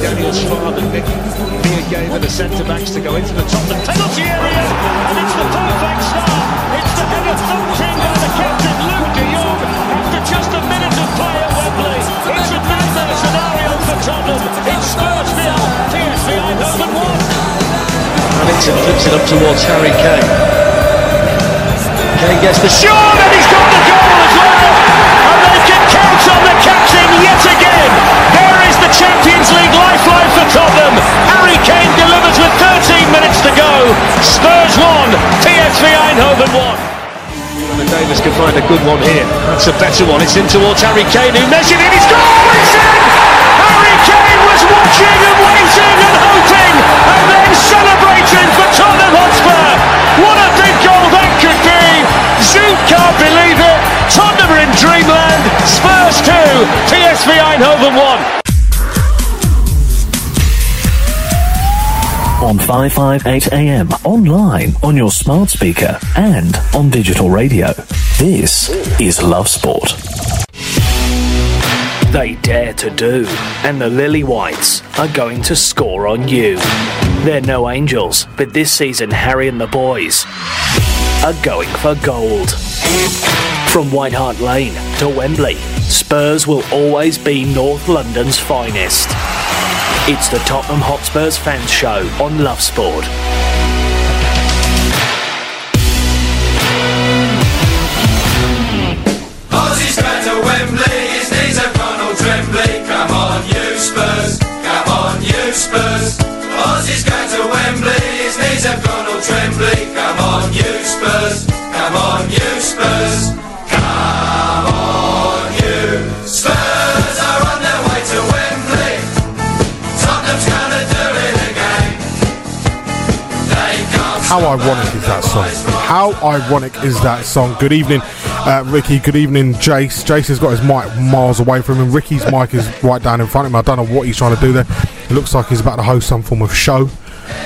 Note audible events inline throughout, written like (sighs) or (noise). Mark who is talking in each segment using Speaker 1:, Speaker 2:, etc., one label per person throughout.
Speaker 1: Daniel's father, Nick Mia gave the centre backs to go into the top of the penalty area, and it's the perfect start. It's the header thumped in by the captain, Luuk de Jong, after just a minute of play at Wembley. It's a nightmare scenario for Tottenham. It's Spurs nil, PSV Eindhoven one.
Speaker 2: Hamilton flips it up towards Harry Kane. Kane gets the shot and he's got the goal as well.
Speaker 1: And they can count on the captain yet again. Champions League lifeline for Tottenham. Harry Kane delivers with 13 minutes to go. Spurs 1, PSV Eindhoven 1.
Speaker 2: And Davies can find a good one here. That's a better one. It's in towards Harry Kane who measured it. He's got
Speaker 1: It's in! Harry Kane was watching and waiting and hoping and then celebrating for Tottenham Hotspur. What a big goal that could be! Zoom can't believe it. Tottenham are in dreamland. Spurs 2, PSV Eindhoven 1.
Speaker 3: On 558 AM, online, on your smart speaker, and on digital radio. This is Love Sport.
Speaker 4: They dare to do, and the Lily Whites are going to score on you. They're no angels, but this season Harry and the boys are going for gold. From White Hart Lane to Wembley, Spurs will always be North London's finest. It's the Tottenham Hotspurs fans show on Love Sport.
Speaker 5: Ossie's going to Wembley, his knees. Come on, you Spurs, come on, you Spurs. Ossie's going to Wembley, his knees. Come on, you Spurs, come on, you Spurs.
Speaker 6: How ironic is that song? How ironic is that song? Good evening, uh, Ricky. Good evening, Jace. Jace has got his mic miles away from him. Ricky's mic is right down in front of him. I don't know what he's trying to do there. It looks like he's about to host some form of show.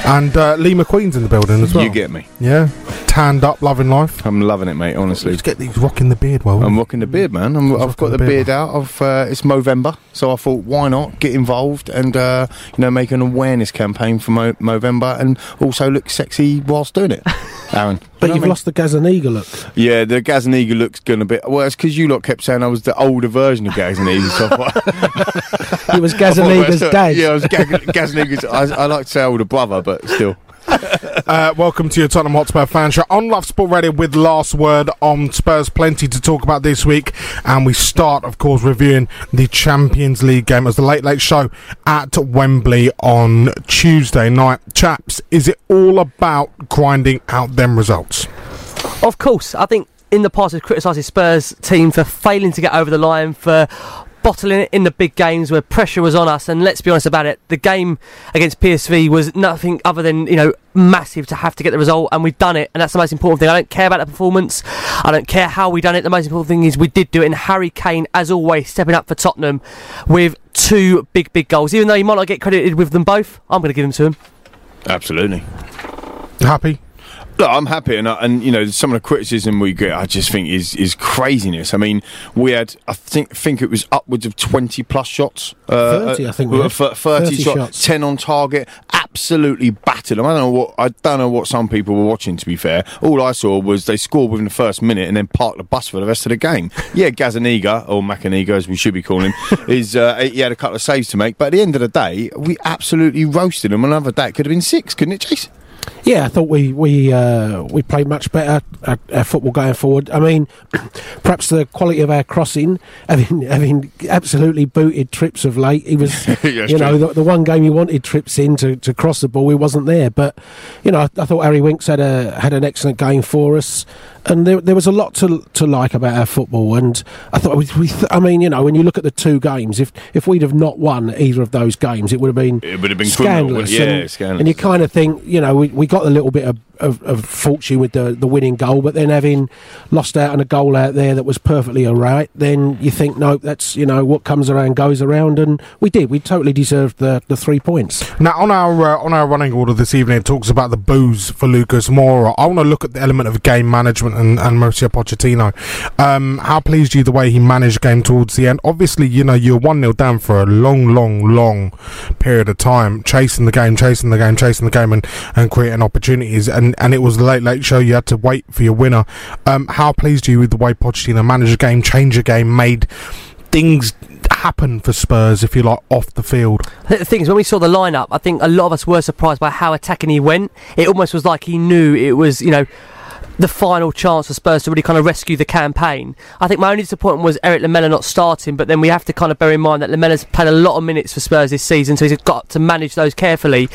Speaker 6: And uh, Lee McQueen's in the building as well.
Speaker 7: You get me.
Speaker 6: Yeah, tanned up, loving life.
Speaker 7: I'm loving it, mate. Honestly,
Speaker 6: Let's get these rocking the beard well.
Speaker 7: I'm rocking the beard, man. I'm, I've got the beard. out. Of uh, it's Movember, so I thought, why not get involved and uh, you know make an awareness campaign for Mo- Movember and also look sexy whilst doing it. (laughs) Aaron,
Speaker 8: But you've
Speaker 7: I mean?
Speaker 8: lost the Gazaniga look.
Speaker 7: Yeah, the Gazaniga looks going a bit. Well, it's because you lot kept saying I was the older version of Gazaniga. so thought- (laughs)
Speaker 8: It was (laughs) Gazaniga's dad.
Speaker 7: Yeah, I was Gazaniga's. I, I like to say older brother, but still.
Speaker 6: Uh, welcome to your Tottenham Hotspur fan show on Love Sport Radio with last word on Spurs. Plenty to talk about this week, and we start, of course, reviewing the Champions League game as the Late Late Show at Wembley on Tuesday night. Chaps, is it all about grinding out them results?
Speaker 9: Of course, I think in the past we've criticised Spurs team for failing to get over the line, for
Speaker 8: bottling it in the big games where pressure was on us. And let's be honest about it, the game against PSV was nothing other than you know massive to have to get the result, and we've done it, and that's the most important thing. I don't care about the performance. I don't care how we done it. The most important thing is we did do it. And Harry Kane, as always, stepping up for Tottenham with two big, big goals. Even though he might not get credited with them both, I'm going to give them to him.
Speaker 7: Absolutely.
Speaker 6: Happy?
Speaker 7: Look, I'm happy, and, uh, and you know some of the criticism we get, I just think is is craziness. I mean, we had, I think, think it was upwards of 20 plus shots. Uh,
Speaker 9: 30, I think
Speaker 7: uh,
Speaker 9: we had.
Speaker 7: 30,
Speaker 9: 30
Speaker 7: shots. 10 on target, absolutely battered them. I don't know what I don't know what some people were watching. To be fair, all I saw was they scored within the first minute and then parked the bus for the rest of the game. Yeah, Gazaniga or Macaniga, as we should be calling him, (laughs) is uh, he had a couple of saves to make, but at the end of the day, we absolutely roasted them. Another day it could have been six, couldn't it, Chase?
Speaker 9: Yeah, I thought we we uh, we played much better our, at football going forward. I mean, (coughs) perhaps the quality of our crossing, having having absolutely booted trips of late. He was, (laughs)
Speaker 7: Yes,
Speaker 9: you know, the, the one game he wanted trips in to, to cross the ball, he wasn't there. But you know, I, I thought Harry Winks had a had an excellent game for us, and there, there was a lot to to like about our football. And I thought we, we th- I mean, you know, when you look at the two games, if if we'd have not won either of those games, it would have been
Speaker 7: It would have been
Speaker 9: scandalous.
Speaker 7: wouldn't- yeah,
Speaker 9: and,
Speaker 7: scandalous.
Speaker 9: and you kind of think, you know, we, we got a little bit of, of, of fortune with the, the winning goal, but then having lost out on a goal out there that was perfectly all right, then you think, no, that's, you know, what comes around goes around. And we did. We totally deserved the, the three points.
Speaker 6: Now, on our uh, on our running order this evening, it talks about the boos for Lucas Moura. I want to look at the element of game management and, and Mauricio Pochettino. Um, how pleased you the way he managed the game towards the end? Obviously, you know you're one 0 down for a long, long, long period of time, chasing the game, chasing the game, chasing the game, and, and creating opportunities. And, and it was the late late show. You had to wait for your winner. Um, how pleased are you with the way Pochettino managed the game, changed the game, made things happen for Spurs, if you like, off the field?
Speaker 8: The thing is, when we saw the lineup, I think a lot of us were surprised by how attacking he went. It almost was like he knew it was, you know, the final chance for Spurs to really kind of rescue the campaign. I think my only disappointment was Erik Lamela not starting, but then we have to kind of bear in mind that Lamela's played a lot of minutes for Spurs this season, so he's got to manage those carefully.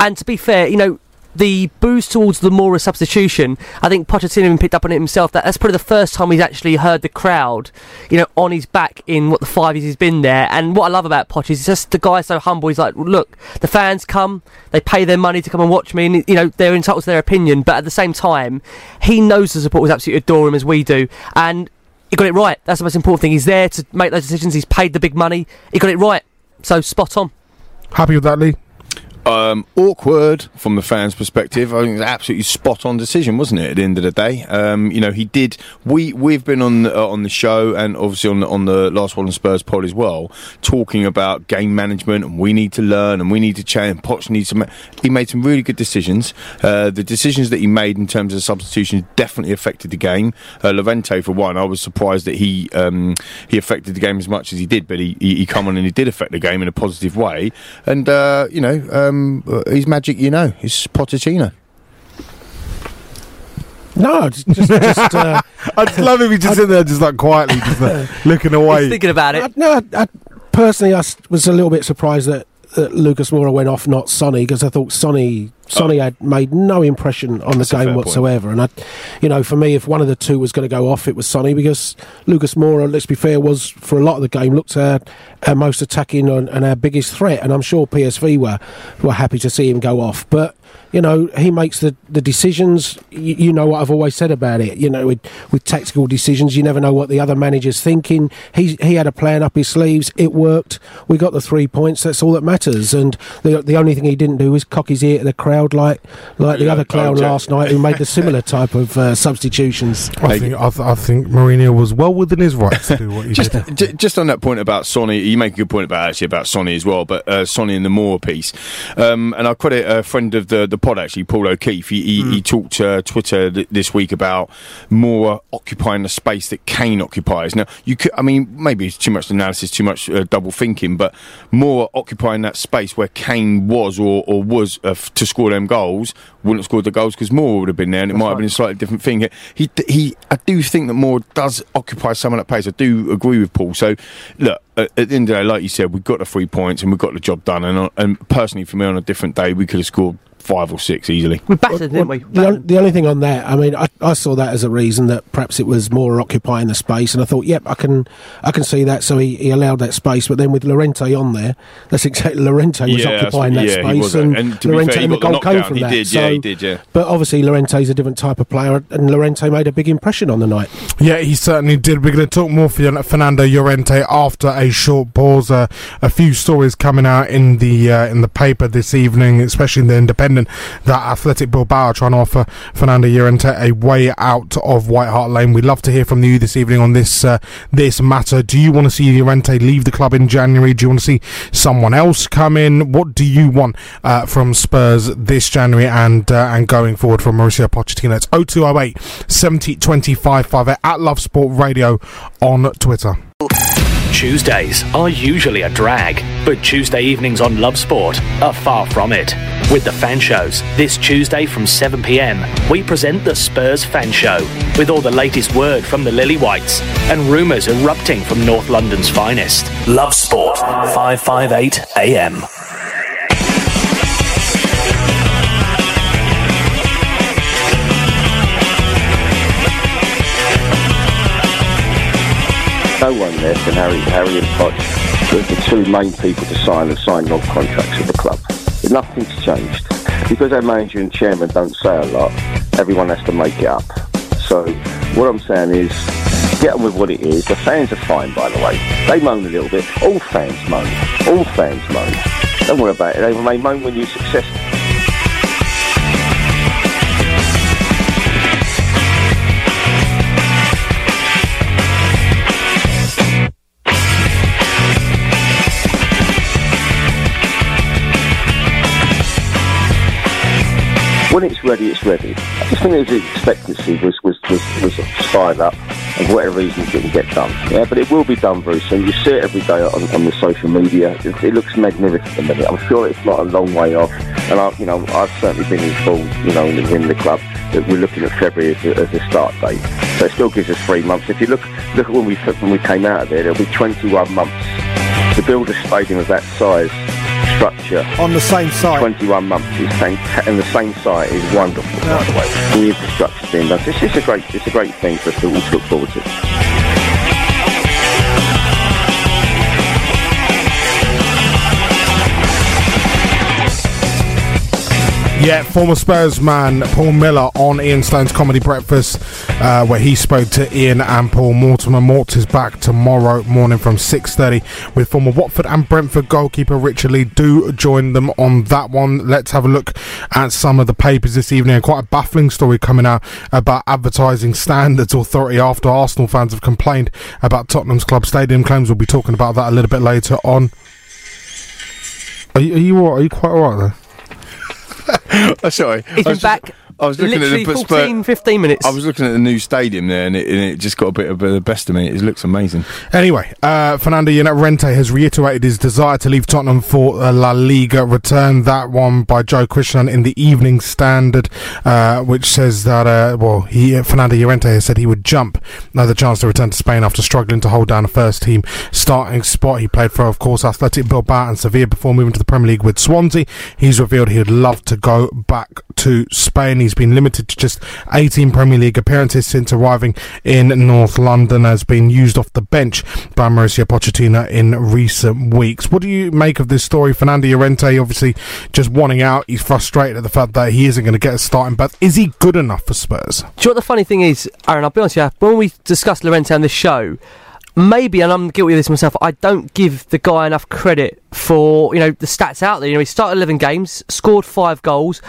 Speaker 8: And to be fair, you know, the boost towards the Moura substitution, I think Pochettino even picked up on it himself. That that's probably the first time he's actually heard the crowd, you know, on his back in what the five years he's been there. And what I love about Poch is just the guy's so humble. He's like, look, the fans come, they pay their money to come and watch me, and you know they're entitled to their opinion. But at the same time, he knows the supporters absolutely adore him as we do, and he got it right. That's the most important thing. He's there to make those decisions. He's paid the big money. He got it right. So spot on.
Speaker 6: Happy with that, Lee?
Speaker 7: Um, awkward from the fans' perspective. I think it was absolutely spot on decision, wasn't it? At the end of the day, um, you know, he did. We we've been on the, uh, on the show and obviously on the, on the last one on Spurs pod as well, talking about game management and we need to learn and we need to change. Poch needs to. Ma- he made some really good decisions. Uh, the decisions that he made in terms of substitutions definitely affected the game. Uh, for one, I was surprised that he um, he affected the game as much as he did, but he, he he come on and he did affect the game in a positive way. And uh, you know, um, uh, his magic, you know, is Pochettino.
Speaker 9: No, just, just, just uh, (laughs)
Speaker 6: I just love him. He's just sitting there, just like quietly, just like, looking away.
Speaker 8: Thinking about
Speaker 9: I, no, I, I, personally, I s- was a little bit surprised that, that Lucas Moura went off, not Sonny, because I thought Sonny Sonny oh. had made no impression on the
Speaker 7: That's fair
Speaker 9: game
Speaker 7: point.
Speaker 9: whatsoever. And I, you know, for me, if one of the two was going to go off, it was Sonny because Lucas Moura, let's be fair, was for a lot of the game looked our, our most attacking and, and our biggest threat. And I'm sure PSV were were happy to see him go off, but. You know, he makes the, the decisions. You, you know what I've always said about it. You know, with, with tactical decisions, you never know what the other manager's thinking. He he had a plan up his sleeves. It worked. We got the three points. That's all that matters. And the the only thing he didn't do was cock his ear to the crowd like like the
Speaker 7: Yeah,
Speaker 9: other clown last night who made the similar (laughs) type of uh, substitutions.
Speaker 6: I think I, th- I think Mourinho was well within his rights to do what he
Speaker 7: just,
Speaker 6: did.
Speaker 7: j- just on that point about Sonny, you make a good point about actually about Sonny as well, but uh, Sonny and the Moura piece. Um, and I credit a friend of the, the pod actually, Paul O'Keefe. He, he, he talked to Twitter th- this week about Moura occupying the space that Kane occupies. Now, you could, I mean, maybe it's too much analysis, too much uh, double thinking, but Moura occupying that space where Kane was or, or was uh, f- to score them goals wouldn't have scored the goals because Moura would have been there, and it might have been a slightly different thing. He, he, I do think that Moura does occupy some of that pace. I do agree with Paul. So, look, at, at the end of the day, like you said, we got the three points and we got the job done. And, uh, and personally, for me, on a different day, we could have scored five or six easily.
Speaker 8: We battered, didn't we?
Speaker 9: The, the only thing on that, I mean, I, I saw that as a reason that perhaps it was more occupying the space, and I thought, yep, I can, I can see that. So he, he allowed that space, but then with Llorente on there, that's exactly (laughs) Llorente was
Speaker 7: Yeah,
Speaker 9: occupying that
Speaker 7: yeah, he
Speaker 9: space,
Speaker 7: was,
Speaker 9: and,
Speaker 7: and to be
Speaker 9: Llorente
Speaker 7: fair,
Speaker 9: and the goal came from
Speaker 7: He
Speaker 9: that.
Speaker 7: did,
Speaker 9: so,
Speaker 7: yeah, he did, yeah.
Speaker 9: But obviously, Llorente's a different type of player, and Llorente made a big impression on the night.
Speaker 6: Yeah, he certainly did. We're going to talk more for Fernando Llorente after a short pause. Uh, a few stories coming out in the uh, in the paper this evening, especially in the Independent, that Athletic Bilbao trying to offer Fernando Llorente a way out of White Hart Lane. We'd love to hear from you this evening on this uh, this matter. Do you want to see Llorente leave the club in January? Do you want to see someone else come in? What do you want uh, from Spurs this January and uh, and going forward from Mauricio Pochettino? It's 0208 70 25 58 at Love Sport Radio on Twitter.
Speaker 4: Tuesdays are usually a drag, but Tuesday evenings on Love Sport are far from it. With the fan shows, this Tuesday from 7pm, we present the Spurs Fan Show with all the latest word from the Lily Whites and rumours erupting from North London's finest. Love Sport, 558 AM.
Speaker 10: One less than Harry, Harry and Poch, the, the two main people to sign and sign on contracts with the club. Nothing's changed. Because our manager and chairman don't say a lot, everyone has to make it up. So what I'm saying is, get on with what it is. The fans are fine, by the way. They moan a little bit. All fans moan. All fans moan. Don't worry about it. They may moan when you're successful. When it's ready, it's ready. I just think the expectancy was was was, was fired up, and for whatever reason, it didn't get done. Yeah, but it will be done very soon. You see it every day on, on the social media. It, it looks magnificent at the minute. I'm sure it's not a long way off, and I, you know, I've certainly been informed, you know, in the, in the club that we're looking at February as a, as a start date. So it still gives us three months. If you look look at when we when we came out of there, there'll be 21 months to build a stadium of that size structure
Speaker 11: on the same site.
Speaker 10: 21 months is fantastic, and the same site is wonderful, by the way. The infrastructure's being done. It's just a great, it's a great thing for us to all to look forward to.
Speaker 6: Yeah, former Spurs man Paul Miller on Ian Stone's Comedy Breakfast, uh, where he spoke to Ian and Paul Mortimer. Mort is back tomorrow morning from 6.30 with former Watford and Brentford goalkeeper Richard Lee. Do join them on that one. Let's have a look at some of the papers this evening. Quite a baffling story coming out about Advertising Standards Authority after Arsenal fans have complained about Tottenham's club stadium claims. We'll be talking about that a little bit later on. Are you, are you? Are you quite alright there? (laughs)
Speaker 7: oh, sorry.
Speaker 8: He's been
Speaker 7: just-
Speaker 8: back
Speaker 7: I was looking
Speaker 8: literally
Speaker 7: at the
Speaker 8: 14, 15 minutes.
Speaker 7: I was looking at the new stadium there, and it, and it just got a bit of the best of me. It looks amazing.
Speaker 6: Anyway, uh, Fernando Llorente has reiterated his desire to leave Tottenham for uh, La Liga. return. that one by Joe Christian in the Evening Standard, uh, which says that uh, well, he Fernando Llorente has said he would jump now the chance to return to Spain after struggling to hold down a first team starting spot. He played for, of course, Athletic Bilbao and Sevilla before moving to the Premier League with Swansea. He's revealed he would love to go back to Spain. He's been limited to just 18 Premier League appearances since arriving in North London. Has been used off the bench by Mauricio Pochettino in recent weeks. What do you make of this story? Fernando Llorente obviously just wanting out. He's frustrated at the fact that he isn't going to get a starting. But is he good enough for Spurs?
Speaker 8: Do you know what the funny thing is, Aaron? I'll be honest with you. When we discussed Llorente on this show, maybe, and I'm guilty of this myself, I don't give the guy enough credit for you know the stats out there. You know, he started 11 games, scored five goals,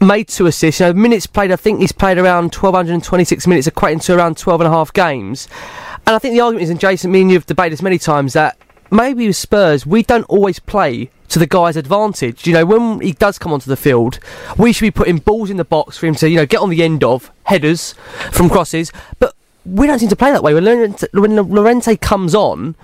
Speaker 8: made two assists. You know, minutes played. I think he's played around 1,226 minutes, equating to around 12 and a half games. And I think the argument is, and Jason, me and you have debated this many times that maybe with Spurs we don't always play to the guy's advantage. You know, when he does come onto the field, we should be putting balls in the box for him to, you know, get on the end of headers from crosses. But we don't seem to play that way. When Llorente, when Llorente comes on,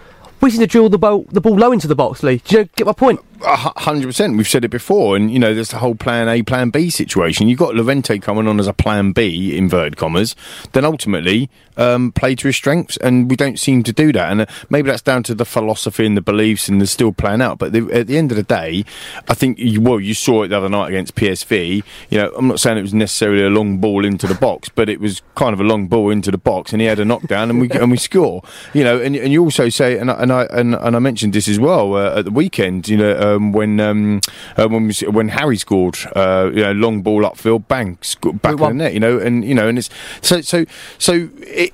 Speaker 8: we seem to drill the ball, the ball low into the box, Lee. Do you get my point?
Speaker 7: Hundred percent. We've said it before, and you know, there's the whole Plan A, Plan B situation. You've got Llorente coming on as a Plan B, inverted commas. Then ultimately, um, play to his strengths, and we don't seem to do that. And uh, maybe that's down to the philosophy and the beliefs, and the still plan out. But the, at the end of the day, I think you, well, you saw it the other night against PSV. You know, I'm not saying it was necessarily a long ball into the box, but it was kind of a long ball into the box, and he had a knockdown, and we (laughs) and we score. You know, and, and you also say, and I, and I and, and I mentioned this as well uh, at the weekend. You know, um, when um, uh, when we, when Harry scored, uh, you know, long ball upfield, bang, sco- back of the net. You know, and you know, and it's so so so. It,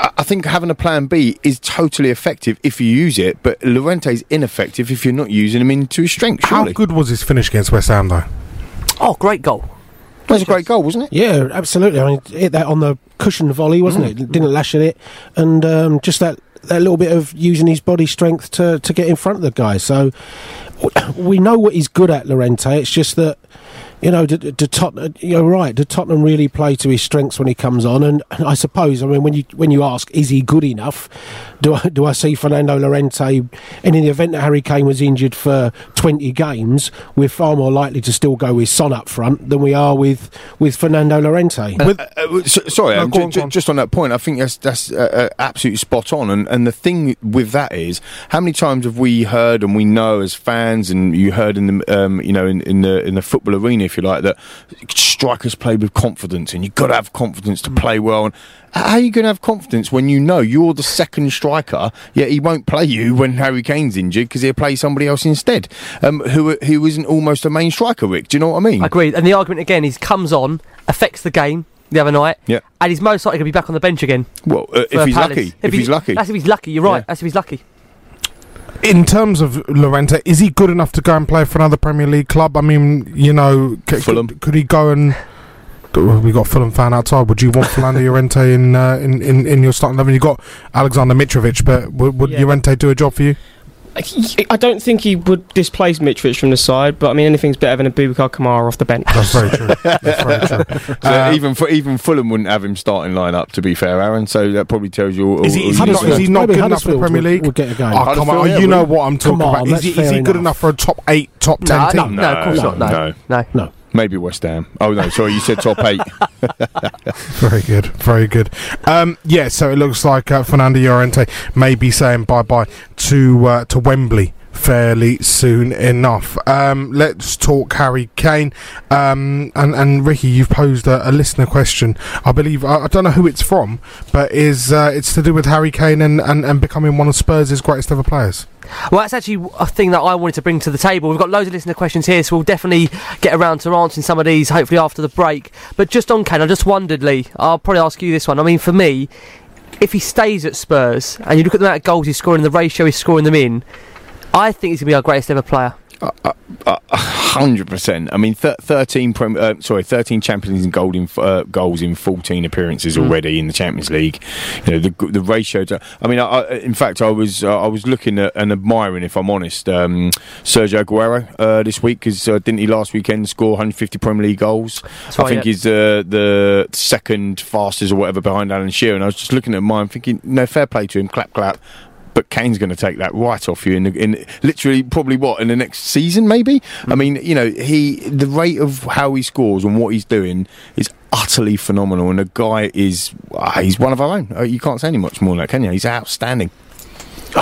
Speaker 7: I I think having a plan B is totally effective if you use it, but Llorente is ineffective if you're not using him into his strength.
Speaker 6: How good was his finish against West Ham, though?
Speaker 8: Oh, great goal.
Speaker 7: that was a great goal, wasn't it?
Speaker 9: Yeah, absolutely. I mean, hit that on the cushion volley, wasn't
Speaker 7: Mm.
Speaker 9: it? Didn't lash at it, and um, just that that little bit of using his body strength to to get in front of the guy. So w- we know what he's good at, Llorente. It's just that. You know, do, do Tottenham, you're right. Do Tottenham really play to his strengths when he comes on? And, and I suppose, I mean, when you when you ask, is he good enough? Do I do I see Fernando Llorente? And in the event that Harry Kane was injured for 20 games, we're far more likely to still go with Son up front than we are with with Fernando Llorente.
Speaker 7: Uh, uh, so- sorry,
Speaker 9: No,
Speaker 7: um,
Speaker 9: on,
Speaker 7: ju-
Speaker 9: go on.
Speaker 7: just on that point, I think that's that's uh, uh, absolutely spot on. And and the thing with that is, how many times have we heard and we know as fans, and you heard in the um, you know in, in the in the football arena, if you like, that strikers play with confidence, and you've got to have confidence to play well. And how are you going to have confidence when you know you're the second striker, yet he won't play you (laughs) when Harry Kane's injured because he'll play somebody else instead, um, who who isn't almost a main striker, Rick? Do you know what I mean?
Speaker 8: Agreed. And the argument again is comes on, affects the game the other night,
Speaker 7: Yeah.
Speaker 8: and he's most likely going to be back on the bench again.
Speaker 7: Well, uh, if he's
Speaker 8: Palace.
Speaker 7: lucky, if, he's lucky.
Speaker 8: That's if he's lucky. You're right.
Speaker 7: Yeah.
Speaker 8: That's if he's lucky.
Speaker 6: In terms of Llorente, is he good enough to go and play for another Premier League club? I mean, you know, c-
Speaker 7: Fulham.
Speaker 6: Could, could he go and? We got Fulham fan outside. Would you want Fernando Llorente in, uh, in in in your starting eleven? You got Aleksandar Mitrovic, but would, would
Speaker 11: Yeah.
Speaker 6: Llorente do a job for you?
Speaker 11: I I don't think he would displace Mitrovic from the side, but I mean anything's better than a Bubakar Kamara off the bench. (laughs)
Speaker 6: That's very true. That's very true. (laughs)
Speaker 7: So
Speaker 6: Um,
Speaker 7: even for, even Fulham wouldn't have him starting line up. To be fair, Aaron. So that probably tells you. All,
Speaker 6: Is he, is he not,
Speaker 7: need
Speaker 6: is
Speaker 7: to
Speaker 6: he
Speaker 7: know.
Speaker 6: not good enough for the
Speaker 9: Huddersfield
Speaker 6: Premier
Speaker 9: would- we'll get a game.
Speaker 6: Oh, come on,
Speaker 7: yeah,
Speaker 6: you know what I'm talking
Speaker 9: on,
Speaker 6: about. Is he, is
Speaker 9: fair
Speaker 6: he good
Speaker 9: enough.
Speaker 6: enough for a top eight, top ten
Speaker 8: No,
Speaker 6: team?
Speaker 8: no, no, of course
Speaker 7: No,
Speaker 8: not. No,
Speaker 7: no.
Speaker 8: no.
Speaker 7: Maybe West Ham. Oh no, sorry, you said top eight. (laughs)
Speaker 6: Very good, very good. Um, yeah, so it looks like uh, Fernando Llorente may be saying bye bye to uh, to Wembley fairly soon enough. Um, let's talk Harry Kane. Um, and, and Ricky, you've posed a, a listener question. I believe I, I don't know who it's from, but is uh, it's to do with Harry Kane and, and, and becoming one of Spurs' greatest ever players.
Speaker 8: Well, that's actually a thing that I wanted to bring to the table. We've got loads of listener questions here, so we'll definitely get around to answering some of these, hopefully after the break. But just on Kane, I just wondered, Lee, I'll probably ask you this one. I mean, for me, if he stays at Spurs, and you look at the amount of goals he's scoring, the ratio he's scoring them in, I think he's going to be our greatest ever player.
Speaker 7: Hundred percent. I mean, th- thirteen. Prem- uh, sorry, thirteen Champions League gold in f- uh, goals in fourteen appearances
Speaker 8: Mm.
Speaker 7: already in the Champions League. You know, the the ratio. To, I mean, I, I, in fact, I was uh, I was looking at and admiring, if I'm honest, um, Sergio Aguero uh, this week because uh, didn't he last weekend score 150 Premier League goals?
Speaker 8: That's
Speaker 7: I
Speaker 8: right,
Speaker 7: think
Speaker 8: yeah.
Speaker 7: he's uh, the second fastest or whatever behind Alan Shearer. And I was just looking at mine, thinking, no, fair play to him, clap, clap. But Kane's going to take that right off you in, the, in literally probably what in the next season, maybe. I mean, you know, he the rate of how he scores and what he's doing is utterly phenomenal. And the guy is ah, he's one of our own. Uh, You can't say any much more than that, can you? He's outstanding.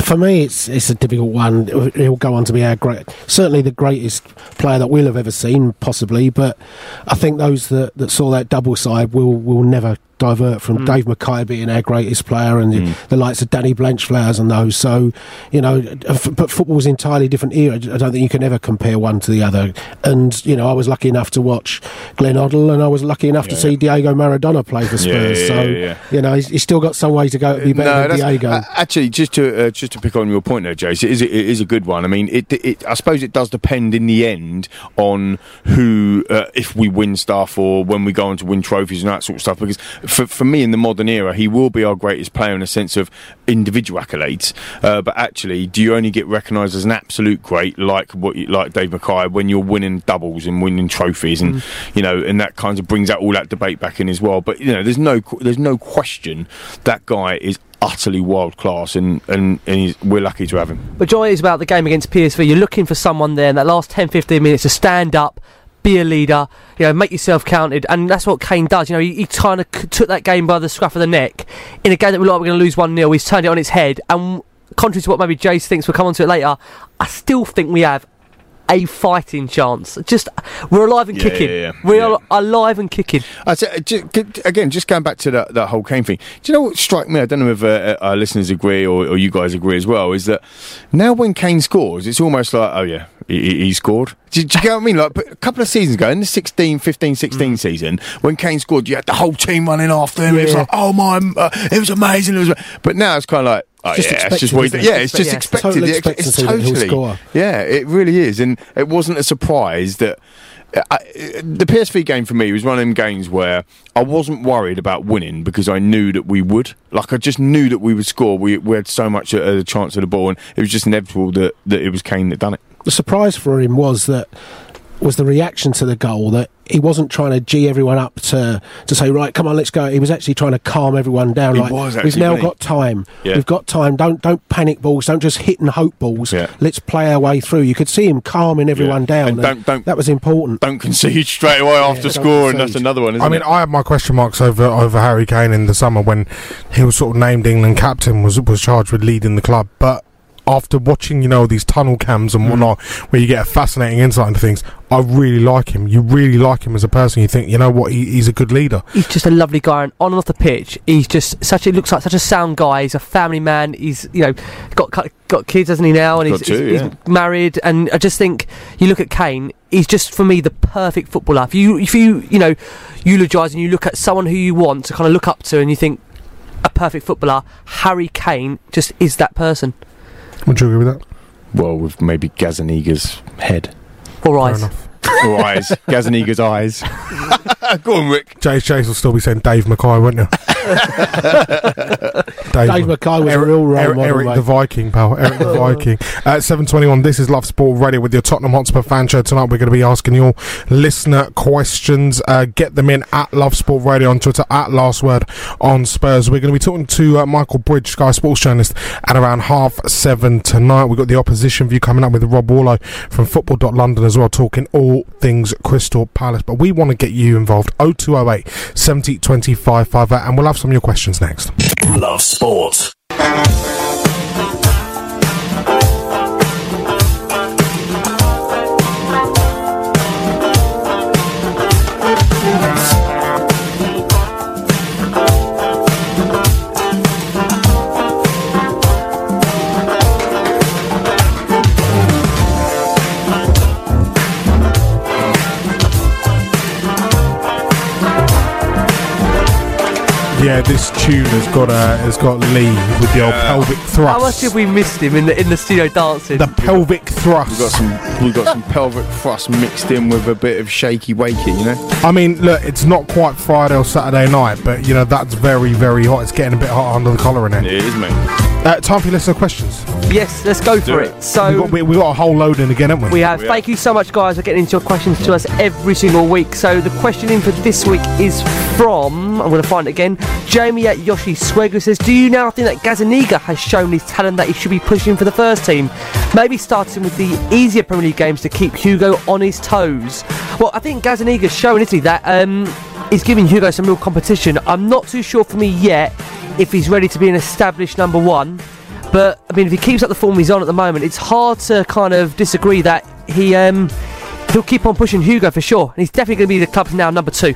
Speaker 9: For me, it's it's a difficult one. He'll go on to be our great, certainly the greatest player that we'll have ever seen, possibly. But I think those that, that saw that double side will will never divert from
Speaker 8: Mm.
Speaker 9: Dave Mackay being our greatest player and the, the likes of Danny Blanchflowers and those. So, you know, f- but football's entirely different era. I don't think you can ever compare one to the other. And you know, I was lucky enough to watch Glenn Hoddle, and I was lucky enough to
Speaker 7: Yeah.
Speaker 9: see Diego Maradona play for Spurs.
Speaker 7: yeah,
Speaker 9: so,
Speaker 7: yeah, yeah.
Speaker 9: you know, he's, he's still got some way to go to be better than Diego.
Speaker 7: uh, actually, just to uh, just to pick on your point there, Jace, it is it is a good one. I mean, it, it I suppose it does depend in the end on who, uh, if we win stuff or when we go on to win trophies and that sort of stuff. Because for, for me in the modern era, he will be our greatest player in a sense of individual accolades. Uh, but actually, do you only get recognised as an absolute great like what you, like Dave Mackay when you're winning doubles and winning trophies, and you know, and that kind of brings out all that debate back in as well. But you know, there's no there's no question that guy is utterly world class, and and, and he's, we're lucky to have him.
Speaker 8: But joy is about the game against PSV. You're looking for someone there in that last 10, 15 minutes to stand up, be a leader, you know, make yourself counted, and that's what Kane does. You know, he, he kind of took that game by the scruff of the neck in a game that we looked like we we're going to lose one 0 He's turned it on its head, and contrary to what maybe Jace thinks, we'll come on to it later. I still think we have a fighting chance. Just we're alive and
Speaker 7: Yeah,
Speaker 8: kicking.
Speaker 7: yeah, yeah.
Speaker 8: We are alive and kicking.
Speaker 7: I say, ju- again, just going back to that, that whole Kane thing. Do you know what struck me? I don't know if uh, our listeners agree or, or you guys agree as well. Is that now when Kane scores, it's almost like, oh yeah, he, he- scored. Do, do you get what I mean? Like a couple of seasons ago, in the 16, 15, 16 season, when Kane scored, you had the whole team running after him. It was like, oh my, uh, it was amazing. It was, but now it's kind of like. Oh,
Speaker 9: Just
Speaker 7: yeah, it's just what he
Speaker 9: it?
Speaker 7: Yeah, it's just
Speaker 9: Yeah.
Speaker 7: expected.
Speaker 9: Total
Speaker 7: The ex-
Speaker 9: expectancy
Speaker 7: it's totally.
Speaker 9: score.
Speaker 7: Yeah, it really is, and it wasn't a surprise that. I, the PSV game for me was one of them games where I wasn't worried about winning because I knew that we would. Like I just knew that we would score. We, we had so much a, a chance of the ball, and it was just inevitable that, that it was Kane that done it.
Speaker 9: The surprise for him was that was the reaction to the goal that he wasn't trying to g everyone up to to say right come on let's go he was actually trying to calm everyone down
Speaker 7: He
Speaker 9: like
Speaker 7: was
Speaker 9: we've now
Speaker 7: wasn't
Speaker 9: got time
Speaker 7: Yeah.
Speaker 9: we've got time don't don't panic balls don't just hit and hope balls let's play our way through you could see him calming everyone down
Speaker 7: And don't- don't-
Speaker 9: that was important
Speaker 7: don't concede straight away after
Speaker 9: don't
Speaker 7: scoring. That's another one. Isn't
Speaker 6: I mean,
Speaker 7: it?
Speaker 6: I had my question marks over over Harry Kane in the summer when he was sort of named England captain, was was charged with leading the club. But after watching, you know, these tunnel cams
Speaker 7: Mm.
Speaker 6: and whatnot, where you get a fascinating insight into things, I really like him. You really like him as a person. You think, you know what, he, he's a good leader.
Speaker 8: He's just a lovely guy, and on and off the pitch, he's just such. It looks like such a sound guy. He's a family man. He's you know got got- got kids, hasn't he now? And
Speaker 7: Got
Speaker 8: he's,
Speaker 7: two,
Speaker 8: he's,
Speaker 7: yeah.
Speaker 8: he's married. And I just think you look at Kane. He's just for me the perfect footballer. If you if you you know eulogise and you look at someone who you want to kind of look up to, and you think a perfect footballer, Harry Kane just is that person.
Speaker 6: Would you agree with that?
Speaker 7: Well, with maybe Gazaniga's head.
Speaker 8: Or eyes.
Speaker 7: Or eyes. Gazaniga's eyes. (laughs) Go on, Rick.
Speaker 6: Jace Chase will still be saying Dave Mackay, won't you? (laughs)
Speaker 9: Dave Mackay was a real role
Speaker 6: Eric,
Speaker 9: model,
Speaker 6: Eric
Speaker 9: mate.
Speaker 6: the Viking, pal. Eric the (laughs) Viking. At 7.21, this is Love Sport Radio with your Tottenham Hotspur fan show. Tonight we're going to be asking your listener questions. Uh, get them in at Love Sport Radio on Twitter, at Last Word on Spurs. We're going to be talking to uh, Michael Bridge, Sky Sports journalist, at around half seven tonight. We've got the opposition view coming up with Rob Warlow from Football.London as well, talking all things Crystal Palace. But we want to get you involved. 0208 70 25 58, and we'll have some of your questions next.
Speaker 3: Love sport.
Speaker 6: Yeah, this tune has got uh, has got Lee with the old pelvic thrust.
Speaker 8: How much
Speaker 6: thrust.
Speaker 8: have we missed him in the in the studio dancing?
Speaker 6: The pelvic thrust.
Speaker 7: We've got some we've got some pelvic thrust mixed in with a bit of shaky wakey, you know?
Speaker 6: I mean, look, it's not quite Friday or Saturday night, but you know that's very, very hot. It's getting a bit hot under the collar in
Speaker 7: It
Speaker 6: here.
Speaker 7: is, mate.
Speaker 6: Uh, time for your listener questions.
Speaker 8: Yes, let's go for it.
Speaker 7: it.
Speaker 8: So
Speaker 6: we got we, we got a whole load in again, haven't we?
Speaker 8: We have.
Speaker 7: Yeah.
Speaker 8: Thank you so much, guys, for getting into your questions to us every single week. So the question in for this week is from I'm going to find it again. Jamie at Yoshi Swegler says, "Do you now think that Gazaniga has shown his talent that he should be pushing for the first team? Maybe starting with the easier Premier League games to keep Hugo on his toes." Well, I think Gazaniga's shown, isn't he, that um, he's giving Hugo some real competition. I'm not too sure for me yet if he's ready to be an established number one. But I mean, if he keeps up the form he's on at the moment, it's hard to kind of disagree that he um, he'll keep on pushing Hugo for sure, and he's definitely going to be the club's now number two.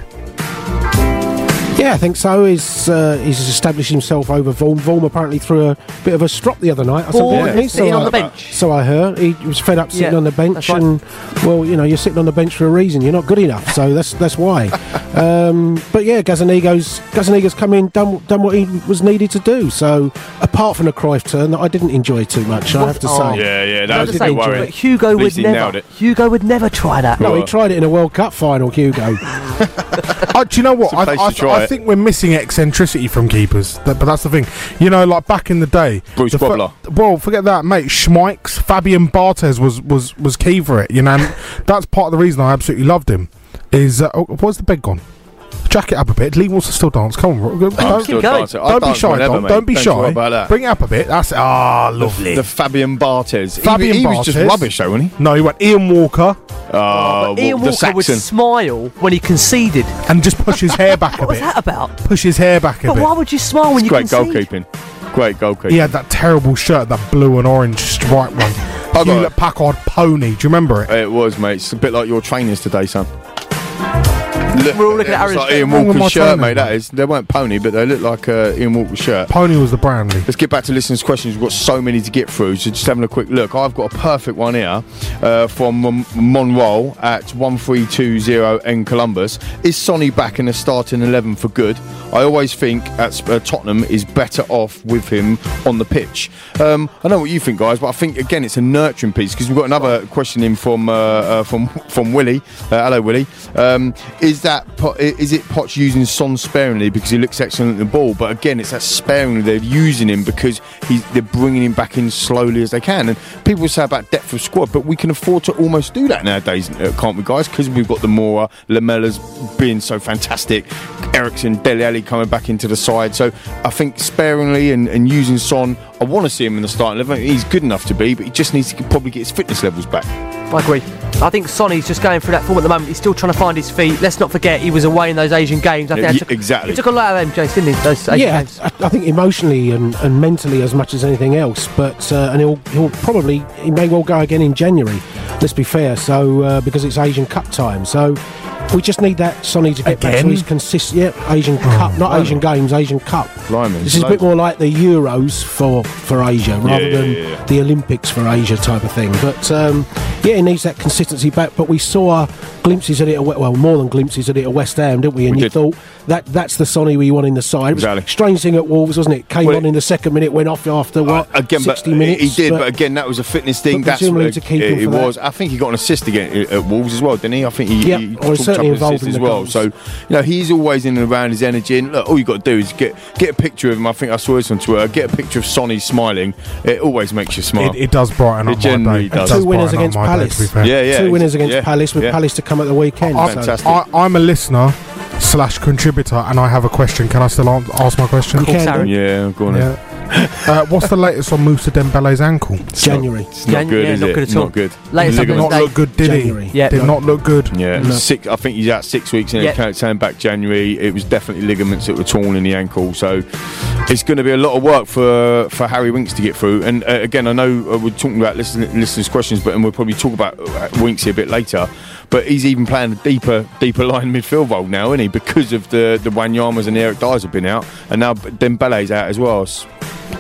Speaker 9: Yeah, I think so. He's he's uh, he's established himself over Vorm. Vorm apparently threw a bit of a strop the other night. I
Speaker 8: Vorm,
Speaker 9: thought, didn't he?
Speaker 8: sitting on
Speaker 9: I-
Speaker 8: the bench.
Speaker 9: So I heard he was fed up sitting
Speaker 8: Yeah,
Speaker 9: on the bench,
Speaker 8: that's right.
Speaker 9: and well, you know, you're sitting on the bench for a reason. You're not good enough, so that's that's why. (laughs) um, but yeah, Gazaniga's Gazaniga's come in, done done what he was needed to do. So apart from the Cruyff turn that I didn't enjoy too much, I have to
Speaker 8: Oh.
Speaker 9: say.
Speaker 7: Yeah, yeah, that
Speaker 8: was
Speaker 7: was a
Speaker 8: gonna
Speaker 7: bit
Speaker 8: say,
Speaker 7: worrying.
Speaker 8: But Hugo
Speaker 7: At
Speaker 8: would
Speaker 7: least he nailed
Speaker 8: never.
Speaker 7: it.
Speaker 8: Hugo would never try that.
Speaker 9: No, he tried it in a World Cup final, Hugo. (laughs)
Speaker 6: Uh, do you know what?
Speaker 7: It's a
Speaker 6: I,
Speaker 7: place
Speaker 6: I,
Speaker 7: to try
Speaker 6: I think we're missing eccentricity from keepers. But that's the thing. You know, like back in the day,
Speaker 7: Bruce
Speaker 6: the fir- well, forget that, mate. Schmeichs, Fabian Barthez was was was key for it. You know, and (laughs) that's part of the reason I absolutely loved him. Is uh, oh, where's the bed gone? Jack it up a bit. Lee wants to still dance. Come on, don't,
Speaker 7: still
Speaker 6: don't,
Speaker 7: dancing. I
Speaker 6: don't be shy.
Speaker 7: whenever,
Speaker 6: Don't, be shy.
Speaker 7: about that.
Speaker 6: Bring it up a bit. That's ah, lovely.
Speaker 7: The Fabian Barthez. He-
Speaker 6: Fabian
Speaker 7: he,
Speaker 6: Barthez.
Speaker 7: was just rubbish, though, wasn't he?
Speaker 6: No, he went Ian Walker
Speaker 7: Oh,
Speaker 8: But Ian
Speaker 7: the
Speaker 8: Walker would smile when he conceded.
Speaker 6: and just push his hair back a bit. (laughs)
Speaker 8: What was
Speaker 6: bit.
Speaker 8: that about?
Speaker 6: Push his hair back a
Speaker 8: But
Speaker 6: bit.
Speaker 8: why would you smile when you
Speaker 7: Great
Speaker 8: concede?
Speaker 7: goalkeeping. Great goalkeeping.
Speaker 6: He had that terrible shirt, that blue and orange striped one. (laughs)
Speaker 7: got
Speaker 6: Hewlett
Speaker 7: it.
Speaker 6: Packard pony. Do you remember it?
Speaker 7: It was, mate. It's a bit like your trainers today, son. Look,
Speaker 8: We're all looking at
Speaker 7: it was
Speaker 8: Aaron's
Speaker 7: like
Speaker 8: shirt.
Speaker 7: Ian
Speaker 6: Wrong with my
Speaker 7: Walker's shirt,
Speaker 6: trainers,
Speaker 7: mate. That is, They weren't pony, but they look like uh, Ian Walker's shirt.
Speaker 6: Pony was the brand. Lee.
Speaker 7: Let's get back to listeners' questions. We've got so many to get through, so just having a quick look. I've got a perfect one here uh, from Mon- Monroe at 1320 in Columbus. Is Sonny back in the starting 11 for good? I always think at uh, Tottenham is better off with him on the pitch. Um, I know what you think, guys, but I think again it's a nurturing piece because we've got another question in from uh, uh, from from Willie. Uh, hello, Willie. Um, is that Po- is it Poch using Son sparingly because he looks excellent at the ball? But again, it's that sparingly they're using him because they're bringing him back in slowly as they can. And people say about depth of squad, but we can afford to almost do that nowadays, uh, can't we, guys? Because we've got the Moura, Lamela's being so fantastic, Eriksen, Dele Alli coming back into the side. So I think sparingly and, and using Son, I want to see him in the starting eleven. He's good enough to be, but he just needs to probably get his fitness levels back.
Speaker 8: I agree. I think Sonny's just going through that form at the moment. He's still trying to find his feet. Let's not forget he was away in those Asian games. I think
Speaker 7: Yeah,
Speaker 8: took,
Speaker 7: exactly.
Speaker 8: He took a lot out of them, Jace, didn't he? Those Asian
Speaker 9: yeah,
Speaker 8: games.
Speaker 9: I, I think emotionally and, and mentally as much as anything else. But uh, and he'll he'll probably he may well go again in January. Let's be fair. So uh, because it's Asian Cup time, so we just need that Sonny to get back
Speaker 6: Again?
Speaker 9: to his consistent. Yeah, Asian Cup, not
Speaker 7: blimey.
Speaker 9: Asian Games, Asian Cup.
Speaker 7: Blimey,
Speaker 9: This is a bit more like the Euros for for Asia rather
Speaker 7: yeah,
Speaker 9: than
Speaker 7: yeah, yeah.
Speaker 9: the Olympics for Asia type of thing. But um, yeah, he needs that consistency back. But we saw glimpses of it. Well, more than glimpses of it at West Ham, didn't we? And
Speaker 7: We
Speaker 9: you
Speaker 7: did.
Speaker 9: thought that that's the Sonny we want in the side. Was
Speaker 7: Exactly.
Speaker 9: strange thing at Wolves, wasn't it? Came
Speaker 7: Well,
Speaker 9: on in the second minute, went off after what
Speaker 7: Uh, again,
Speaker 9: sixty
Speaker 7: but
Speaker 9: minutes.
Speaker 7: he did. But, again, that was a fitness thing. That's
Speaker 9: presumably to keep
Speaker 7: it,
Speaker 9: him
Speaker 7: it
Speaker 9: for that.
Speaker 7: was. I think he got an assist again at at Wolves as well, didn't he? I think he,
Speaker 9: Yeah,
Speaker 7: he took
Speaker 9: certainly
Speaker 7: up an
Speaker 9: involved
Speaker 7: as well.
Speaker 9: goals.
Speaker 7: So you know he's always in and around his energy. And look, all you've got to do is get get a picture of him. I think I saw this on Twitter. Get a picture of Sonny smiling. It always makes you smile.
Speaker 6: It, it does brighten
Speaker 7: It
Speaker 6: up my day.
Speaker 7: does.
Speaker 6: It
Speaker 9: two winners against
Speaker 6: my day,
Speaker 9: Palace.
Speaker 6: to be fair.
Speaker 7: Yeah, yeah.
Speaker 9: Two winners against
Speaker 7: yeah,
Speaker 9: Palace with
Speaker 7: yeah.
Speaker 9: Palace to come at the weekend.
Speaker 6: I'm,
Speaker 9: so-
Speaker 7: Fantastic.
Speaker 6: I, I'm a listener slash contributor, and I have a question. Can I still ask my question?
Speaker 9: You can
Speaker 7: Yeah, go on.
Speaker 6: Yeah. Uh, what's the latest on Mousa Dembele's ankle?
Speaker 9: January.
Speaker 7: It's not
Speaker 8: Jan-
Speaker 7: good,
Speaker 8: yeah,
Speaker 7: is
Speaker 8: not
Speaker 7: it?
Speaker 8: good at all.
Speaker 7: Not good.
Speaker 8: Latest update.
Speaker 6: Did not look good, did
Speaker 9: January.
Speaker 6: he?
Speaker 8: Yeah.
Speaker 6: Did
Speaker 8: No.
Speaker 6: not look good.
Speaker 7: Yeah,
Speaker 9: No.
Speaker 7: six. I think he's out six weeks, and
Speaker 8: Yeah.
Speaker 7: yeah. came back January. It was definitely ligaments that were torn in the ankle, so it's going to be a lot of work for for Harry Winks to get through. And uh, again, I know uh, we're talking about listen, listeners' questions, but and we'll probably talk about uh, Winks a bit later. But he's even playing a deeper, deeper line (laughs) midfield role now, isn't he? Because of the the Wanyamas and Eric Diers have been out, and now Dembele's out as well. It's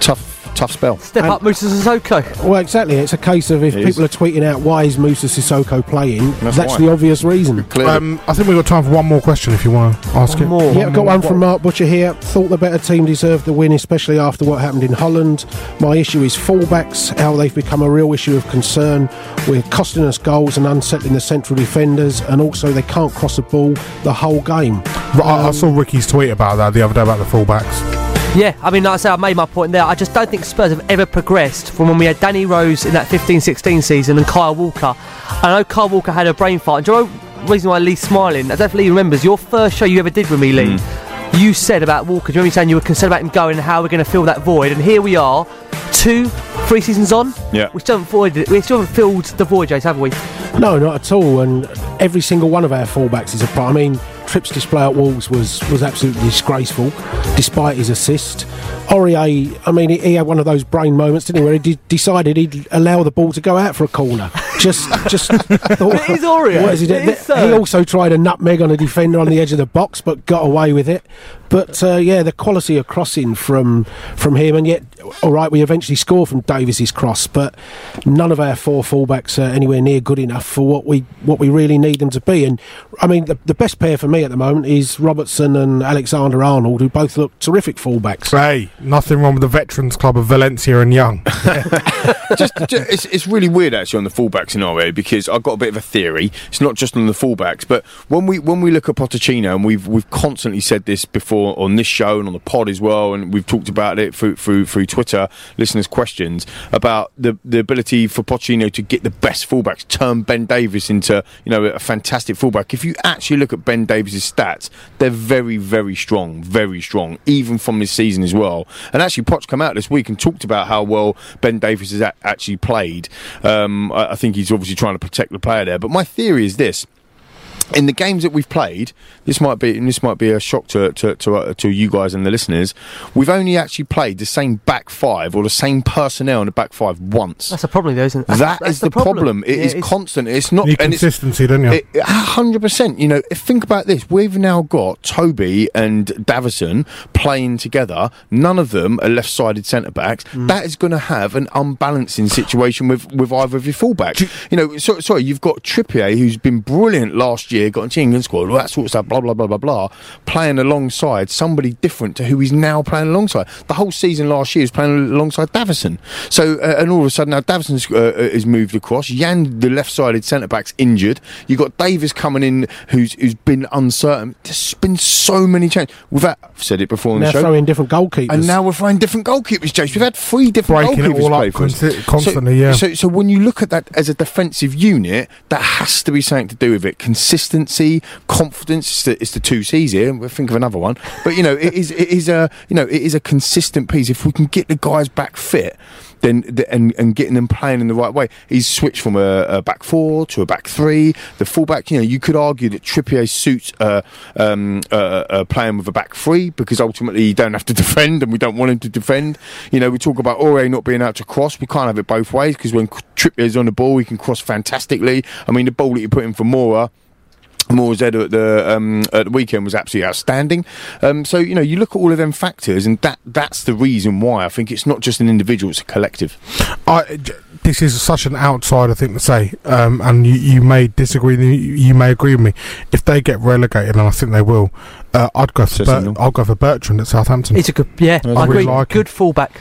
Speaker 7: tough, tough spell.
Speaker 8: Step
Speaker 9: And-
Speaker 8: up, Moussa Sissoko.
Speaker 9: Well, exactly. It's a case of if
Speaker 7: It is.
Speaker 9: people are tweeting out why is Moussa Sissoko playing,
Speaker 7: That's
Speaker 9: that's, the obvious reason.
Speaker 6: Um, I think we've got time for one more question if you want to ask it.
Speaker 8: more.
Speaker 9: Yeah, I've got one from Mark Butcher here. Thought the better team deserved the win, especially after what happened in Holland. My issue is fullbacks, how they've become a real issue of concern. We're costing us goals and unsettling the central defenders, and also they can't cross the ball the whole game.
Speaker 6: But I, I saw Ricky's tweet about that the other day about the fullbacks.
Speaker 8: Yeah, I mean, like I say, I made my point there. I just don't think Spurs have ever progressed from when we had Danny Rose in that 15 16 season and Kyle Walker. I know Kyle Walker had a brain fart. And do you know the reason why Lee's smiling? I don't think Lee remembers your first show you ever did with me, Lee. Mm. You said about Walker, do you remember me saying you were concerned about him going and how we're going to fill that void? And here we are, two, three seasons on.
Speaker 7: Yeah.
Speaker 8: We still haven't, void, we still haven't filled the void, Jace, have we?
Speaker 9: No, not at all. And every single one of our fullbacks is a pro. I mean, Tripp's display at Wolves was was absolutely disgraceful, despite his assist. Aurier, I mean, he, he had one of those brain moments, didn't he, where he de- decided he'd allow the ball to go out for a corner. Just, (laughs) just. thought,
Speaker 8: It is Aurier.
Speaker 9: What is he,
Speaker 8: It
Speaker 9: doing?
Speaker 8: is so.
Speaker 9: he also tried a nutmeg on a defender on the edge of the box, but got away with it. But uh, yeah, the quality of crossing from from him, and yet, all right, we eventually score from Davies's cross, but none of our four fullbacks are anywhere near good enough for what we what we really need them to be. And I mean, the, the best pair for me at the moment is Robertson and Alexander Arnold, who both look terrific fullbacks.
Speaker 6: Hey, nothing wrong with the Veterans Club of Valencia and Young. (laughs)
Speaker 7: just, ju- it's, it's really weird actually on the fullback scenario because I've got a bit of a theory. It's not just on the fullbacks, but when we when we look at Pochettino, and we've we've constantly said this before on this show and on the pod as well, and we've talked about it through through, through Twitter, listeners' questions about the the ability for Pochettino to get the best fullbacks, turn Ben Davies into you know a fantastic fullback. If you actually look at Ben Davies's stats, they're very very strong, very strong, even from this season as well. And actually, Poch come out this week and talked about how well Ben Davies has a- actually played. Um, I, I think he's obviously trying to protect the player there. But my theory is this. In the games that we've played, this might be and this might be a shock to to, to, uh, to you guys and the listeners. We've only actually played the same back five or the same personnel in the back five once.
Speaker 8: That's a problem, though, isn't it?
Speaker 7: That
Speaker 8: That's
Speaker 7: is the problem. It
Speaker 8: Yeah,
Speaker 7: is
Speaker 8: it's-
Speaker 7: constant. It's not
Speaker 6: You need
Speaker 7: it's-
Speaker 6: consistency, don't you?
Speaker 7: it- a hundred percent. You know, think about this. We've now got Toby and Davinson playing together. None of them are left-sided centre backs.
Speaker 6: Mm.
Speaker 7: That is going to have an unbalancing situation with with either of your fullbacks. You know, so, sorry, you've got Trippier, who's been brilliant last year, got into the England squad, all that sort of stuff. Blah blah blah blah blah. Playing alongside somebody different to who he's now playing alongside. The whole season last year is playing alongside Davinson. So, uh, and all of a sudden now Davinson's uh, is moved across. Jan, the left-sided centre back's injured. You've got Davies coming in, who's who's been uncertain. There's been so many changes. We've had, I've said it before on
Speaker 9: Now
Speaker 7: the show.
Speaker 9: throwing different goalkeepers.
Speaker 7: And now we're throwing different goalkeepers, James. We've had three different
Speaker 6: Breaking
Speaker 7: goalkeepers
Speaker 6: all up
Speaker 7: play for us.
Speaker 6: constantly,
Speaker 7: so,
Speaker 6: yeah.
Speaker 7: So, so when you look at that as a defensive unit, that has to be something to do with it. Consistency, confidence. It's the, it's the two C's here. We'll think of another one. But you know, it is it is a you know it is a consistent piece. If we can get the guys back fit. Then the, and and getting them playing in the right way. He's switched from a, a back four to a back three. The fullback, you know, you could argue that Trippier suits uh, um, uh, uh, playing with a back three because ultimately you don't have to (laughs) defend, and we don't want him to defend. You know, we talk about Ore not being able to cross. We can't have it both ways because when Trippier's on the ball, he can cross fantastically. I mean, the ball that you put in for Moura. Moura's head at the um, at the weekend was absolutely outstanding. Um, so you know, you look at all of them factors, and that that's the reason why I think it's not just an individual; it's a collective.
Speaker 6: I, j- this is such an outsider thing to say, um, and you, you may disagree. You, you may agree with me. If they get relegated, and I think they will, uh, I'd go for Ber- I'll go for Bertrand at Southampton.
Speaker 8: It's a good, yeah, I,
Speaker 6: I
Speaker 8: agree.
Speaker 6: really like him.
Speaker 8: good fullback.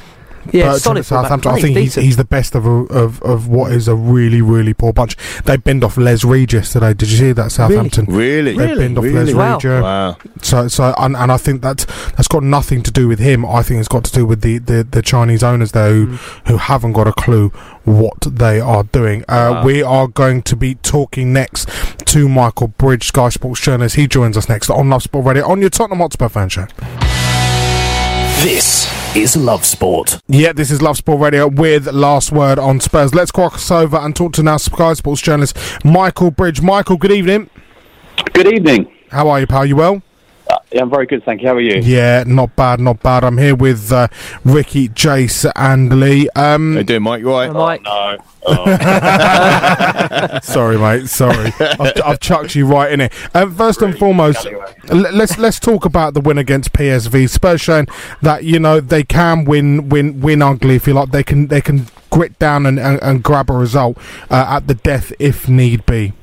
Speaker 8: Yeah,
Speaker 6: Bertrand
Speaker 8: solid
Speaker 6: at Southampton. I think he's, he's the best of, a, of of what is a really really poor bunch. They binned off Les Regis today. Did you see that Southampton?
Speaker 7: Really,
Speaker 6: They binned off Les
Speaker 8: Wow.
Speaker 6: Reed. yeah.
Speaker 7: Wow.
Speaker 6: So, so, and, and I think that that's got nothing to do with him. I think it's got to do with the, the, the Chinese owners there who, who haven't got a clue what they are doing. Uh,
Speaker 7: Wow.
Speaker 6: We are going to be talking next to Michael Bridge, Sky Sports journalist. He joins us next on Love Sport Radio on your Tottenham Hotspur fan show.
Speaker 3: This is Love Sport.
Speaker 6: Yeah, this is Love Sport Radio with last word on Spurs. Let's cross over and talk to now Sky Sports journalist Michael Bridge. Michael, good evening.
Speaker 12: Good evening.
Speaker 6: How are you, pal? You well?
Speaker 12: Uh, yeah, I'm very good, thank you. How are you?
Speaker 6: Yeah, not bad, not bad. I'm here with uh, Ricky, Jace, and Lee. Um,
Speaker 7: How you doing, Mike? You all right?
Speaker 8: Mike.
Speaker 12: No. (laughs)
Speaker 6: sorry, mate. Sorry, I've, I've chucked you right in it. Um, first and foremost, l- let's let's talk about the win against PSV. Spurs showing that you know they can win, win, win ugly if you like. They can they can grit down and, and, and grab a result uh, at the death if need be.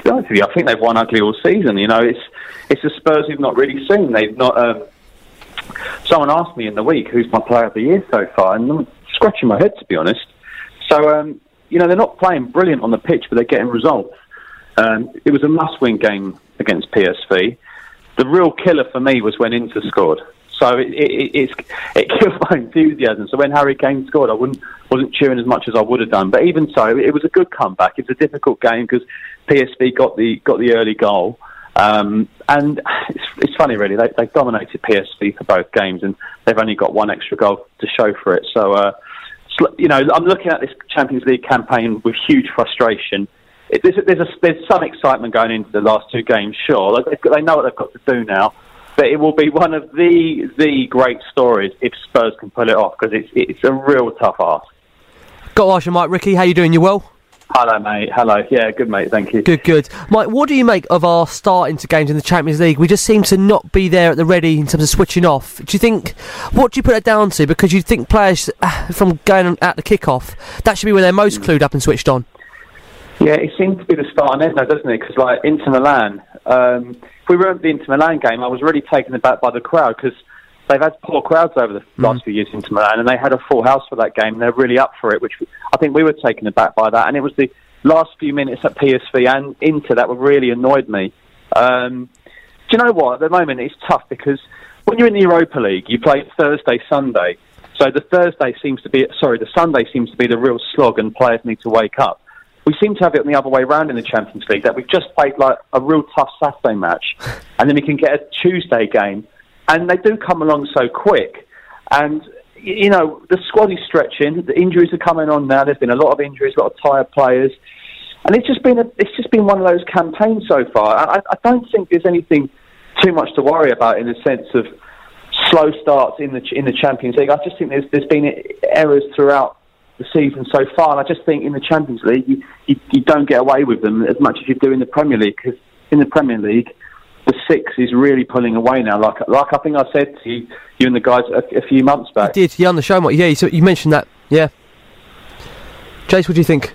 Speaker 12: To be honest with you, I think they've won ugly all season. You know, it's it's the Spurs we've not really seen. They've not. Um, someone asked me in the week who's my player of the year so far, and I'm scratching my head to be honest. So um, you know, they're not playing brilliant on the pitch, but they're getting results. Um, it was a must-win game against PSV. The real killer for me was when Inter scored. So it, it, it's, it (laughs) killed my enthusiasm. So when Harry Kane scored, I wouldn't, wasn't cheering as much as I would have done. But even so, it was a good comeback. It was a difficult game because PSV got the got the early goal. Um, and it's, it's funny, really. They, they dominated PSV for both games, and they've only got one extra goal to show for it. So, uh, you know, I'm looking at this Champions League campaign with huge frustration. It, there's, there's, a, there's some excitement going into the last two games, sure. Got, they know what they've got to do now. But it will be one of the the great stories if Spurs can pull it off because it's it's a real tough ask.
Speaker 8: Got to ask you, Mike. Ricky, how you doing? You well?
Speaker 12: Hello, mate. Hello. Yeah, good, mate. Thank you.
Speaker 8: Good, good. Mike, what do you make of our start into games in the Champions League? We just seem to not be there at the ready in terms of switching off. Do you think, what do you put it down to? Because you think players, (sighs) from going at the kick-off, that should be when they're most clued up and switched on.
Speaker 12: Yeah, it seems to be the start and end now, doesn't it? Because like Inter Milan, um, if we were at the Inter Milan game, I was really taken aback by the crowd because they've had poor crowds over the last few years Inter Milan, and they had a full house for that game. and They're really up for it, which I think we were taken aback by that. And it was the last few minutes at PSV and Inter that were really annoyed me. Um, do you know what? At the moment, it's tough because when you're in the Europa League, you play Thursday, Sunday. So the Thursday seems to be, sorry, the Sunday seems to be the real slog, and players need to wake up. We seem to have it on the other way around in the Champions League that we've just played like a real tough Saturday match, (laughs) and then we can get a Tuesday game, and they do come along so quick. And you know the squad is stretching. The injuries are coming on now. There's been a lot of injuries, a lot of tired players, and it's just been a, it's just been one of those campaigns so far. I, I don't think there's anything too much to worry about in the sense of slow starts in the in the Champions League. I just think there's there's been errors throughout the season so far, and I just think in the Champions League you, you, you don't get away with them as much as you do in the Premier League because in the Premier League the six is really pulling away now. Like like I think I said to you, you and the guys a, a few months back.
Speaker 8: Did yeah on the show, Mike? Yeah, so you mentioned that. Yeah. Jace, what do you think?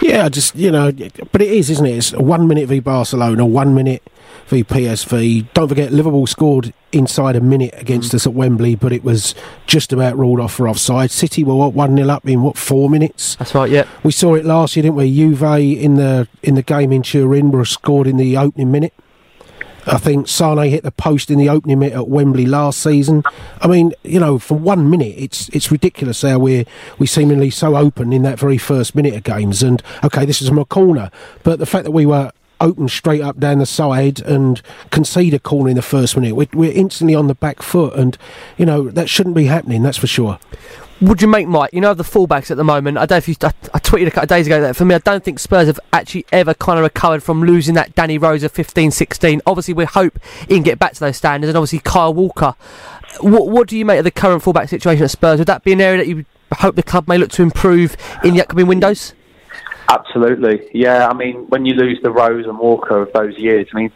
Speaker 9: Yeah, I just you know, but it is, isn't it? It's one minute v Barcelona, one minute v PSV. Don't forget, Liverpool scored inside a minute against us at Wembley, but it was just about ruled off for offside. City were what one 0 up in what four minutes?
Speaker 8: That's right. Yeah,
Speaker 9: we saw it last year, didn't we? Juve in the in the game in Turin were scored in the opening minute. I think Sane hit the post in the opening minute at Wembley last season. I mean, you know, for one minute, it's it's ridiculous how we're we seemingly so open in that very first minute of games. And okay, this is a corner, but the fact that we were open straight up down the side and concede a corner in the first minute, we're, we're instantly on the back foot, and you know that shouldn't be happening. That's for sure.
Speaker 8: Would you make Mike? You know the fullbacks at the moment. I don't know if you. I, I tweeted a couple of days ago that for me, I don't think Spurs have actually ever kind of recovered from losing that Danny Rose of 15-16. Obviously, we hope he can get back to those standards, and obviously Kyle Walker. What What do you make of the current fullback situation at Spurs? Would that be an area that you hope the club may look to improve in the upcoming windows?
Speaker 12: Absolutely, yeah. I mean, when you lose the Rose and Walker of those years, I mean,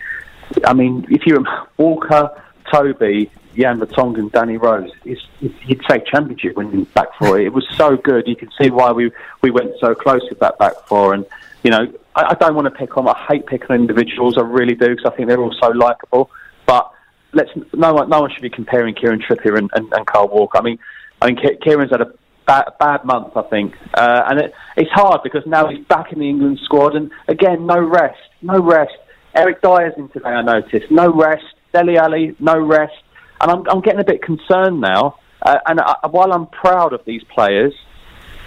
Speaker 12: I mean, if you Walker, Toby, Jan Vertonghen, Danny Rose, it's, you'd say championship winning back four. It was so good. You can see why we we went so close with that back four. And you know, I, I don't want to pick on. I hate picking individuals. I really do because I think they're all so likable. But let's no one no one should be comparing Kieran Trippier and, and, and Kyle Walker. I mean, I mean, Kieran's had a bad, bad month, I think, uh, and it, it's hard because now he's back in the England squad, and again, no rest, no rest. Eric Dier's in today, I noticed. No rest. Dele Alli, no rest. And I'm, I'm getting a bit concerned now. Uh, and I, while I'm proud of these players,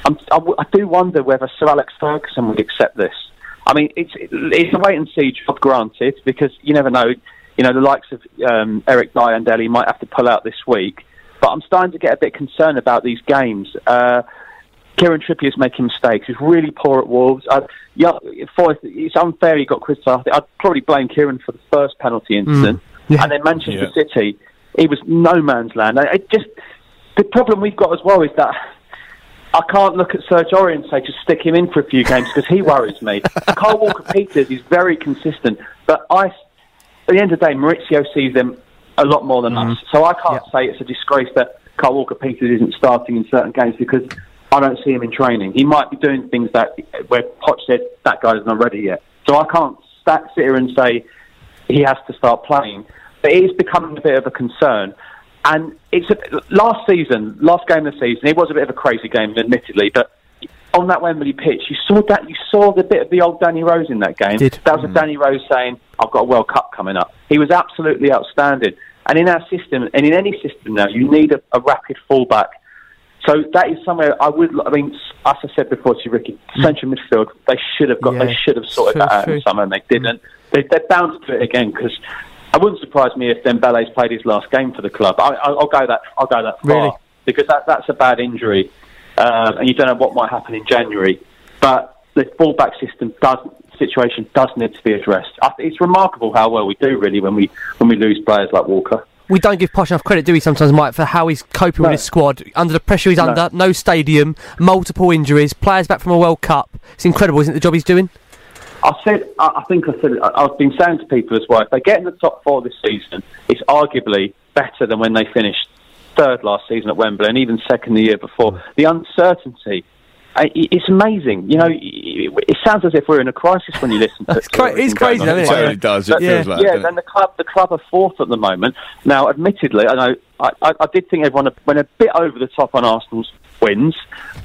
Speaker 12: I'm, I, w- I do wonder whether Sir Alex Ferguson would accept this. I mean, it's it's a wait and see job, granted, because you never know. You know, the likes of um, Eric Dier and Dele might have to pull out this week. But I'm starting to get a bit concerned about these games. Uh, Kieran Trippier's making mistakes. He's really poor at Wolves. I, yeah, for, it's unfair he got criticised. I'd probably blame Kieran for the first penalty incident. And then Manchester City, it was no man's land. It just the problem we've got as well is that I can't look at Serge Aurier and say just stick him in for a few games because he worries me. (laughs) Kyle Walker Peters is very consistent, but I, at the end of the day, Mauricio sees them a lot more than us. Mm-hmm. So I can't say it's a disgrace that Kyle Walker Peters isn't starting in certain games because I don't see him in training. He might be doing things that where Poch said that guy's not ready yet. So I can't sta sit here and say he has to start playing. But it is becoming a bit of a concern. And it's a, last season, last game of the season, it was a bit of a crazy game, admittedly, but on that Wembley pitch, you saw that you saw the bit of the old Danny Rose in that game.
Speaker 8: Did.
Speaker 12: That was a mm. Danny Rose saying, "I've got a World Cup coming up." He was absolutely outstanding. And in our system, and in any system now, you need a, a rapid fullback. So that is somewhere I would. I mean, as I said before to Ricky, central midfield. They should have got. They should have sorted
Speaker 8: True,
Speaker 12: that out
Speaker 8: true.
Speaker 12: in summer, and they didn't. They, they're bound to do it again because. I wouldn't surprise me if Dembele's played his last game for the club. I, I, I'll go that. I'll go that far
Speaker 8: Really?
Speaker 12: because that, that's a bad injury, um, and you don't know what might happen in January. But the fullback system does situation does need to be addressed. I, think it's remarkable how well we do really when we when we lose players like Walker.
Speaker 8: We don't give Poch enough credit, do we, sometimes, Mike, for how he's coping
Speaker 12: No.
Speaker 8: with his squad. Under the pressure he's
Speaker 12: No.
Speaker 8: under, no stadium, multiple injuries, players back from a World Cup. It's incredible, isn't it, the job he's doing?
Speaker 12: I said, I think I said, I've been saying to people as well, if they get in the top four this season, it's arguably better than when they finished third last season at Wembley and even second the year before. The uncertainty, it's amazing. You know, it sounds as if we're in a crisis when you listen to (laughs)
Speaker 8: It's cra- it's crazy, isn't it? It totally
Speaker 7: does. It
Speaker 12: But-
Speaker 7: feels like
Speaker 12: yeah,
Speaker 7: doesn't
Speaker 12: and the club, the club are fourth at the moment. Now, admittedly, I know I, I, I did think everyone went a bit over the top on Arsenal's wins,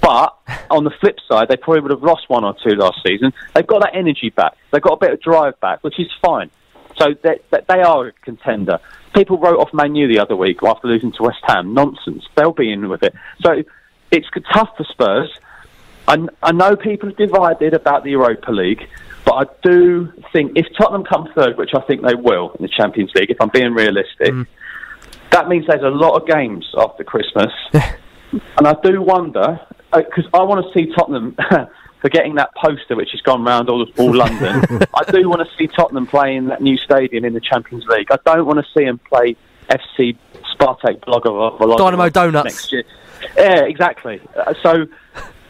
Speaker 12: but on the flip side, they probably would have lost one or two last season. They've got that energy back. They've got a bit of drive back, which is fine. So they, they, they are a contender. People wrote off Man U the other week after losing to West Ham. Nonsense. They'll be in with it. So it's tough for Spurs. I, I know people are divided about the Europa League, but I do think if Tottenham come third, which I think they will in the Champions League, if I'm being realistic, that means there's a lot of games after Christmas. (laughs) and I do wonder, because I want to see Tottenham (laughs) forgetting that poster which has gone round all, all London. (laughs) I do want to see Tottenham play in that new stadium in the Champions League. I don't want to see them play FC Spartak Blogger
Speaker 8: Dynamo Donuts.
Speaker 12: next year. Yeah, exactly. Uh, so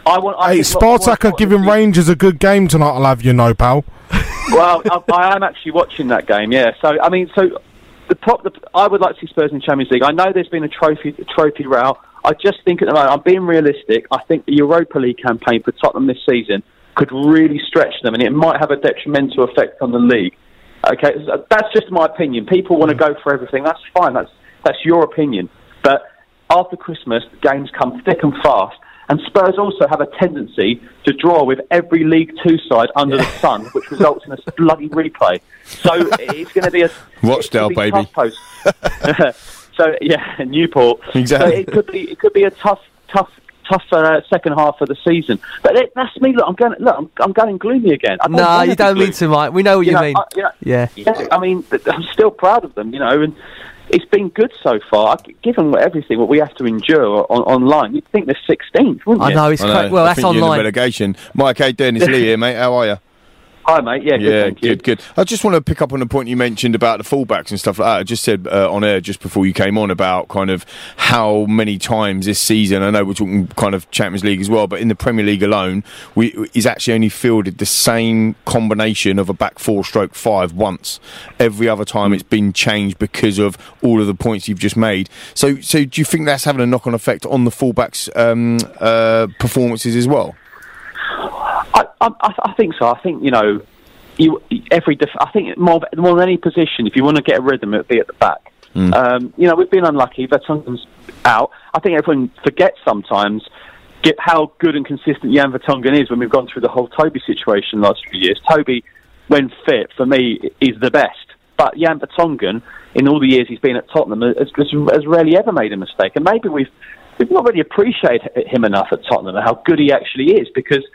Speaker 12: I want. I
Speaker 6: Hey,
Speaker 12: think lots more
Speaker 6: Spartak are giving Rangers a good game tonight, I'll have you know, pal. (laughs)
Speaker 12: well, I, I am actually watching that game. Yeah. So I mean, so the prop. The, I would like to see Spurs in the Champions League. I know there's been a trophy a trophy row. I just think at the moment, I'm being realistic. I think the Europa League campaign for Tottenham this season could really stretch them, and it might have a detrimental effect on the league. Okay, that's just my opinion. People want to mm. go for everything. That's fine. That's that's your opinion. But after Christmas, the games come thick and fast. And Spurs also have a tendency to draw with every League Two side under the sun, which results in a (laughs) bloody replay. So it's going to be a
Speaker 7: Rochdale, baby.
Speaker 12: post. (laughs) so yeah, (laughs) Newport.
Speaker 7: Exactly.
Speaker 12: So it could be it could be a tough tough tough uh, second half of the season. But it, that's me. Look, I'm going. Look, I'm, I'm going gloomy again.
Speaker 8: No,
Speaker 12: wanna
Speaker 8: you don't mean to, Mike. We know what you,
Speaker 12: know,
Speaker 8: mean.
Speaker 12: I- you know,
Speaker 8: yeah.
Speaker 12: yeah, I mean, I'm still proud of them, you know, and it's been good so far. Given what- everything what we have to endure on, online, you'd think they're 16th, wouldn't you?
Speaker 7: I know. I think you're in the relegation. Mike, hey, Dennis (laughs) Lee here, mate. How are you?
Speaker 12: Hi, mate. Yeah, good,
Speaker 7: yeah,
Speaker 12: thank you.
Speaker 7: good, good. I just want to pick up on the point you mentioned about the fullbacks and stuff like that. I just said uh, on air just before you came on about kind of how many times this season. I know we're talking kind of Champions League as well, but in the Premier League alone, we he's actually only fielded the same combination of a back four stroke five once. Every other time it's been changed because of all of the points you've just made. So, so do you think that's having a knock on effect on the fullbacks' um, uh, performances as well?
Speaker 12: I, I, I think so. I think you know, you every def- I think more more than any position, if you want to get a rhythm, it'd be at the back.
Speaker 7: Mm.
Speaker 12: Um, you know, we've been unlucky. Vertonghen's out. I think everyone forgets sometimes get how good and consistent Jan Vertonghen is when we've gone through the whole Toby situation last few years. Toby, when fit, for me, is the best. But Jan Vertonghen, in all the years he's been at Tottenham, has, has, has rarely ever made a mistake. And maybe we've we've not really appreciated him enough at Tottenham and how good he actually is. Because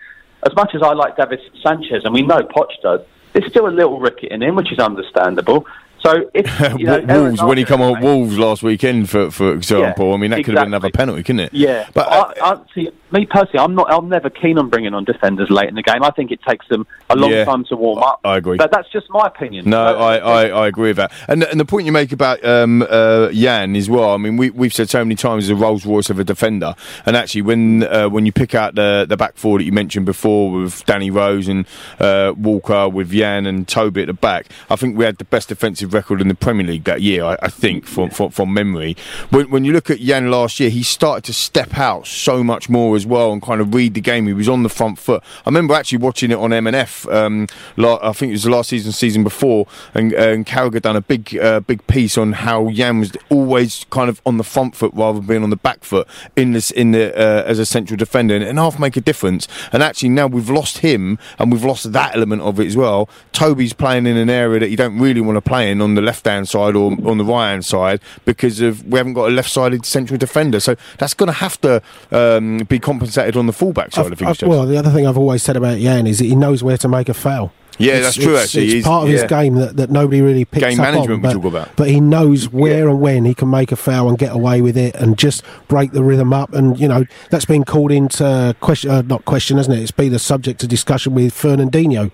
Speaker 12: as much as I like Davinson Sanchez, and we know Poch does, there's still a little ricket in him, which is understandable. So if (laughs) you know,
Speaker 7: Wolves when he come on Wolves last weekend, for for example,
Speaker 12: Yeah,
Speaker 7: I mean that could have been another penalty, couldn't it?
Speaker 12: Yeah,
Speaker 7: But,
Speaker 12: but I, I, see, me personally, I'm not. I'm never keen on bringing on defenders late in the game. I think it takes them a long
Speaker 7: Yeah.
Speaker 12: time to warm up.
Speaker 7: I agree.
Speaker 12: But that's just my opinion.
Speaker 7: No,
Speaker 12: So-
Speaker 7: I, I, I agree with that. And and the point you make about um, uh, Jan as well. I mean, we we've said so many times the Rolls Royce of a defender. And actually, when uh, when you pick out the the back four that you mentioned before with Danny Rose and uh, Walker, with Jan and Toby at the back, I think we had the best defensive record in the Premier League that year. I, I think from, from from memory. When when you look at Jan last year, he started to step out so much more as well and kind of read the game. He was on the front foot. I remember actually watching it on MNF. Um, la- I think it was the last season, season before, and, and Carragher done a big uh, big piece on how Jan was always kind of on the front foot rather than being on the back foot in this in the uh, as a central defender, and, and half make a difference. And actually now we've lost him, and we've lost that element of it as well. Toby's playing in an area that you don't really want to play in on the left hand side or on the right hand side because of we haven't got a left sided central defender. So that's going to have to um, be compensated on the fullback side of things.
Speaker 9: I've- well, the other thing I've always said about Jan is that he knows where to make a foul.
Speaker 7: Yeah,
Speaker 9: It's-
Speaker 7: that's true,
Speaker 9: It's,
Speaker 7: actually.
Speaker 9: it's
Speaker 7: He's-
Speaker 9: part of his game that, that nobody really picks
Speaker 7: Game
Speaker 9: up
Speaker 7: management
Speaker 9: on,
Speaker 7: we
Speaker 9: but,
Speaker 7: talk about.
Speaker 9: But he knows where and when he can make a foul and get away with it, and just break the rhythm up. And you know that's been called into question, uh, not question, hasn't it? It's been a subject of discussion with Fernandinho.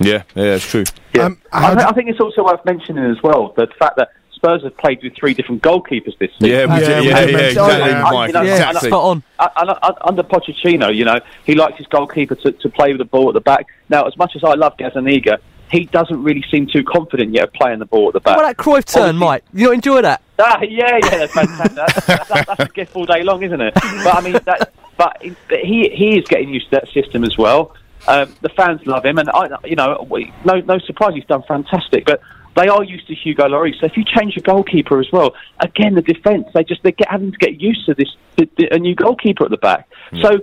Speaker 7: Yeah, yeah, it's true.
Speaker 12: Yeah. I, I think it's also worth mentioning as well the fact that Spurs have played with three different goalkeepers this season.
Speaker 7: Yeah, we did- yeah,
Speaker 12: And-
Speaker 7: yeah,
Speaker 12: and-
Speaker 7: exactly,
Speaker 12: and-
Speaker 7: Mike,
Speaker 12: you know,
Speaker 7: yeah,
Speaker 12: and-
Speaker 7: spot
Speaker 8: on.
Speaker 12: and- and- and under Pochettino, you know, he likes his goalkeeper to, to play with the ball at the back. Now, as much as I love Gazaniga, he doesn't really seem too confident yet of playing the ball at the back.
Speaker 8: What about that Cruyff turn, Mike? You not enjoy that? (laughs)
Speaker 12: Ah, yeah, yeah, that's fantastic. That's, that's, that's a gift all day long, isn't it? But I mean, that, but but he he is getting used to that system as well. Um, the fans love him, and I, you know, we, no no surprise, he's done fantastic. But they are used to Hugo Lloris, so if you change your goalkeeper as well, again the defence they just they're get, having to get used to this the, the, a new goalkeeper at the back. so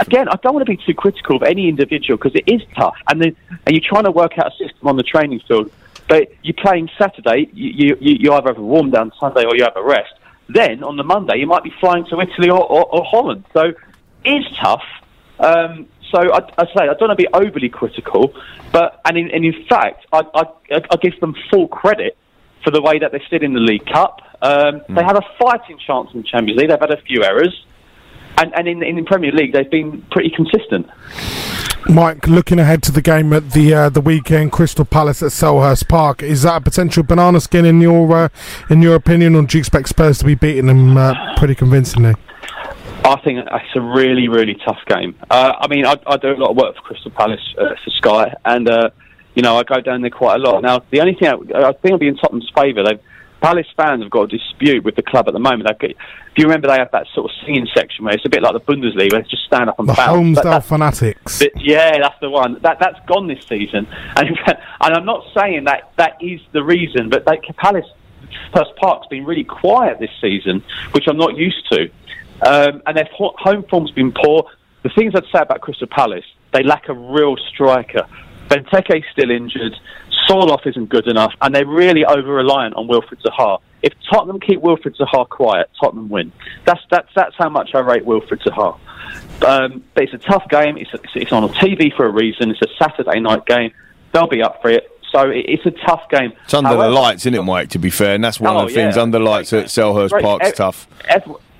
Speaker 12: again, I don't want to be too critical of any individual because it is tough, and then and you're trying to work out a system on the training field. But you're playing Saturday, you, you, you either have a warm down Sunday or you have a rest. Then on the Monday, you might be flying to Italy or, or, or Holland. So it's tough. Um, so I, I say I don't want to be overly critical, but and in, and in fact, I, I, I give them full credit for the way that they stood in the League Cup. Um, They had a fighting chance in the Champions League. They've had a few errors, and, and in, in the Premier League, they've been pretty consistent.
Speaker 6: Mike, looking ahead to the game at the uh, the weekend, Crystal Palace at Selhurst Park, is that a potential banana skin in your uh, in your opinion, or do you expect Spurs to be beating them uh, pretty convincingly?
Speaker 12: I think it's a really, really tough game. Uh, I mean, I, I do a lot of work for Crystal Palace uh, for Sky, and uh, you know I go down there quite a lot. Now, the only thing I, I think will be in Tottenham's favour. They've Palace fans have got a dispute with the club at the moment. Got- If you remember, they have that sort of singing section where it's a bit like the Bundesliga, where they just stand up and
Speaker 6: The
Speaker 12: bounce. That-
Speaker 6: Holmesdale Fanatics.
Speaker 12: yeah, that's the one. That that's gone this season, (laughs) and and I'm not saying that that is the reason, but they, Palace First Park's been really quiet this season, which I'm not used to, um, and their home form's been poor. The things I'd say about Crystal Palace, they lack a real striker. Benteke's still injured. Sorloth isn't good enough, and they're really over reliant on Wilfried Zaha. If Tottenham keep Wilfried Zaha quiet, Tottenham win. That's that's that's how much I rate Wilfried Zaha. Um, but it's a tough game. It's, it's, it's on TV for a reason. It's a Saturday night game. They'll be up for it. So it, it's a tough game.
Speaker 7: It's under
Speaker 12: However-
Speaker 7: the lights, isn't it, Mike? To be fair, and that's one
Speaker 12: Oh,
Speaker 7: of the things
Speaker 12: yeah.
Speaker 7: under lights at Selhurst. Park's
Speaker 12: Ev-
Speaker 7: tough.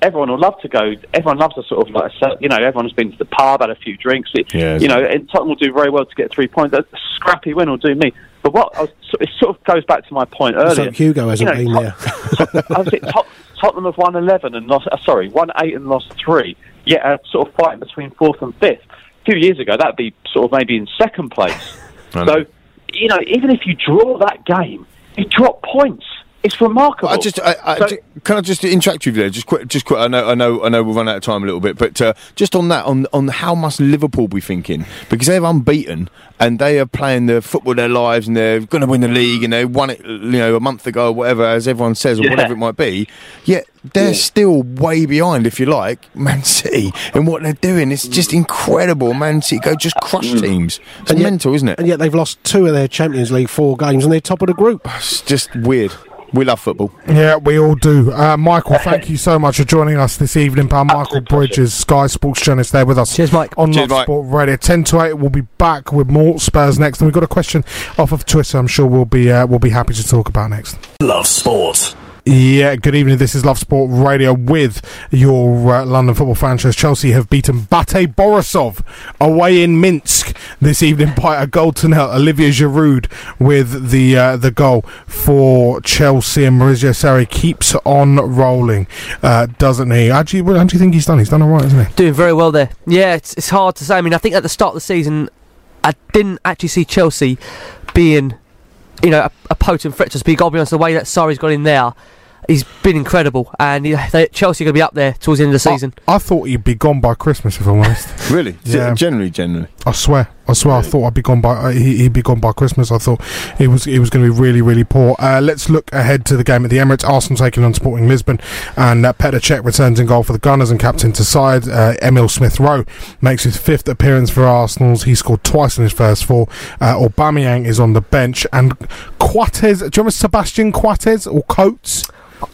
Speaker 12: Everyone will love to go. Everyone loves a sort of like, a you know, everyone's been to the pub, had a few drinks. It,
Speaker 7: Yeah,
Speaker 12: you know, and Tottenham will do very well to get three points. A scrappy win will do me. But what I was, it sort of goes back to my point earlier.
Speaker 9: Hugo hasn't
Speaker 12: You know,
Speaker 9: been
Speaker 12: Tot-
Speaker 9: there. (laughs)
Speaker 12: I was it, Tot- Tottenham have won eleven and lost. Uh, sorry, won eight and lost three. Yet a sort of fight between fourth and fifth. A few years ago, that'd be sort of maybe in second place. (laughs) So, you know, even if you draw that game, you drop points. It's remarkable.
Speaker 7: I just, I, I,
Speaker 12: So-
Speaker 7: ju- can I just interact with you there? Just quick, just quick. I know, I know, I know. We've run out of time a little bit, but uh, just on that, on on how must Liverpool be thinking? Because they're unbeaten and they are playing the football of their lives, and they're going to win the league, and they won it, you know, a month ago, or whatever, as everyone says, or
Speaker 12: Yeah.
Speaker 7: whatever it might be. Yet they're still way behind, if you like, Man City in what they're doing. It's just incredible. Man City go just crush teams. It's
Speaker 9: And yet-
Speaker 7: mental, isn't it?
Speaker 9: And yet they've lost two of their Champions League four games and they're top of the group.
Speaker 7: It's just weird. We love football.
Speaker 6: Yeah, we all do. Uh, Michael, thank you so much for joining us this evening, pal. Michael Bridges, Sky Sports journalist, there with us.
Speaker 8: Cheers, Mike.
Speaker 6: On
Speaker 7: Cheers,
Speaker 6: Love
Speaker 7: Mike.
Speaker 6: Sport Radio, ten to eight. We'll be back with more Spurs next, and we've got a question off of Twitter. I'm sure we'll be uh, we'll be happy to talk about next.
Speaker 3: Love sport.
Speaker 6: Yeah, good evening. This is Love Sport Radio with your uh, London football franchise. Chelsea have beaten Bate Borisov away in Minsk this evening by a goal to nil. Olivier Giroud with the uh, the goal for Chelsea, and Maurizio Sarri keeps on rolling, uh, doesn't he? How do, you, how do you think he's done? He's done all right, isn't he?
Speaker 8: Doing very well there. Yeah, it's, it's hard to say. I mean, I think at the start of the season, I didn't actually see Chelsea being, you know, a, a potent threat to speak. I'll be honest, the way that Sarri's got in there, he's been incredible. And you know, they, Chelsea are going to be up there towards the end of the season.
Speaker 6: I thought he'd be gone by Christmas, if I'm honest. (laughs)
Speaker 7: Really?
Speaker 6: Yeah.
Speaker 7: Generally, generally.
Speaker 6: I swear, I swear, I thought I'd be gone by uh, he, he'd be gone by Christmas. I thought it was it was going to be really really poor. Uh, let's look ahead to the game at the Emirates. Arsenal taking on Sporting Lisbon, and uh, Petr Cech returns in goal for the Gunners and captain to side. Uh, Emile Smith Rowe makes his fifth appearance for Arsenal. He scored twice in his first four. Uh, Aubameyang is on the bench, and Quates. Do you remember Sebastian Quates or Coates?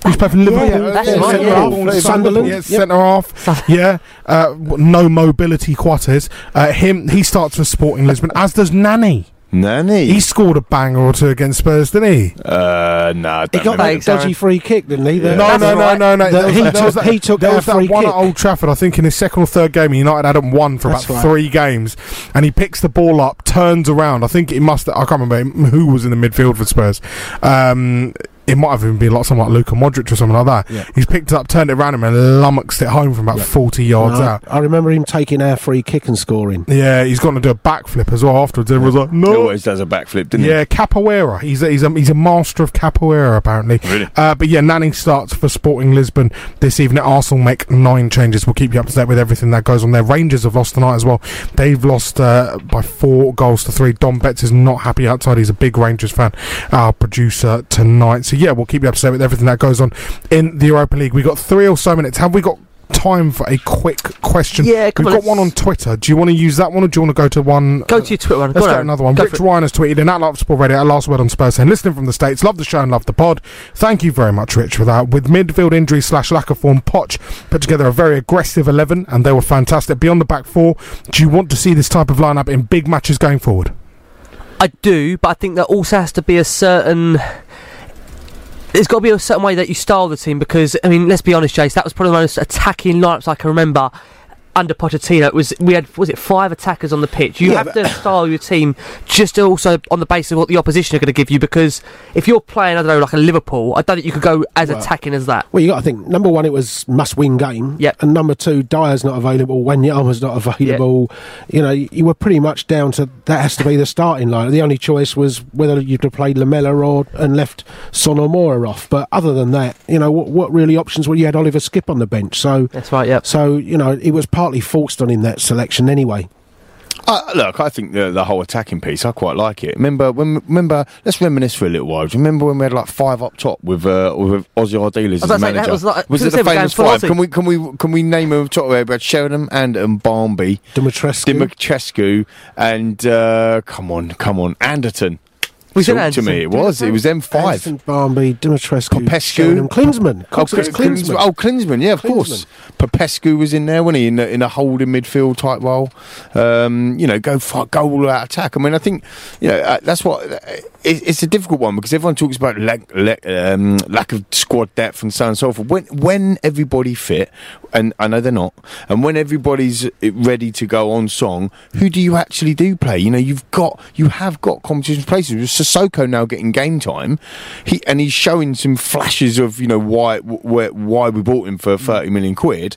Speaker 6: Who's played for Liverpool?
Speaker 8: that's
Speaker 6: Yeah,
Speaker 8: right,
Speaker 6: centre
Speaker 8: yeah.
Speaker 6: half,
Speaker 9: Sunderland.
Speaker 6: Sunderland, yeah,
Speaker 9: Yep.
Speaker 6: centre half. Yeah, uh, no mobility Quates. Uh, him, he starts for Sporting Lisbon, as does Nani.
Speaker 7: Nanny.
Speaker 6: He scored a banger or two against Spurs, didn't he?
Speaker 7: Uh, no, I
Speaker 9: He
Speaker 7: don't
Speaker 9: got that dodgy free kick, didn't he? The-
Speaker 6: No, no, no,
Speaker 8: right.
Speaker 6: no, no.
Speaker 9: The-
Speaker 6: There
Speaker 9: he
Speaker 6: was-
Speaker 9: took-
Speaker 6: that-
Speaker 9: he took
Speaker 6: there was that
Speaker 9: free
Speaker 6: one
Speaker 9: kick.
Speaker 6: at Old Trafford. I think in his second or third game, United hadn't won for
Speaker 9: That's
Speaker 6: about
Speaker 9: right.
Speaker 6: three games, and he picks the ball up, turns around. I think it must. I can't remember who was in the midfield for Spurs. Um, it might have even been like someone like Luka Modric or something like that.
Speaker 9: Yeah.
Speaker 6: He's picked it up, turned it around him, and lummoxed it home from about forty yards
Speaker 9: And I,
Speaker 6: out.
Speaker 9: I remember him taking our free kick and scoring.
Speaker 6: Yeah, he's going to do a backflip as well afterwards. Everyone's like,
Speaker 7: He
Speaker 6: no.
Speaker 7: always does a backflip, didn't he?
Speaker 6: Yeah, capoeira. He's a, he's a he's a master of capoeira apparently.
Speaker 7: Really?
Speaker 6: Uh, but yeah, Nanning starts for Sporting Lisbon this evening. Arsenal make nine changes. We'll keep you up to date with everything that goes on there. Rangers have lost tonight as well. They've lost uh, by four goals to three. Don Betts is not happy outside. He's a big Rangers fan. Our producer tonight. So yeah, we'll keep you up to date with everything that goes on in the Europa League. We've got three or so minutes. Have we got? Time for a quick question.
Speaker 8: Yeah,
Speaker 6: we've
Speaker 8: on,
Speaker 6: got one on Twitter. Do you want to use that one, or do you want to go to one?
Speaker 8: Go to your Twitter one.
Speaker 6: Let's
Speaker 8: Go
Speaker 6: another one.
Speaker 8: Go
Speaker 6: Rich. Ryan has tweeted in at Love Sport Radio, a last word on Spurs, saying, listening from the States, love the show and love the pod. Thank you very much, Rich, for that. With midfield injury slash lack of form, Poch put together a very aggressive 11, and they were fantastic. Beyond the back four, do you want to see this type of lineup in big matches going forward?
Speaker 8: I do, but I think there also has to be a certain. There's got to be a certain way that you style the team because I mean, let's be honest, Jace. That was probably the most attacking lineups I can remember under Pochettino. It was we had was it five attackers on the pitch. You
Speaker 9: Yeah,
Speaker 8: have to style your team just also on the basis of what the opposition are going to give you because if you're playing, I don't know, like a Liverpool, I don't think you could go as
Speaker 9: Well-
Speaker 8: attacking as that.
Speaker 9: Well, you got to think. Number one, it was must-win game.
Speaker 8: Yep.
Speaker 9: And number two, Dier's not available. Wanyama's not available. You know, you were pretty much down to that has to be the starting line. The only choice was whether you'd have played Lamela or and left Son or Moura off. But other than that, you know, what, what really options were? You had Oliver Skipp on the bench, so
Speaker 8: That's right. Yep.
Speaker 9: so you know it was partly forced on him that selection anyway.
Speaker 7: Uh, look, I think the, the whole attacking piece, I quite like it. Remember, when, remember, let's reminisce for a little while. Do you remember when we had like five up top with uh, with Ossie Ardiles as
Speaker 8: was
Speaker 7: the
Speaker 8: about that
Speaker 7: manager?
Speaker 8: was like-
Speaker 7: was it the famous five? Can we can we can we name them top? We had Sheringham and and Barmby,
Speaker 9: Dumitrescu.
Speaker 7: Dumitrescu, and uh, come on, come on, Anderton.
Speaker 8: We
Speaker 7: Talk to me. It was. It was them five.
Speaker 9: Anderson, Barmby, Dumitrescu,
Speaker 7: Popescu.
Speaker 9: Klinsmann.
Speaker 7: Oh,
Speaker 9: Cox- it was
Speaker 7: Klin-
Speaker 9: Klinsmann.
Speaker 7: oh, Klinsmann, yeah, of course. Popescu was in there, wasn't he, in a, in a holding midfield type role? Um, you know, go for, go all out attack. I mean, I think you know uh, that's what uh, it, it's a difficult one because everyone talks about lack, lack, um, lack of squad depth and so on and so forth. When when everybody fit, and I know they're not, and when everybody's ready to go on song, who do you actually do play? You know, you've got you have got competition places. Sissoko now getting game time, he and he's showing some flashes of you know why why, why we bought him for thirty mm. million quid.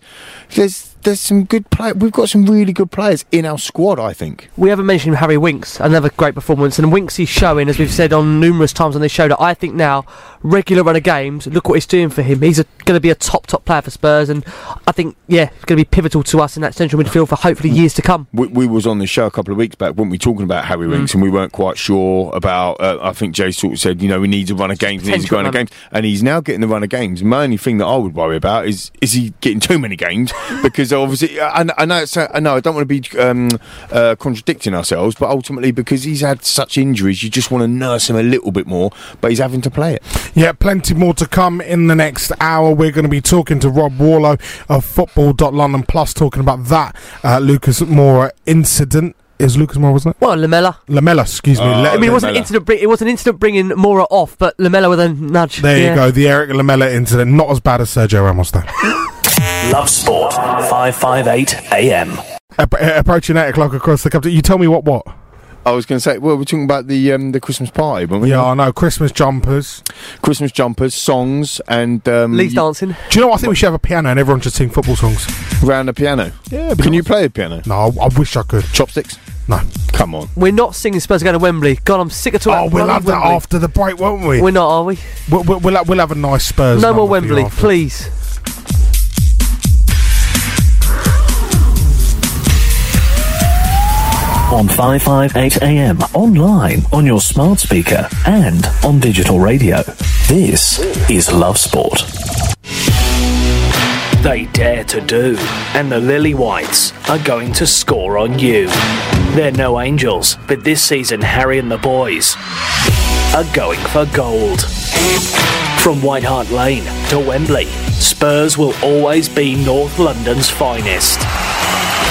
Speaker 7: There's there's some good play. We've got some really good players in our squad. I think.
Speaker 8: We haven't mentioned Harry Winks, another great performance, and Winks is showing, as we've said on numerous times on this show, that I think now regular run of games. Look what it's doing for him. He's going to be a top top player for Spurs, and I think yeah, it's going to be pivotal to us in that central midfield for hopefully years to come.
Speaker 7: We, we was on the show a couple of weeks back, weren't we, talking about Harry Winks, and we weren't quite sure about. Uh, I think Jay sort of said, you know, we need to run a games, needs to run
Speaker 8: run.
Speaker 7: games, and he's now getting the run of games. My only thing that I would worry about is is he getting too many games (laughs) because obviously I, I know it's, I know I don't want to be um, uh, contradicting ourselves, but ultimately because he's had such injuries, you just want to nurse him a little bit more, but he's having to play it.
Speaker 6: Yeah, plenty more to come in the next hour. We're going to be talking to Rob Warlow of Football.London Plus, talking about that uh, Lucas Moura incident. Is Lucas Moura, wasn't it?
Speaker 8: Well, Lamela.
Speaker 6: Lamela, excuse me.
Speaker 7: Oh,
Speaker 6: Le-
Speaker 8: I mean, it wasn't an incident. Bring, it was an incident bringing Moura off, but Lamela with a nudge.
Speaker 6: there
Speaker 8: Yeah.
Speaker 6: you go. The Erik Lamela incident. Not as bad as Sergio Ramos, though. (laughs)
Speaker 3: Love Sport, 558 AM.
Speaker 6: App- uh, approaching 8 o'clock across the country. You tell me what, what?
Speaker 7: I was going to say, well, we're talking about the um, the Christmas party, weren't we?
Speaker 6: Yeah, I know. Christmas jumpers.
Speaker 7: Christmas jumpers, songs, and um,
Speaker 8: Lee's dancing.
Speaker 6: Do you know what? I think we should have a piano and everyone should sing football songs.
Speaker 7: around the piano.
Speaker 6: Yeah,
Speaker 7: Can you play a piano?
Speaker 6: No, I, I wish I could.
Speaker 7: Chopsticks?
Speaker 6: No.
Speaker 7: Come on.
Speaker 8: We're not singing Spurs going to Wembley. God, I'm sick of talking.
Speaker 6: Oh, we'll have that
Speaker 8: Wembley.
Speaker 6: after the break, won't we?
Speaker 8: We're not, are we?
Speaker 6: We'll, we'll, we'll, have, we'll have a nice Spurs.
Speaker 8: No more
Speaker 6: number for you
Speaker 8: Wembley, please.
Speaker 3: On 558 AM, online, on your smart speaker, and on digital radio. This is Love Sport.
Speaker 4: They dare to do, and the Lily Whites are going to score on you. They're no angels, but this season Harry and the boys are going for gold. From White Hart Lane to Wembley, Spurs will always be North London's finest.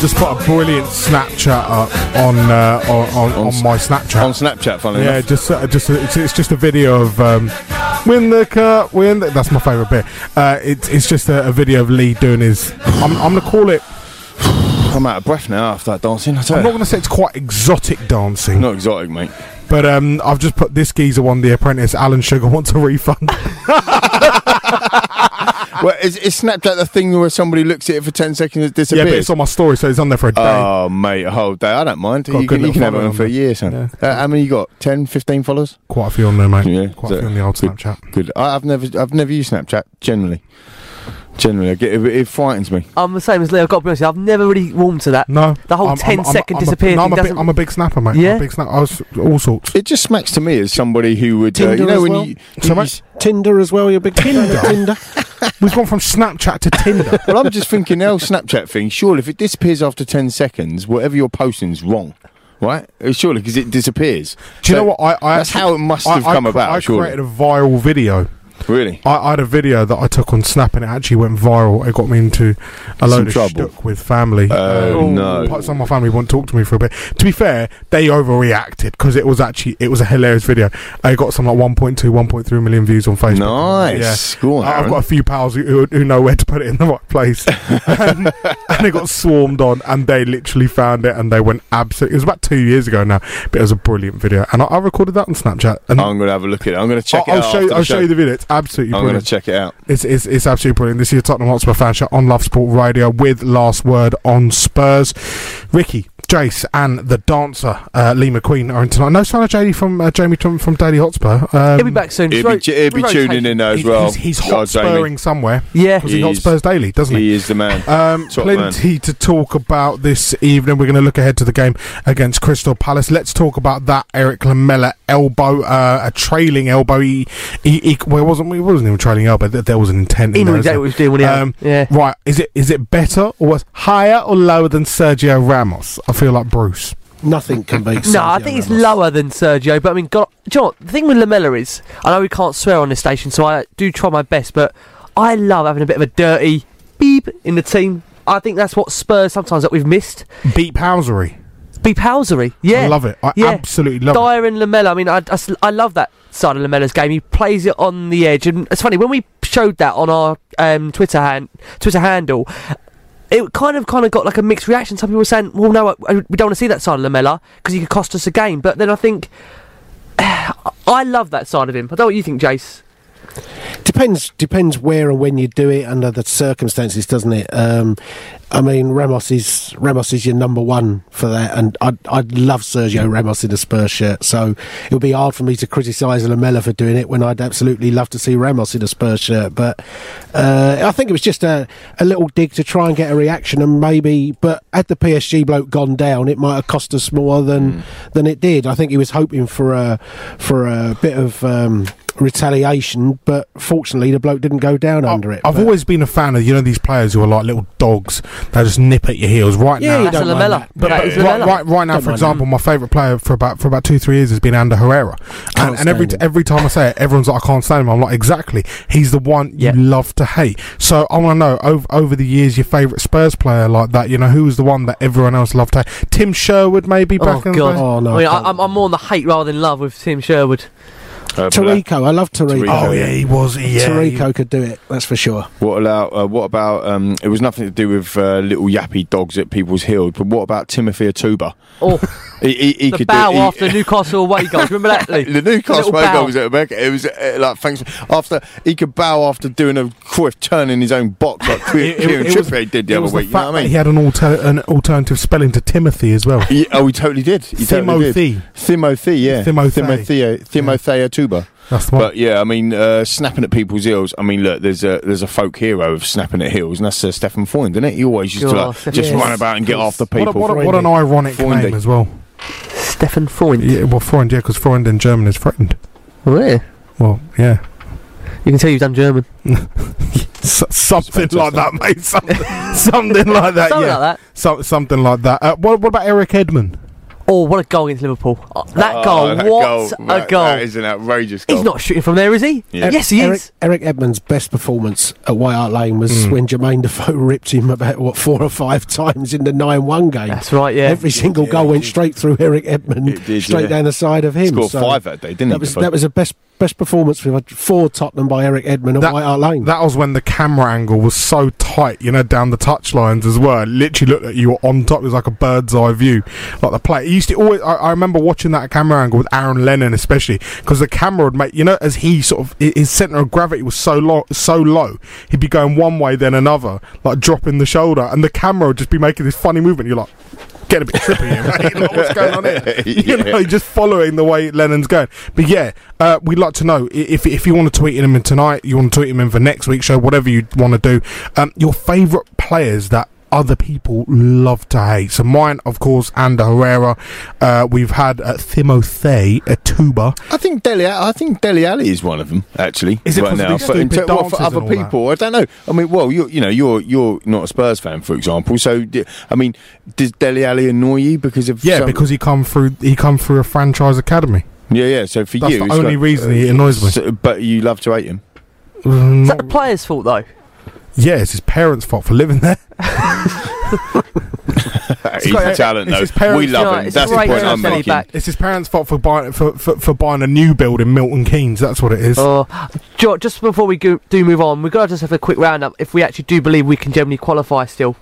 Speaker 6: just put a brilliant Snapchat up on uh, on, on, on my Snapchat. On
Speaker 7: Snapchat, funny
Speaker 6: Yeah,
Speaker 7: enough.
Speaker 6: just uh, just it's, it's just a video of um, win the cup, win. The, that's my favourite bit. Uh, it's it's just a, a video of Lee doing his. I'm, I'm gonna call it.
Speaker 7: I'm out of breath now after that dancing. I
Speaker 6: I'm not gonna say it's quite exotic dancing.
Speaker 7: Not exotic, mate.
Speaker 6: But um, I've just put this geezer on The Apprentice. Alan Sugar wants a refund. (laughs) (laughs)
Speaker 7: well, is, is Snapchat the thing where somebody looks at it for 10 seconds and it
Speaker 6: yeah,
Speaker 7: disappears?
Speaker 6: but it's on my story, so it's on there for a day.
Speaker 7: Oh, mate, a whole day. I don't mind.
Speaker 6: Got
Speaker 7: You can, you can have it on for a
Speaker 6: on
Speaker 7: year, son. Uh, how many you got? 10, 15 followers?
Speaker 6: Quite a few on there, mate.
Speaker 7: Yeah.
Speaker 6: Quite a few on the old
Speaker 7: good,
Speaker 6: Snapchat.
Speaker 7: Good. I, I've never, I've never used Snapchat. Generally, generally, I get, it, it frightens me.
Speaker 8: I'm the same as Leo. I've got to be honest, you, I've never really warmed to that.
Speaker 6: No,
Speaker 8: the whole
Speaker 6: I'm-
Speaker 8: ten
Speaker 6: I'm- I'm-
Speaker 8: second
Speaker 6: I'm a-
Speaker 8: disappear
Speaker 6: no, I'm, a big. I'm a big snapper, mate. I'm
Speaker 8: Yeah?
Speaker 6: a big snapper. I was all sorts.
Speaker 7: It just smacks to me as somebody who would, uh,
Speaker 9: Tinder
Speaker 7: you know,
Speaker 9: as
Speaker 7: when
Speaker 9: well.
Speaker 7: you,
Speaker 9: So
Speaker 7: you
Speaker 9: much Tinder as well. You're a big fan (laughs) of Tinder. (laughs)
Speaker 6: We've gone from Snapchat to Tinder.
Speaker 7: well, I'm just thinking now, Snapchat thing. Surely, if it disappears after ten seconds, whatever you're posting's wrong, right? Uh, Surely, because it disappears.
Speaker 6: Do you
Speaker 7: So
Speaker 6: know what? I, I
Speaker 7: that's
Speaker 6: actually-
Speaker 7: how it must have
Speaker 6: I
Speaker 7: come
Speaker 6: cr-
Speaker 7: about.
Speaker 6: I
Speaker 7: surely.
Speaker 6: created a viral video.
Speaker 7: Really?
Speaker 6: I, I had a video that I took on Snap and it actually went viral. It got me into a
Speaker 7: Some
Speaker 6: load of
Speaker 7: trouble.
Speaker 6: shtuck with family.
Speaker 7: Oh,
Speaker 6: Um,
Speaker 7: no.
Speaker 6: Some of my family won't talk to me for a bit. To be fair, they overreacted because it was actually it was a hilarious video. I got some like 1.2, 1.3 million views on Facebook.
Speaker 7: Nice. Go on,
Speaker 6: I- I've got a few pals who, who, know where to put it in the right place, (laughs) and, and it got swarmed on, and they literally found it, and they went absolutely. It was about two years ago now, but it was a brilliant video, and I, I recorded that on Snapchat. And
Speaker 7: I'm going to have a look at it. I'm going to check
Speaker 6: I'll,
Speaker 7: it
Speaker 6: I'll
Speaker 7: out.
Speaker 6: show you.
Speaker 7: after the
Speaker 6: I'll show
Speaker 7: show.
Speaker 6: you the video. It's absolutely
Speaker 7: I'm going
Speaker 6: brilliant.
Speaker 7: to check it out.
Speaker 6: It's, it's, it's absolutely brilliant. This is your Tottenham Hotspur fan show on Love Sport Radio with last word on Spurs. Ricky, Jace, and the dancer uh, Lee McQueen are in tonight. No sign of JD from uh, Jamie from, from Daily Hotspur. Um,
Speaker 8: He'll be back soon.
Speaker 7: He'll be, he'll be tuning in there as
Speaker 6: He's,
Speaker 7: well.
Speaker 6: he's, he's
Speaker 7: Oh,
Speaker 6: somewhere.
Speaker 8: Yeah,
Speaker 6: because he
Speaker 7: He is.
Speaker 6: hotspurs daily, doesn't he?
Speaker 7: He is the man.
Speaker 6: Um,
Speaker 7: Top
Speaker 6: plenty to talk about this evening. We're going to look ahead to the game against Crystal Palace. Let's talk about that Erik Lamela elbow, uh, a trailing elbow. He, he, he well, it wasn't. It wasn't even a trailing elbow. There, there was an intent.
Speaker 8: He
Speaker 6: in
Speaker 8: knew
Speaker 6: there,
Speaker 8: exactly what he was doing when he had-
Speaker 6: um,
Speaker 8: yeah.
Speaker 6: Right. Is it is it better or was higher or lower than Sergio Ramos? I feel like Bruce.
Speaker 9: Nothing can beat.
Speaker 8: No, I think it's lower than Sergio. But I mean, God, do you know what? the thing with Lamela is, I know we can't swear on this station, so I do try my best. But I love having a bit of a dirty beep in the team. I think that's what Spurs sometimes that we've missed.
Speaker 6: Beep housery.
Speaker 8: Beep housery. Yeah,
Speaker 6: I love it. I
Speaker 8: yeah.
Speaker 6: absolutely love it.
Speaker 8: Dier and Lamela. I mean, I, I s- I love that side of Lamela's game. He plays it on the edge, and it's funny when we showed that on our um, Twitter hand, Twitter handle. It kind of kind of got like a mixed reaction. Some people were saying, "Well, no, I- we don't want to see that side of Lamela because he could cost us a game." But then I think (sighs) I love that side of him. I don't know what you think, Jace.
Speaker 9: Depends depends where and when you do it under the circumstances, doesn't it? Um, I mean, Ramos is Ramos is your number one for that, and I'd I'd love Sergio Ramos in a Spurs shirt. So it would be hard for me to criticise Lamela for doing it when I'd absolutely love to see Ramos in a Spurs shirt. But uh, I think it was just a, a little dig to try and get a reaction, and maybe. But had the PSG bloke gone down, it might have cost us more than than it did. I think he was hoping for a for a bit of. Um, retaliation but fortunately the bloke didn't go down under it
Speaker 6: I've
Speaker 9: but-
Speaker 6: always been a fan of you know these players who are like little dogs. They just nip at your heels right
Speaker 9: Yeah,
Speaker 6: now.
Speaker 9: you don't mind
Speaker 8: Lamela.
Speaker 9: that.
Speaker 6: But,
Speaker 8: That
Speaker 6: but
Speaker 8: is
Speaker 6: right, right, right now,
Speaker 9: Don't
Speaker 6: for
Speaker 9: mind
Speaker 6: example, my favourite player for about for about two three years has been Ander Herrera, and, and every
Speaker 9: stand
Speaker 6: every time I say it, everyone's like, I can't stand him. I'm like, exactly. He's the one
Speaker 8: Yeah.
Speaker 6: you love to hate. So I want to know over over the years, your favourite Spurs player like that. You know, who was the one that everyone else loved to hate? Tim Sherwood, maybe oh, back
Speaker 8: oh
Speaker 6: in
Speaker 8: God!
Speaker 6: the day.
Speaker 9: Oh, no,
Speaker 8: I mean,
Speaker 9: I
Speaker 8: I. I'm, I'm more on the hate rather than love with Tim Sherwood.
Speaker 7: Uh,
Speaker 9: Taricco, I love Taricco.
Speaker 7: Taricco,
Speaker 6: Oh yeah, he was. Yeah, he-
Speaker 9: Taricco could do it, that's for sure.
Speaker 7: What about uh, what about? Um, it was nothing to do with uh, little yappy dogs at people's heels, but what about Timothy Atouba?
Speaker 8: Oh, (laughs)
Speaker 7: He, he, he
Speaker 8: the
Speaker 7: could
Speaker 8: bow
Speaker 7: do, he-
Speaker 8: after Newcastle away goals. Remember that? (laughs) Lee?
Speaker 7: the Newcastle away
Speaker 8: bow.
Speaker 7: goal was at America. It was uh, like thanks after he could bow after doing a Cruyff turn in his own box like (laughs) Kieran Trippier did the other
Speaker 6: was
Speaker 7: week. You know
Speaker 6: fact
Speaker 7: what I
Speaker 6: that
Speaker 7: mean?
Speaker 6: He had an, alter- an alternative spelling to Timothy as well.
Speaker 7: He- oh, he totally did. He totally
Speaker 6: Timothy.
Speaker 7: did. Timothy, yeah.
Speaker 6: Timothy.
Speaker 7: Timothy. Timothy Tuba.
Speaker 6: That's the one.
Speaker 7: But yeah, I mean, uh, snapping at people's heels. I mean, look, there's a there's a folk hero of snapping at heels, and that's uh, Stefan Freund, isn't it? He always used to like, just
Speaker 8: Freund.
Speaker 7: run about and get after
Speaker 6: What, a,
Speaker 7: people.
Speaker 6: what, a, what an ironic
Speaker 7: Freundy.
Speaker 6: name as well.
Speaker 8: Stefan Freund.
Speaker 6: Yeah, well, Freund, yeah, because Freund in German is frightened.
Speaker 8: Really?
Speaker 6: Well, yeah.
Speaker 8: You can tell you've done German. (laughs)
Speaker 6: S- something like that, mate. Something, (laughs) something like that.
Speaker 8: Something
Speaker 6: yeah.
Speaker 8: like that.
Speaker 6: So, something like that. Uh, what, what about Erik Edman?
Speaker 8: Oh, what a goal against Liverpool! Oh, that
Speaker 7: Oh,
Speaker 8: goal,
Speaker 7: that
Speaker 8: what
Speaker 7: goal,
Speaker 8: a
Speaker 7: that-
Speaker 8: goal!
Speaker 7: That is an outrageous goal.
Speaker 8: He's not shooting from there, is he?
Speaker 7: Yeah.
Speaker 8: Yes, he
Speaker 9: Eric,
Speaker 8: is.
Speaker 9: Erik Edman's best performance at White Hart Lane was
Speaker 6: Hmm.
Speaker 9: when Jermaine Defoe (laughs) ripped him about what four or five times in the nine-one game.
Speaker 8: That's right. Yeah.
Speaker 9: Every single goal went straight through Erik
Speaker 7: Edman, did,
Speaker 9: straight
Speaker 7: yeah.
Speaker 9: down the side of him.
Speaker 7: Scored
Speaker 9: So
Speaker 7: five that day, didn't he?
Speaker 9: was that was the best best performance for, for Tottenham by Erik Edman at
Speaker 6: That-
Speaker 9: White Hart Lane.
Speaker 6: That was when the camera angle was so tight, you know, down the touch lines as well. It literally looked like you were on top. It was like a bird's eye view, like the play. It used to always. I, I remember watching that camera angle with Aaron Lennon, especially because the camera would make you know as he sort of his center of gravity was so low, so low. He'd be going one way then another, like dropping the shoulder, and the camera would just be making this funny movement. You're like. Getting a bit trippy here, mate. Like, what's going on here? (laughs) You
Speaker 7: Yeah.
Speaker 6: know, just following the way Lennon's going. But yeah, uh, we'd like to know if if you want to tweet him in tonight, you want to tweet him in for next week's show, whatever you want to do. Um, your favourite players that other people love to hate. So mine, of course, Ander Herrera. Uh, we've had uh, Timothy Tuba.
Speaker 7: I think Dele. I think Dele Alli is one of them. Actually,
Speaker 6: Is it
Speaker 7: right
Speaker 6: because
Speaker 7: now?
Speaker 6: these
Speaker 7: For, in
Speaker 6: stupid
Speaker 7: ter- well, for other
Speaker 6: and all that?
Speaker 7: people, I don't know. I mean, well, you're you know you're you're not a Spurs fan, for example. So I mean, does Dele Alli annoy you because of
Speaker 6: Yeah,
Speaker 7: some-
Speaker 6: because he come through. He come through a franchise academy.
Speaker 7: yeah yeah. So for
Speaker 6: That's
Speaker 7: you,
Speaker 6: the only
Speaker 7: like-
Speaker 6: reason he annoys me.
Speaker 7: so- but you love to hate him.
Speaker 8: Is that the player's fault though?
Speaker 6: Yeah, it's his parents' fault for living there.
Speaker 7: He's
Speaker 6: got-
Speaker 7: a talent,
Speaker 6: it's
Speaker 7: though.
Speaker 6: his parents-
Speaker 7: We love
Speaker 8: Yeah,
Speaker 7: him.
Speaker 8: it's
Speaker 7: That's the
Speaker 8: great
Speaker 7: point I'm making.
Speaker 8: back.
Speaker 6: It's his parents' fault for buying for, for, for buying a new build in Milton Keynes. That's what it is.
Speaker 8: Oh, just before we go, do move on, we've got to just have a quick roundup. If we actually do believe we can generally qualify still,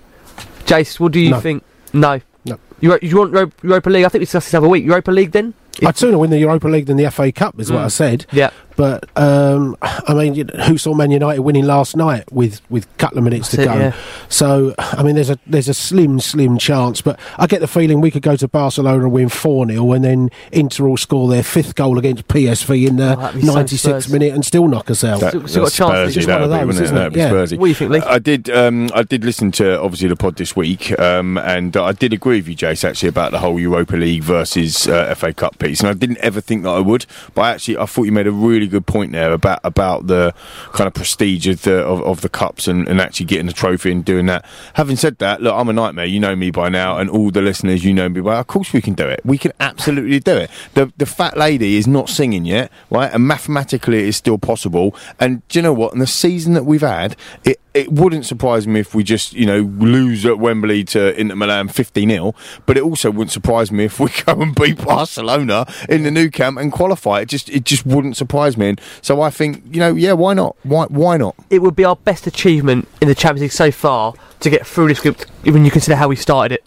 Speaker 8: Jace, what do you
Speaker 9: No.
Speaker 8: think? No.
Speaker 9: No.
Speaker 8: You, you want Europa League? I think we discussed this the other week. Europa League then?
Speaker 9: I'd sooner win the Europa League than the FA Cup, is what
Speaker 8: Mm.
Speaker 9: I said.
Speaker 8: Yeah.
Speaker 9: But um, I mean, you know, who saw Man United winning last night with with a couple of minutes
Speaker 8: That's
Speaker 9: to
Speaker 8: it,
Speaker 9: go?
Speaker 8: yeah.
Speaker 9: So I mean, there's a there's a slim slim chance. But I get the feeling we could go to Barcelona and win four 0 and then Inter will score their fifth goal against PSV in the
Speaker 8: Oh, that'd be so
Speaker 9: 96th minute and still knock us out.
Speaker 7: That,
Speaker 8: Still- still got a chance,
Speaker 7: Spursy,
Speaker 8: it's
Speaker 9: one of
Speaker 7: would be,
Speaker 9: those,
Speaker 7: wouldn't it?
Speaker 9: isn't
Speaker 7: That'd be
Speaker 9: it? Yeah.
Speaker 7: Spursy.
Speaker 8: What do you think, Lee?
Speaker 7: I did. Um, I did listen to obviously the pod this week, um, and I did agree with you, Jace, actually about the whole Europa League versus uh, FA Cup piece. And I didn't ever think that I would, but I actually I thought you made a really good point there about about the kind of prestige of the of, of the cups and, and actually getting the trophy and doing that. Having said that, look, I'm a nightmare. You know me by now, and all the listeners, you know me by. Of course, we can do it. We can absolutely do it. The the fat lady is not singing yet, right? And mathematically, it is still possible. And do you know what? In the season that we've had, it it wouldn't surprise me if we just you know lose at Wembley to Inter Milan 15 0, But it also wouldn't surprise me if we go and beat (laughs) Barcelona in the new camp and qualify. It just it just wouldn't surprise me. And so I think you know yeah, why not? Why why not?
Speaker 8: It would be our best achievement in the Champions League so far to get through this group, even when you consider how we started it.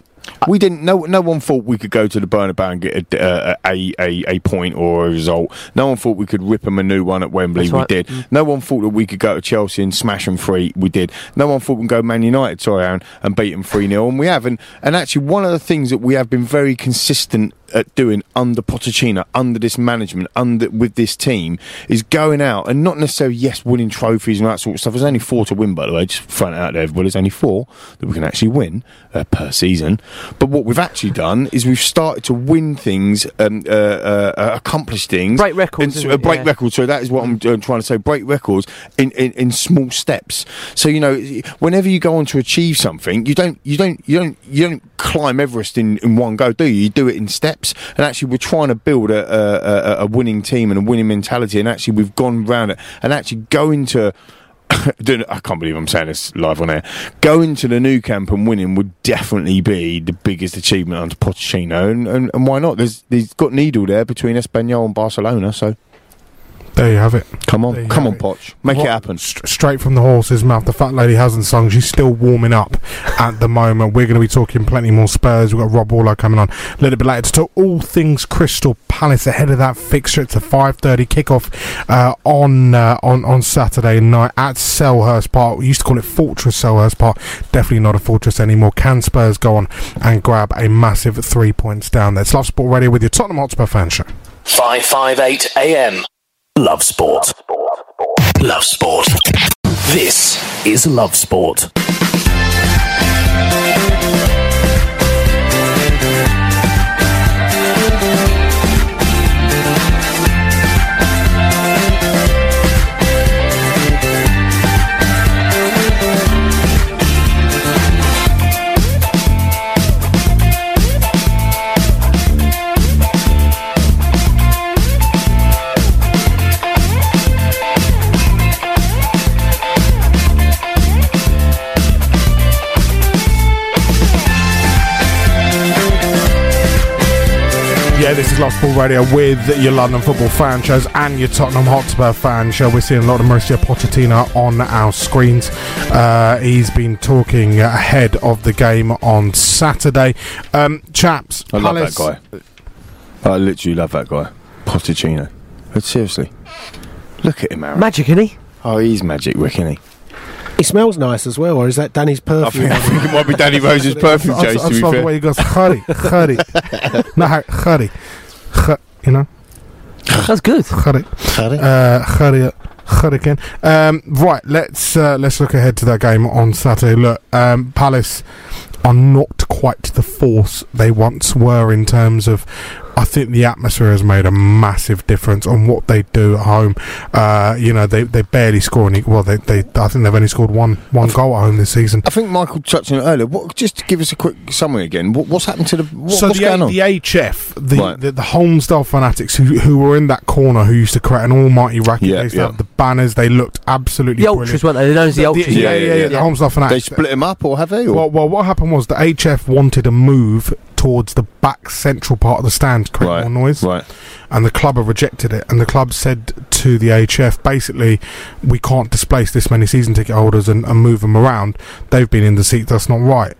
Speaker 7: We didn't. No, no one thought we could go to the Bernabeu and get a, uh, a, a a point or a result. No one thought we could rip them a new one at Wembley.
Speaker 8: That's
Speaker 7: we
Speaker 8: right.
Speaker 7: did.
Speaker 8: Mm.
Speaker 7: No one thought that we could go to Chelsea and smash them three. We did. No one thought we could go Man United, sorry, Aaron, and beat them three 0 and we have. And and actually, one of the things that we have been very consistent at doing under Pochettino, under this management, under with this team, is going out and not necessarily yes, winning trophies and that sort of stuff. There's only four to win, by the way. Just it out there, everybody. There's only four that we can actually win uh, per season. But what we've actually done is we've started to win things, um, uh, uh, uh, accomplish things,
Speaker 8: Break records,
Speaker 7: and, uh, break
Speaker 8: Yeah.
Speaker 7: records. So that is what I'm uh, trying to say. Break records in, in, in small steps. So you know, whenever you go on to achieve something, you don't you don't you don't you don't climb Everest in, in one go, do you? You do it in steps. And actually, we're trying to build a, a, a, winning team and a winning mentality. And actually, we've gone round it and actually going to. (laughs) I can't believe I'm saying this live on air. Going to the new camp and winning would definitely be the biggest achievement under Pochettino, and, and, and why not? There's there's got needle there between Espanyol and Barcelona, so
Speaker 6: There you have it.
Speaker 7: Come on, come
Speaker 6: have
Speaker 7: on, Poch, make
Speaker 6: What-
Speaker 7: it happen.
Speaker 6: st- straight from the horse's mouth. The fat lady hasn't sung. She's still warming up (laughs) at the moment. We're going to be talking plenty more Spurs. We've got Rob Waller coming on a little bit later to talk all things Crystal Palace ahead of that fixture. It's a 5:30 kickoff uh, on uh, on on Saturday night at Selhurst Park. We used to call it Fortress Selhurst Park. Definitely not a fortress anymore. Can Spurs go on and grab a massive three points down there? It's Love Sport Radio with your Tottenham Hotspur fan show.
Speaker 3: 558 AM. Love Sport. Love Sport. This is Love Sport.
Speaker 6: Yeah, this is Lost Ball Radio with your London football fan shows and your Tottenham Hotspur fan show. We're seeing a lot of Mauricio Pochettino on our screens. Uh, he's been talking ahead of the game on Saturday. Um, chaps,
Speaker 7: I love that guy. I literally love that guy, Pochettino. But seriously, look at him, Aaron.
Speaker 8: Magic, isn't he?
Speaker 7: Oh, he's magic, Rick, isn't he?
Speaker 9: He smells nice as well, or is that Danny's
Speaker 7: I
Speaker 9: perfume?
Speaker 7: think, I think it might be Danny (laughs) Rose's perfume,
Speaker 6: I,
Speaker 7: Jace,
Speaker 6: I
Speaker 7: to be
Speaker 6: just love the way he goes, Khari, Khari. (laughs) no, Khari. Kh- You know?
Speaker 8: That's good.
Speaker 6: Khari. Uh, Khari. Hurricane. Um, right, let's uh, let's look ahead to that game on Saturday. Look, um, Palace are not quite the force they once were in terms of. I think the atmosphere has made a massive difference on what they do at home. Uh, you know, they they barely score any. Well, they, they I think they've only scored one one goal at home this season.
Speaker 7: I think Michael touched on it earlier. What, just to give us a quick summary again. What, what's happened to the? What,
Speaker 6: so
Speaker 7: what's
Speaker 6: the,
Speaker 7: going on?
Speaker 6: the HF, the,
Speaker 7: Right.
Speaker 6: the the Holmesdale Fanatics who who were in that corner, who used to create an almighty racket.
Speaker 7: Yeah, yeah.
Speaker 6: the banners. They looked absolutely
Speaker 8: The Ultras,
Speaker 6: brilliant.
Speaker 8: weren't they? They're known as the Ultras.
Speaker 6: Yeah, yeah, yeah. The Holmesdale
Speaker 7: They
Speaker 6: fanatics.
Speaker 7: split them up, or have they? Or?
Speaker 6: Well, well, what happened was the HF wanted a move towards the back central part of the stand create
Speaker 7: Right,
Speaker 6: more noise.
Speaker 7: right.
Speaker 6: And the club have rejected it. And the club said to the AHF, basically, we can't displace this many season ticket holders and, and move them around. They've been in the seat. That's not right.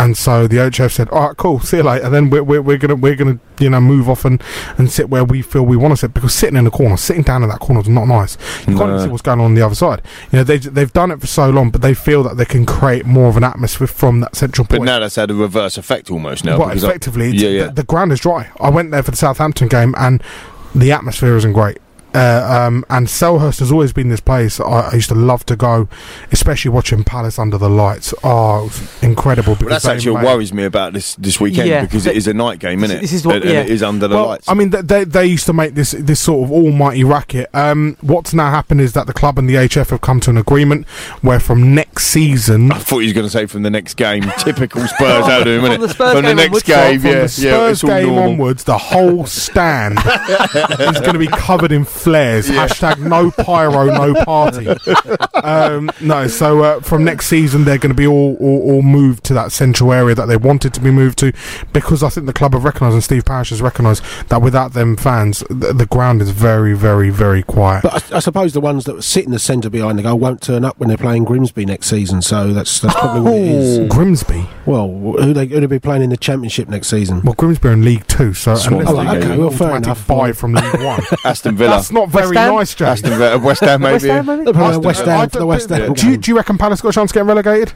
Speaker 6: And so the OHF said, "All right, cool, see you later." And then we're, we're, we're gonna we're gonna you know move off and, and sit where we feel we want to sit because sitting in the corner, sitting down in that corner is not nice. You can't see what's going on on the other side. You know they they've done it for so long, but they feel that they can create more of an atmosphere from that central point.
Speaker 7: But now that's had a reverse effect almost now.
Speaker 6: well,
Speaker 7: because I-
Speaker 6: effectively,
Speaker 7: yeah, yeah.
Speaker 6: The, the ground is dry. I went there for the Southampton game, and the atmosphere isn't great. Uh, um, and Selhurst has always been this place I, I used to love to go, especially watching Palace under the lights. Oh, it was incredible!
Speaker 7: Well,
Speaker 6: because
Speaker 7: that's
Speaker 6: they
Speaker 7: actually what
Speaker 6: made-
Speaker 7: worries me about this this weekend
Speaker 8: Yeah,
Speaker 7: because it is a night game, isn't it?
Speaker 8: this is what-
Speaker 7: and, and
Speaker 8: yeah.
Speaker 7: it is under the
Speaker 6: well,
Speaker 7: lights.
Speaker 6: I mean, they they used to make this this sort of almighty racket. Um, what's now happened is that the club and the HF have come to an agreement where from next season,
Speaker 7: I thought he was going to say from the next game. (laughs) Typical Spurs out of him, isn't
Speaker 8: the
Speaker 7: it?
Speaker 8: Spurs
Speaker 7: From the next
Speaker 8: onwards,
Speaker 7: game,
Speaker 6: from
Speaker 7: yeah,
Speaker 6: the
Speaker 7: yeah,
Speaker 6: Spurs
Speaker 7: it's all
Speaker 6: game
Speaker 7: normal.
Speaker 6: onwards, the whole stand (laughs) is going to be covered in flares. Hashtag no pyro, no party. um, no, so uh, from next season they're going to be all, all all moved to that central area that they wanted to be moved to, because I think the club have recognised and Steve Parish has recognised that without them fans, the, the ground is very, very, very quiet.
Speaker 9: But I, I suppose the ones that sit in the centre behind the goal won't turn up when they're playing Grimsby next season. So that's that's probably what it is.
Speaker 6: Grimsby.
Speaker 9: Well, who they who they be playing in the Championship next season?
Speaker 6: Well, Grimsby are in League Two, so
Speaker 7: Swansea
Speaker 6: unless they
Speaker 7: League
Speaker 6: get
Speaker 7: Eight.
Speaker 9: Well, fair enough.
Speaker 6: buy from League One, (laughs)
Speaker 7: Aston Villa,
Speaker 6: that's not very nice, Jay.
Speaker 7: Aston Villa, West Ham, maybe.
Speaker 8: West Ham, maybe?
Speaker 9: They're playing
Speaker 7: Aston
Speaker 9: West
Speaker 7: Villa.
Speaker 9: Ham for the West Ham.
Speaker 6: Do you, do you reckon Palace got a chance to get relegated?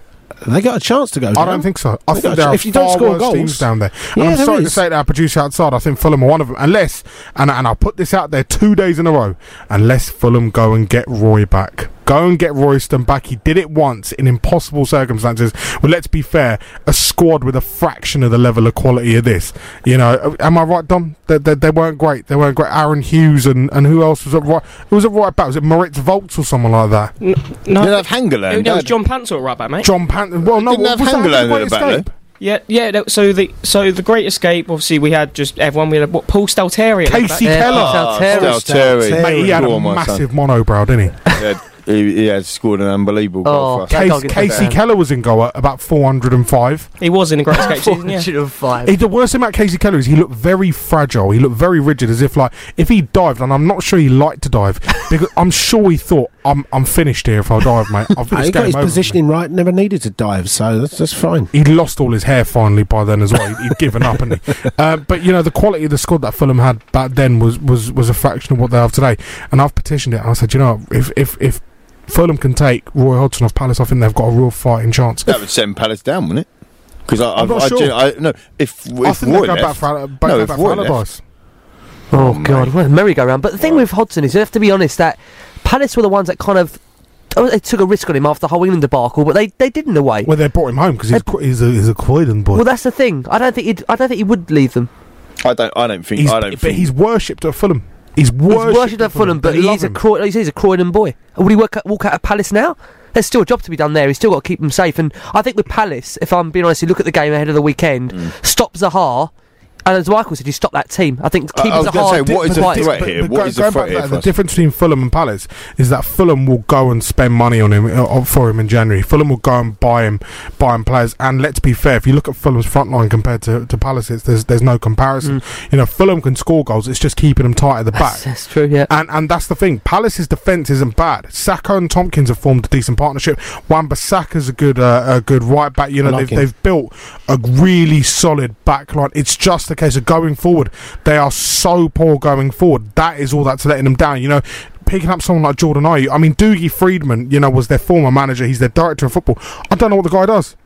Speaker 9: They got a chance to go.
Speaker 6: I don't think so. I
Speaker 9: They
Speaker 6: think
Speaker 9: got-
Speaker 6: there are
Speaker 9: if you don't
Speaker 6: far
Speaker 9: score
Speaker 6: worse
Speaker 9: goals-
Speaker 6: teams down there. And
Speaker 9: Yeah,
Speaker 6: I'm
Speaker 9: there
Speaker 6: sorry to
Speaker 9: is.
Speaker 6: say that our producer outside, I think Fulham are one of them. Unless, and, and I'll put this out there two days in a row, unless Fulham go and get Roy back. Go and get Royston back. He did it once in impossible circumstances. Well, let's be fair, a squad with a fraction of the level of quality of this. You know, uh, am I right, Dom? They, they, they weren't great. They weren't great. Aaron Hughes and, and who else was at right? Who was at right back? Was it Moritz Volz or someone like that?
Speaker 11: No,
Speaker 7: Didn't have Hangeland.
Speaker 11: it, it was John Paintsil right back, mate.
Speaker 6: John Panton. Well, no,
Speaker 7: Didn't
Speaker 6: was
Speaker 7: have
Speaker 6: that
Speaker 7: Hangeland
Speaker 6: the
Speaker 7: at the back,
Speaker 11: Yeah, yeah. So the so the Great Escape. Obviously, we had just everyone. We had what Paul Stalteri.
Speaker 6: Kasey
Speaker 11: back.
Speaker 8: Yeah,
Speaker 6: Keller.
Speaker 8: Salteri.
Speaker 7: Stalteri.
Speaker 6: Mate, he had a
Speaker 7: on, my son.
Speaker 6: massive monobrow, didn't he?
Speaker 7: Yeah, He, he has scored an unbelievable
Speaker 8: Oh,
Speaker 7: goal for us.
Speaker 6: Kasey, Kasey Keller was in goal at about 405.
Speaker 11: He was in a great (laughs) escape season, yeah.
Speaker 8: 405.
Speaker 6: He, the worst thing about Kasey Keller is he looked very fragile. He looked very rigid, as if like if he dived, and I'm not sure he liked to dive (laughs) because I'm sure he thought I'm I'm finished here if I dive, mate. I've,
Speaker 9: he got his
Speaker 6: over for me."
Speaker 9: positioning right, never needed to dive, so that's, that's fine.
Speaker 6: He'd lost all his hair finally by then as well. He'd, he'd given up, and (laughs) uh, but you know the quality of the squad that Fulham had back then was was was a fraction of what they have today. And I've petitioned it. And I said, you know, if if if Fulham can take Roy Hodgson off Palace, I think they've got a real fighting chance.
Speaker 7: That would send Palace down, wouldn't it? Because I,
Speaker 6: I'm
Speaker 7: I,
Speaker 6: not
Speaker 7: I,
Speaker 6: sure.
Speaker 7: gen- I, no, if if
Speaker 6: I think
Speaker 7: Roy
Speaker 6: they'll go back
Speaker 7: left,
Speaker 6: for, back,
Speaker 7: no,
Speaker 6: go
Speaker 7: if
Speaker 6: back for
Speaker 7: left,
Speaker 6: Allardyce.
Speaker 8: Oh, God, what a merry-go-round. But the thing with Hodgson is, you have to be honest, that Palace were the ones that kind of. Oh, they took a risk on him after the whole England debacle, but they, they did in a way.
Speaker 6: Well, they brought him home because he's, qu- he's a he's a Croydon boy.
Speaker 8: Well, that's the thing. I don't think he'd, I don't think he would leave them.
Speaker 7: I don't. I don't think.
Speaker 6: He's,
Speaker 7: I don't
Speaker 6: but
Speaker 7: think.
Speaker 6: he's worshipped at Fulham. He's
Speaker 8: He's
Speaker 6: worshipped,
Speaker 8: worshipped at Fulham, but he's a. Croy- he's a Croydon boy. Would he work at, walk out of Palace now? There's still a job to be done there. He's still got to keep them safe. And I think with Palace, if I'm being honest, you look at the game ahead of the weekend,
Speaker 7: Mm.
Speaker 8: stop Zaha, and as Michael said, you stop that team. I think
Speaker 7: I-
Speaker 8: keeping
Speaker 7: I was gonna say, what is the
Speaker 8: quite-
Speaker 7: threat here?
Speaker 6: But
Speaker 7: What
Speaker 6: go-
Speaker 7: is the threat here
Speaker 6: that, the difference between Fulham and Palace is that Fulham will go and spend money on him uh, for him in January. Fulham will go and buy him, buy him players. And let's be fair, if you look at Fulham's front line compared to, to Palace's, there's there's no comparison. You know, Fulham can score goals. It's just keeping them tight at the back.
Speaker 8: Mm. That's, that's true, yeah.
Speaker 6: And and that's the thing. Palace's defence isn't bad. Sakho and Tomkins have formed a decent partnership. Wan-Bissaka's a good uh, a good right back. You know,
Speaker 9: like
Speaker 6: they've,
Speaker 9: him.
Speaker 6: they've built a really solid back line. It's just a case of going forward. They are so poor going forward. That is all that's letting them down. You know. Picking up someone like Jordan Ayew, I mean, Dougie Freedman, you know, was their former manager. He's their director of football. I don't know what the guy does.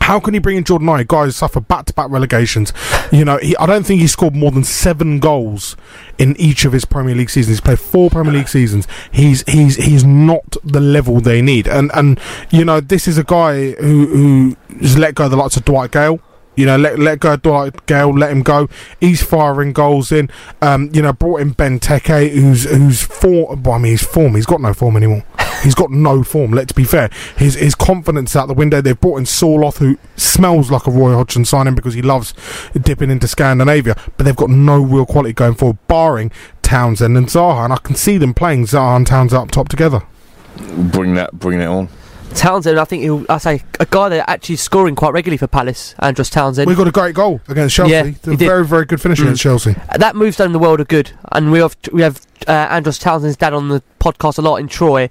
Speaker 6: How can he bring in Jordan Ayew? Guys suffer back-to-back relegations. You know, he, I don't think he scored more than seven goals in each of his Premier League seasons. He's played four Premier League seasons. He's he's he's not the level they need. And and you know, this is a guy who who's let go the likes of Dwight Gayle. You know, let let go Dwight Gayle, let him go. He's firing goals in. Um, you know, brought in Benteke, who's who's form. Well, I mean, his form. He's got no form anymore. He's got no form. Let's be fair. His his confidence out the window. They've brought in Sorloth, who smells like a Roy Hodgson signing because he loves dipping into Scandinavia. But they've got no real quality going forward, barring Townsend and Zaha. And I can see them playing Zaha and Townsend up top together.
Speaker 7: Bring that. Bring that on.
Speaker 8: Townsend, I think he'll, I say, a guy that actually is scoring quite regularly for Palace, Andros Townsend.
Speaker 6: We got a great goal against Chelsea.
Speaker 8: Yeah,
Speaker 6: a very very good finish
Speaker 8: Mm.
Speaker 6: against Chelsea.
Speaker 8: that move's down the world of good, and we have we have uh, Andros Townsend's dad on the podcast a lot in Troy.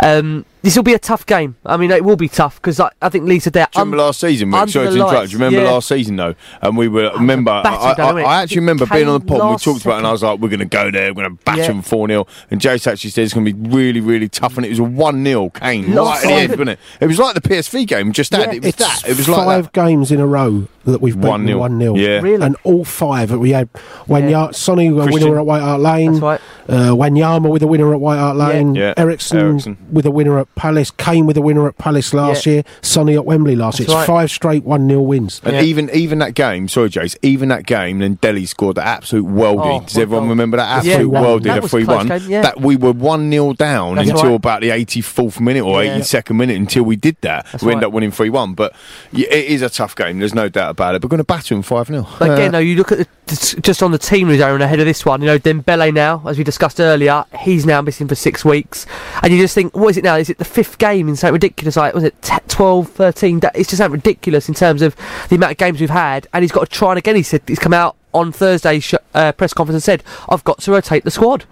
Speaker 8: Um, this will be a tough game. I mean, it will be tough because I, I think Leeds are there.
Speaker 7: Do you remember last season? Rick?
Speaker 8: under
Speaker 7: Sorry
Speaker 8: the
Speaker 7: to interrupt. Do you remember
Speaker 8: yeah.
Speaker 7: last season though? And we were remember. I,
Speaker 8: battered
Speaker 7: I,
Speaker 8: them, innit?
Speaker 7: I actually remember being on the
Speaker 8: Came
Speaker 7: pod. and We
Speaker 8: last
Speaker 7: talked about, it and I was like, "We're going to go there. We're going to batter
Speaker 8: Yeah.
Speaker 7: them four 0 And Jace actually said it's going to be really, really tough. And it was a one 0 Kane
Speaker 8: Last
Speaker 7: right at the end, wasn't it? It was like the PSV game just had.
Speaker 8: Yeah.
Speaker 7: It was
Speaker 9: It's
Speaker 7: that. It was like
Speaker 9: five
Speaker 7: that.
Speaker 9: games in a row that we've beaten
Speaker 7: 1-0.
Speaker 9: 1 0.
Speaker 7: Yeah.
Speaker 8: Really?
Speaker 9: And all five that we had when
Speaker 8: Yeah.
Speaker 9: yeah. Sonny with a
Speaker 7: Christian.
Speaker 9: winner at White Hart Lane,
Speaker 8: That's right.
Speaker 9: Uh, Wanyama with a winner at White Hart Lane,
Speaker 7: Yeah.
Speaker 9: Eriksen,
Speaker 7: Eriksen.
Speaker 9: with a winner at Palace, Kane with a winner at Palace last
Speaker 8: Yeah.
Speaker 9: year, Sonny at Wembley last
Speaker 8: That's
Speaker 9: year.
Speaker 8: right.
Speaker 9: It's five straight 1 0 wins.
Speaker 7: And
Speaker 8: Yeah.
Speaker 7: even even that game, sorry, Jace, even that game, then Dele scored the absolute worldie.
Speaker 8: Oh,
Speaker 7: Does everyone
Speaker 8: goal.
Speaker 7: remember that absolute
Speaker 9: 3-1.
Speaker 7: worldie,
Speaker 8: That
Speaker 7: the three one?
Speaker 8: yeah.
Speaker 7: That we were one 0 down
Speaker 8: That's
Speaker 7: until
Speaker 8: right.
Speaker 7: about the eighty fourth minute or
Speaker 8: Yeah.
Speaker 7: eighty second minute until we did that.
Speaker 8: That's
Speaker 7: we ended
Speaker 8: right.
Speaker 7: up winning three one. But yeah, it is a tough game. There's no doubt about it. But we're going to batter him five 0
Speaker 8: But again, though, you look at the, just- just on the team news Aaron ahead of this one. You know, Dembele now, as we discussed earlier, he's now missing for six weeks, and you just think, what is it now? Is it the fifth game in something ridiculous? Like, was it t- 12, 13? That- It's just something ridiculous in terms of the amount of games we've had, and he's got to try and again. He said he's come out on Thursday's sh- uh, press conference and said, "I've got to rotate the squad."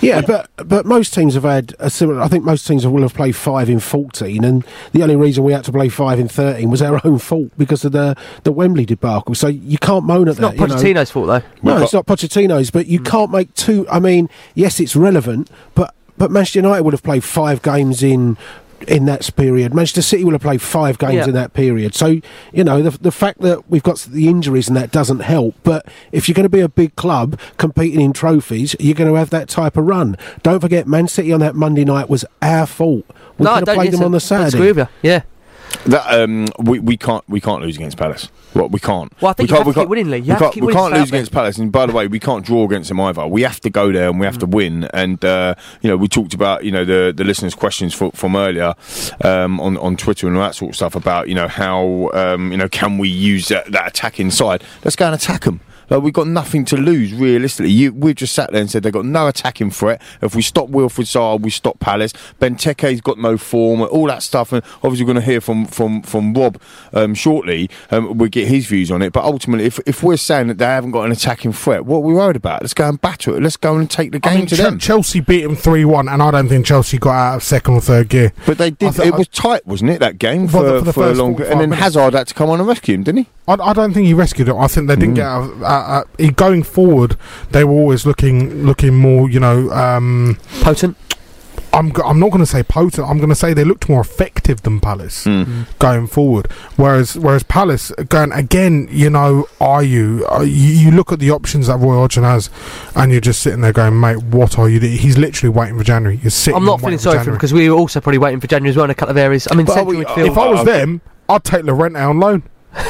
Speaker 9: Yeah, but but most teams have had a similar. I think most teams will have played five in fourteen, and the only reason we had to play five in thirteen was our (laughs) own fault because of the the Wembley debacle. So you can't moan at
Speaker 8: It's not
Speaker 9: that. you know.
Speaker 8: Pochettino's fault though.
Speaker 9: No, it's not Pochettino's, but you hmm. can't make two. I mean, yes, it's relevant, but but Manchester United would have played five games in in that period. Manchester City will have played five games
Speaker 8: Yeah.
Speaker 9: in that period. So you know the the fact that we've got the injuries and that doesn't help. But if you're going to be a big club competing in trophies, you're going to have that type of run. Don't forget, Man City on that Monday night was our fault. We
Speaker 8: no,
Speaker 9: could have played them on the Saturday.
Speaker 8: Yeah.
Speaker 7: That um, we, we can't we can't lose against Palace. Well, we can't.
Speaker 8: Well, I think
Speaker 7: we
Speaker 8: you
Speaker 7: can't,
Speaker 8: have
Speaker 7: we can't-
Speaker 8: winning, Lee. You
Speaker 7: we can't, we can't lose against Palace. And by the way, we can't draw against them either. We have to go there and we have to win. And uh, you know, we talked about you know the the listeners' questions for, from earlier um, on on Twitter and all that sort of stuff about you know how um, you know can we use that, that attack inside? Let's go and attack them. Like we've got nothing to lose realistically. You, we've just sat there and said they've got no attacking threat. If we stop Wilfried Zaha, we stop Palace. Benteke's got no form, all that stuff. And obviously, we're going to hear from from from Rob um, shortly. Um, we'll get his views on it. But ultimately, if if we're saying that they haven't got an attacking threat, what are we worried about? Let's go and batter it. Let's go and take the game
Speaker 6: I mean,
Speaker 7: to
Speaker 6: Che-
Speaker 7: them.
Speaker 6: Chelsea beat them 3 1, and I don't think Chelsea got out of second or third gear.
Speaker 7: But they did.
Speaker 6: Th-
Speaker 7: it was tight, wasn't it? That game
Speaker 6: For
Speaker 7: for,
Speaker 6: the- for the
Speaker 7: for a long. And then
Speaker 6: minutes.
Speaker 7: Hazard had to come on and rescue him, didn't he?
Speaker 6: I, I don't think he rescued it. I think they didn't
Speaker 7: Mm.
Speaker 6: get out. Of, uh, uh, going forward, they were always looking looking more, you know, um,
Speaker 8: potent.
Speaker 6: I'm go- I'm not going to say potent. I'm going to say they looked more effective than Palace
Speaker 7: Hmm.
Speaker 6: going forward. Whereas whereas Palace going again, you know, are you, uh, you you look at the options that Roy Hodgson has, and you're just sitting there going, mate, what are you? doing? He's literally waiting for January. You're sitting.
Speaker 8: I'm not feeling sorry for him because we were also probably waiting for January as well in a couple of areas. I mean,
Speaker 7: But
Speaker 8: central
Speaker 7: we-
Speaker 8: midfield.
Speaker 6: If I was them, I'd take Llorente out on loan. (laughs)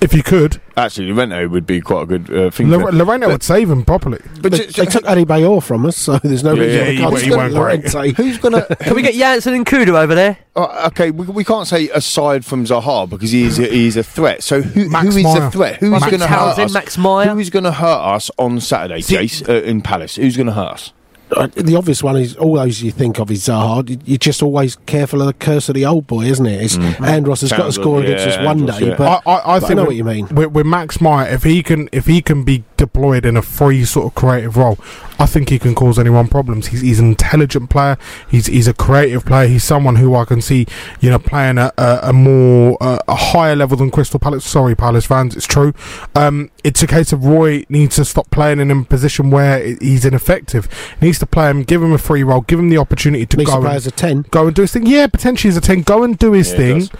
Speaker 6: if you could,
Speaker 7: Actually, Llorente would be quite a good uh, thing.
Speaker 6: Lor-
Speaker 7: for-
Speaker 6: Llorente would save him properly.
Speaker 7: But
Speaker 9: they,
Speaker 7: ju-
Speaker 9: they took Adebayor from us, so there's no
Speaker 7: Yeah,
Speaker 9: reason
Speaker 7: yeah,
Speaker 9: they
Speaker 7: he won't- he won't break.
Speaker 9: Llorente. (laughs)
Speaker 7: Who's gonna? (laughs)
Speaker 8: Can we get Janssen and Nkoudou over there?
Speaker 7: Oh, okay, we, we can't say aside from Zaha because he is a, he is a threat. So who,
Speaker 6: Max
Speaker 7: who is
Speaker 6: Meyer.
Speaker 7: the threat? Who is
Speaker 8: Max
Speaker 7: going to hurt
Speaker 8: Townsend,
Speaker 7: us?
Speaker 8: Max Meyer.
Speaker 7: Who is going to hurt us on Saturday, Jace, uh, in Palace? Who's going to hurt us?
Speaker 9: Uh, the obvious one is all those you think of is Zaha. You- You're just always careful of the curse of the old boy, isn't it? It's, Andros has got to score
Speaker 7: like-
Speaker 9: against
Speaker 7: yeah,
Speaker 9: us one
Speaker 7: Andros,
Speaker 9: day,
Speaker 7: yeah.
Speaker 9: but
Speaker 6: I, I, I
Speaker 9: but
Speaker 6: think
Speaker 9: know what you mean.
Speaker 6: With, with Max Meyer, if he can, if he can be deployed in a free sort of creative role, I think he can cause anyone problems. He's, he's an intelligent player. He's he's a creative player. He's someone who I can see, you know, playing at a, a more uh, a higher level than Crystal Palace. Sorry, Palace fans, it's true. Um, it's a case of Roy needs to stop playing in a position where he's ineffective. He needs to play him, give him a free role, give him the opportunity to
Speaker 9: Needs
Speaker 6: go and-
Speaker 9: as a 10.
Speaker 6: go and do his thing. Yeah, potentially as a ten. Go and do his
Speaker 7: Yeah, he
Speaker 6: thing.
Speaker 7: does.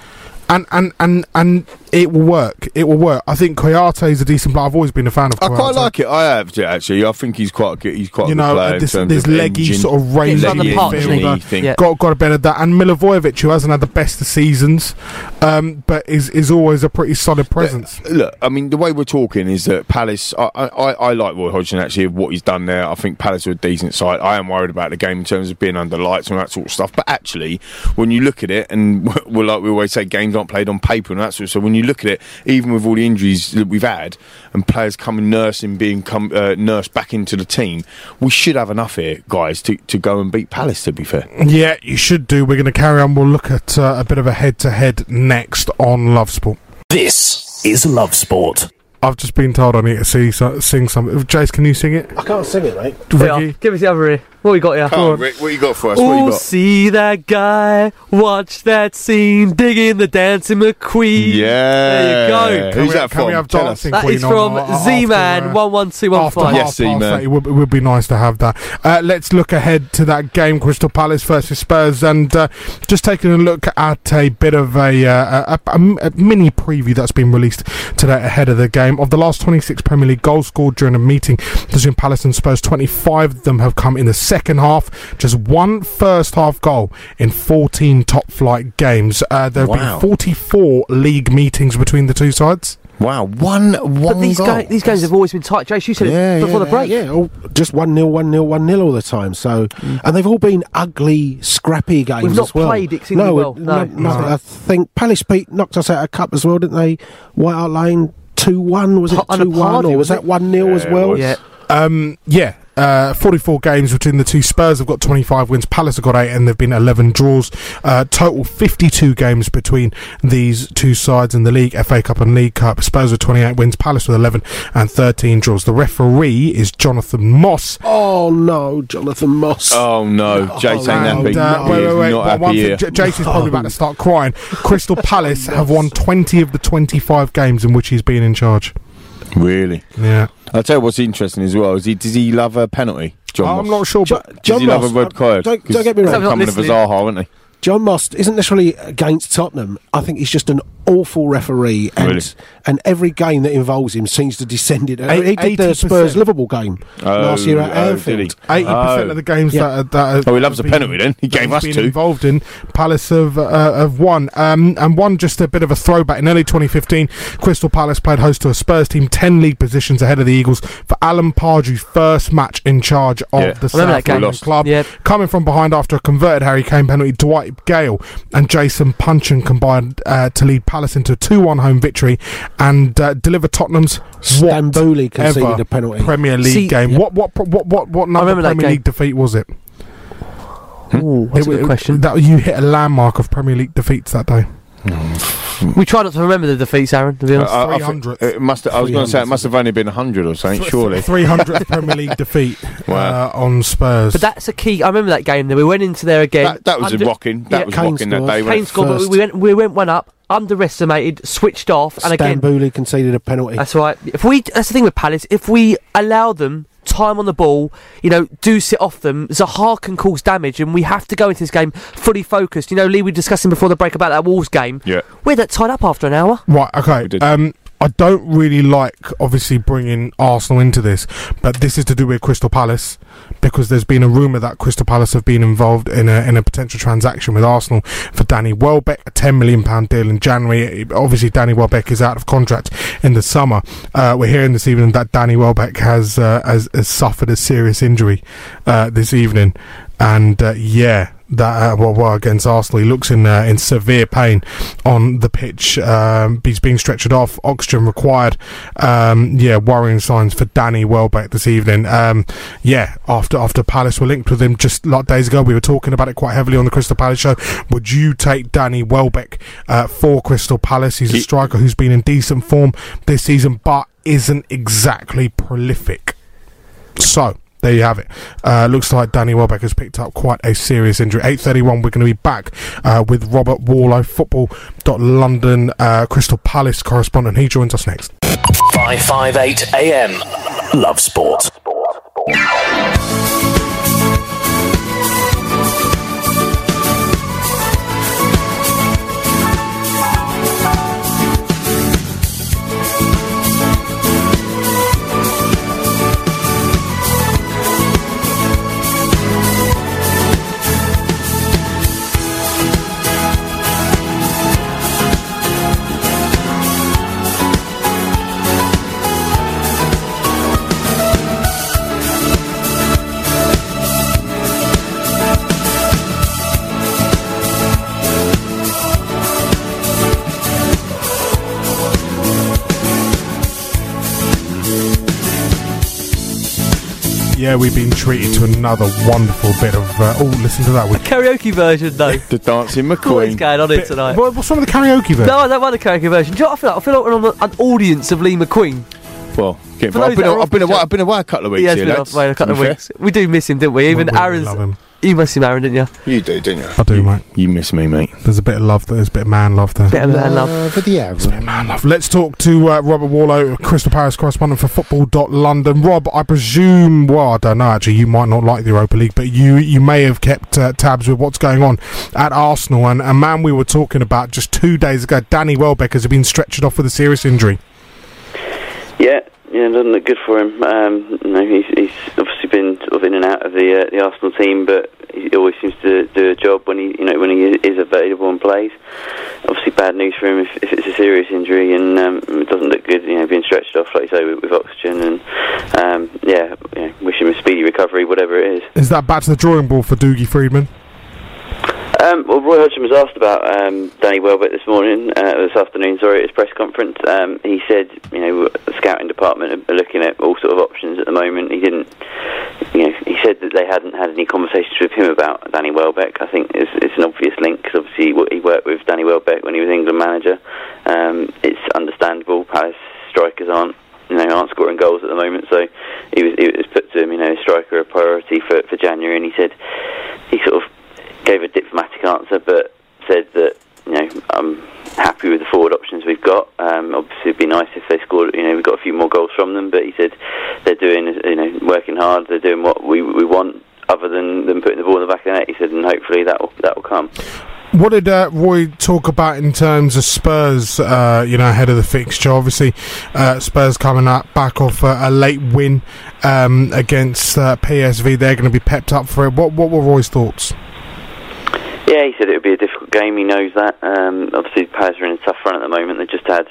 Speaker 6: And, and, and, and it will work. It will work. I think Kouyaté is a decent player. I've always been a fan of
Speaker 7: I quite like it. I have to, actually. I think he's quite a good. He's quite
Speaker 6: You
Speaker 7: a good
Speaker 6: know,
Speaker 7: player in
Speaker 6: this,
Speaker 7: terms
Speaker 6: this
Speaker 7: of
Speaker 6: leggy
Speaker 7: engine.
Speaker 6: sort of range
Speaker 8: He's on the
Speaker 7: Leggy
Speaker 8: park,
Speaker 7: engine-y
Speaker 8: he?
Speaker 7: thing.
Speaker 8: Yeah.
Speaker 6: Got got a bit of that, and Milivojevic, who hasn't had the best of seasons, um, but is is always a pretty solid presence.
Speaker 7: Look, I mean, the way we're talking is that Palace. I, I, I like Roy Hodgson actually of what he's done there. I think Palace are a decent side. I am worried about the game in terms of being under lights and that sort of stuff. But actually, when you look at it, and (laughs) we're like we always say, games aren't played on paper and that sort of. So when you look at it, even with all the injuries that we've had and players coming nursing, being come, uh, nursed back into the team, we should have enough here, guys, to, to go and beat Palace. To be fair.
Speaker 6: Yeah, you should do. We're going to carry on. We'll look at uh, a bit of a head-to-head next on Love Sport.
Speaker 3: This is Love Sport.
Speaker 6: I've just been told I need to see, so, sing something. Jace, can you sing it?
Speaker 9: I can't sing it, mate.
Speaker 6: Ricky?
Speaker 8: Give us the other ear. What we got here?
Speaker 7: Come on, Rick, what you got for us? What
Speaker 8: Oh,
Speaker 7: you got?
Speaker 8: see that guy, watch that scene, digging the dancing McQueen.
Speaker 7: Yeah.
Speaker 8: There you go.
Speaker 6: Can
Speaker 7: Who's
Speaker 6: we-
Speaker 7: that
Speaker 6: can we have
Speaker 7: Tell us.
Speaker 6: dancing
Speaker 8: That
Speaker 6: Queen
Speaker 8: is
Speaker 6: on,
Speaker 8: from
Speaker 6: after,
Speaker 8: Z-Man
Speaker 6: uh,
Speaker 8: one one two one
Speaker 6: After
Speaker 8: five.
Speaker 7: Yes,
Speaker 6: half
Speaker 7: Z-Man.
Speaker 6: past it would, it would be nice to have that. Uh, let's look ahead to that game, Crystal Palace versus Spurs, and uh, just taking a look at a bit of a, uh, a, a- a mini preview that's been released today ahead of the game. Of the last 26 Premier League goals scored during a meeting between Palace and Spurs, 25 of them have come in the second half. Just one first half goal in 14 top flight games. Uh, there have
Speaker 7: Wow.
Speaker 6: been 44 league meetings between the two sides.
Speaker 7: Wow, one one
Speaker 8: But these,
Speaker 7: goal.
Speaker 8: ga- these games have always been tight. Jace, you said
Speaker 7: Yeah,
Speaker 8: it before
Speaker 7: yeah,
Speaker 8: the break.
Speaker 9: Yeah, all, just 1 0, 1 0, 1 0 all the time. So, And they've all been ugly, scrappy games
Speaker 8: We've not
Speaker 9: as well.
Speaker 8: played exceedingly
Speaker 9: no,
Speaker 8: well,
Speaker 9: No,
Speaker 8: no.
Speaker 9: no, I think Palace beat, knocked us out of cup as well, didn't they? White Hart Lane 2 1, was it 2 1? Or was
Speaker 8: was
Speaker 9: that 1 0 as
Speaker 7: Yeah, it
Speaker 9: well?
Speaker 8: Yeah.
Speaker 6: Um, yeah, uh, 44 games between the two. Spurs have got 25 wins. Palace have got 8, and there have been 11 draws. Uh, total 52 games between these two sides in the league, FA Cup and League Cup. Spurs with 28 wins, Palace with 11 and 13 draws. The referee is Jonathan Moss.
Speaker 9: Oh no, Jonathan Moss.
Speaker 7: Oh no, Jace ain't
Speaker 6: And,
Speaker 7: happy.
Speaker 6: uh,
Speaker 7: He
Speaker 6: wait, wait, wait.
Speaker 7: not
Speaker 6: but
Speaker 7: happy here.
Speaker 6: thing, J- Jason's probably about to start crying. (laughs) Crystal Palace have won 20 of the 25 games in which he's been in charge.
Speaker 7: Really?
Speaker 6: Yeah.
Speaker 7: I'll tell you what's interesting as well. Is he does he love a penalty? John
Speaker 6: I'm
Speaker 7: Moss?
Speaker 6: not sure, but
Speaker 7: Does
Speaker 9: John
Speaker 7: he
Speaker 9: Moss,
Speaker 7: love a red card?
Speaker 9: don't- don't get me wrong.
Speaker 7: he's Coming to
Speaker 8: listening.
Speaker 7: Zaha, aren't he?
Speaker 9: John Moss isn't necessarily against Tottenham. I think he's just an awful referee, and
Speaker 7: Really?
Speaker 9: and every game that involves him seems to descend it.
Speaker 6: Eight-
Speaker 9: he did the
Speaker 6: 80%.
Speaker 9: Spurs Liverpool game last year at
Speaker 7: oh,
Speaker 9: Anfield.
Speaker 7: he?
Speaker 6: 80%
Speaker 7: Oh.
Speaker 6: of the games
Speaker 9: Yeah.
Speaker 6: that, that
Speaker 7: Oh, he loves a penalty then. He gave us two.
Speaker 6: involved in. Palace have, uh, have won. Um, and one just a bit of a throwback. In early 2015, Crystal Palace played host to a Spurs team 10 league positions ahead of the Eagles for Alan Pardew's first match in charge of
Speaker 7: Yeah.
Speaker 6: the
Speaker 8: I remember that
Speaker 6: South. London club.
Speaker 8: Yep.
Speaker 6: Coming from behind after a converted Harry Kane penalty, Dwight Gayle and Jason Puncheon combined uh, to lead Palace Palace into a 2 1 home victory and uh, deliver Tottenham's
Speaker 9: Stambouli conceded
Speaker 6: ever
Speaker 9: a penalty.
Speaker 6: Premier League
Speaker 8: See-
Speaker 6: game. What, what, what, what, what number Premier
Speaker 8: game.
Speaker 6: League defeat was it?
Speaker 8: Ooh, that's a good
Speaker 6: it-
Speaker 8: question.
Speaker 6: That, you hit a landmark of Premier League defeats that day.
Speaker 8: We try not to remember the defeats, Aaron. To be honest,
Speaker 7: I- I think It must. I was going to say it must have only been hundred or something. Surely.
Speaker 6: 300th (laughs) Premier League defeat uh, on Spurs.
Speaker 8: But that's a key. I remember that game. Though we went into there again.
Speaker 7: That- that was a rocking- that was
Speaker 8: Kane
Speaker 7: rocking that day,
Speaker 8: Kane scored, but we went. We went one up, underestimated, switched off, and again.
Speaker 9: Stambouli conceded a penalty.
Speaker 8: That's right. If we, that's the thing with Palace. If we allow them time on the ball, you know, do sit off them, Zaha can cause damage, and we have to go into this game fully focused. You know, Lee, we were discussing before the break about that Wolves game.
Speaker 7: Yeah.
Speaker 8: We're that tied up after an hour.
Speaker 6: Right, okay. Um, I don't really like, obviously, bringing Arsenal into this, but this is to do with Crystal Palace because there's been a rumour that Crystal Palace have been involved in a in a potential transaction with Arsenal for Danny Welbeck, a ten million pound deal in January. Obviously, Danny Welbeck is out of contract in the summer. Uh, we're hearing this evening that Danny Welbeck has uh, has, has suffered a serious injury uh, this evening, and uh, yeah that uh, well, well against Arsenal. He looks in uh, in severe pain on the pitch. Um, he's being stretchered off. Oxygen required. Um, yeah, worrying signs for Danny Welbeck this evening. Um, yeah, after after Palace were linked with him just like days ago, we were talking about it quite heavily on the Crystal Palace show. Would you take Danny Welbeck uh, for Crystal Palace? He's a striker who's been in decent form this season, but isn't exactly prolific. So there you have it. Uh, looks like Danny Welbeck has picked up quite a serious injury. 8.31, we're going to be back uh, with Robert Warlow, football.london uh, Crystal Palace correspondent. He joins us next.
Speaker 3: 558 AM. Love Sport.
Speaker 6: Yeah, we've been treated to another wonderful bit of. Uh, oh, listen to that. We
Speaker 8: Karaoke version, though. (laughs)
Speaker 7: the Dancing
Speaker 8: What's going on here tonight?
Speaker 6: what- what's wrong with the karaoke version?
Speaker 8: No, I don't want the karaoke version. Do you know what I feel like? I feel like we're on an audience of Lee McQueen.
Speaker 7: Well, get,
Speaker 8: For
Speaker 7: I've
Speaker 8: those
Speaker 7: been,
Speaker 8: that
Speaker 7: a-
Speaker 8: are
Speaker 7: I've been
Speaker 8: off
Speaker 7: away.
Speaker 8: the
Speaker 7: I've been away a couple of weeks.
Speaker 8: He has
Speaker 7: here,
Speaker 8: been
Speaker 7: lads,
Speaker 8: off a couple of
Speaker 7: be
Speaker 8: weeks. We do miss him, didn't we? Even
Speaker 6: We- we
Speaker 8: Aaron's.
Speaker 6: Love him.
Speaker 8: You miss him, Aaron, didn't you?
Speaker 7: You do, didn't you?
Speaker 6: I do, mate.
Speaker 7: You miss me, mate.
Speaker 6: There's a bit of love. There. There's a bit of man love there.
Speaker 8: Bit of man love.
Speaker 7: for the average.
Speaker 6: Man love. Let's talk to uh, Robert Warlow, Crystal Palace correspondent for Football.London. Rob, I presume, well, I don't know actually, you might not like the Europa League, but you you may have kept uh, tabs with what's going on at Arsenal. And a man we were talking about just two days ago, Danny Welbeck, has been stretched off with a serious injury.
Speaker 13: Yeah, yeah, it doesn't look good for him. Um, you know, he's, he's obviously been sort of in and out of the uh, the Arsenal team, but he always seems to do a job when he, you know, when he is available and plays. Obviously, bad news for him if, if it's a serious injury, and um, it doesn't look good. You know, being stretched off, like you say, with, with oxygen, and um, yeah, know, wish him a speedy recovery, whatever it is.
Speaker 6: Is that back to the drawing board for Dougie Freedman?
Speaker 13: Um, well, Roy Hodgson was asked about um, Danny Welbeck this morning, uh, this afternoon, sorry, at his press conference. Um, he said, you know, the scouting department are looking at all sort of options at the moment. He didn't, you know, he said that they hadn't had any conversations with him about Danny Welbeck. I think it's, it's an obvious link because obviously he, worked with Danny Welbeck when he was England manager. Um, it's understandable. Palace strikers aren't you know, aren't scoring goals at the moment. So he was, it was put to him, you know, striker a priority for, for January, and he said he sort of gave a diplomatic answer, but said that you know I'm happy with the forward options we've got. Um, obviously, it'd be nice if they scored. You know, we've got a few more goals from them, but he said they're doing, you know, working hard. They're doing what we we want, other than than putting the ball in the back of the net. He said, and hopefully that will that will come.
Speaker 6: What did uh, Roy talk about in terms of Spurs? Uh, you know, ahead of the fixture, obviously, uh, Spurs coming up back off a late win um, against uh, PSV. They're going to be pepped up for it. What What were Roy's thoughts?
Speaker 13: Yeah, he said it would be a difficult game. He knows that. Um, obviously, Palace are in a tough run at the moment. They just had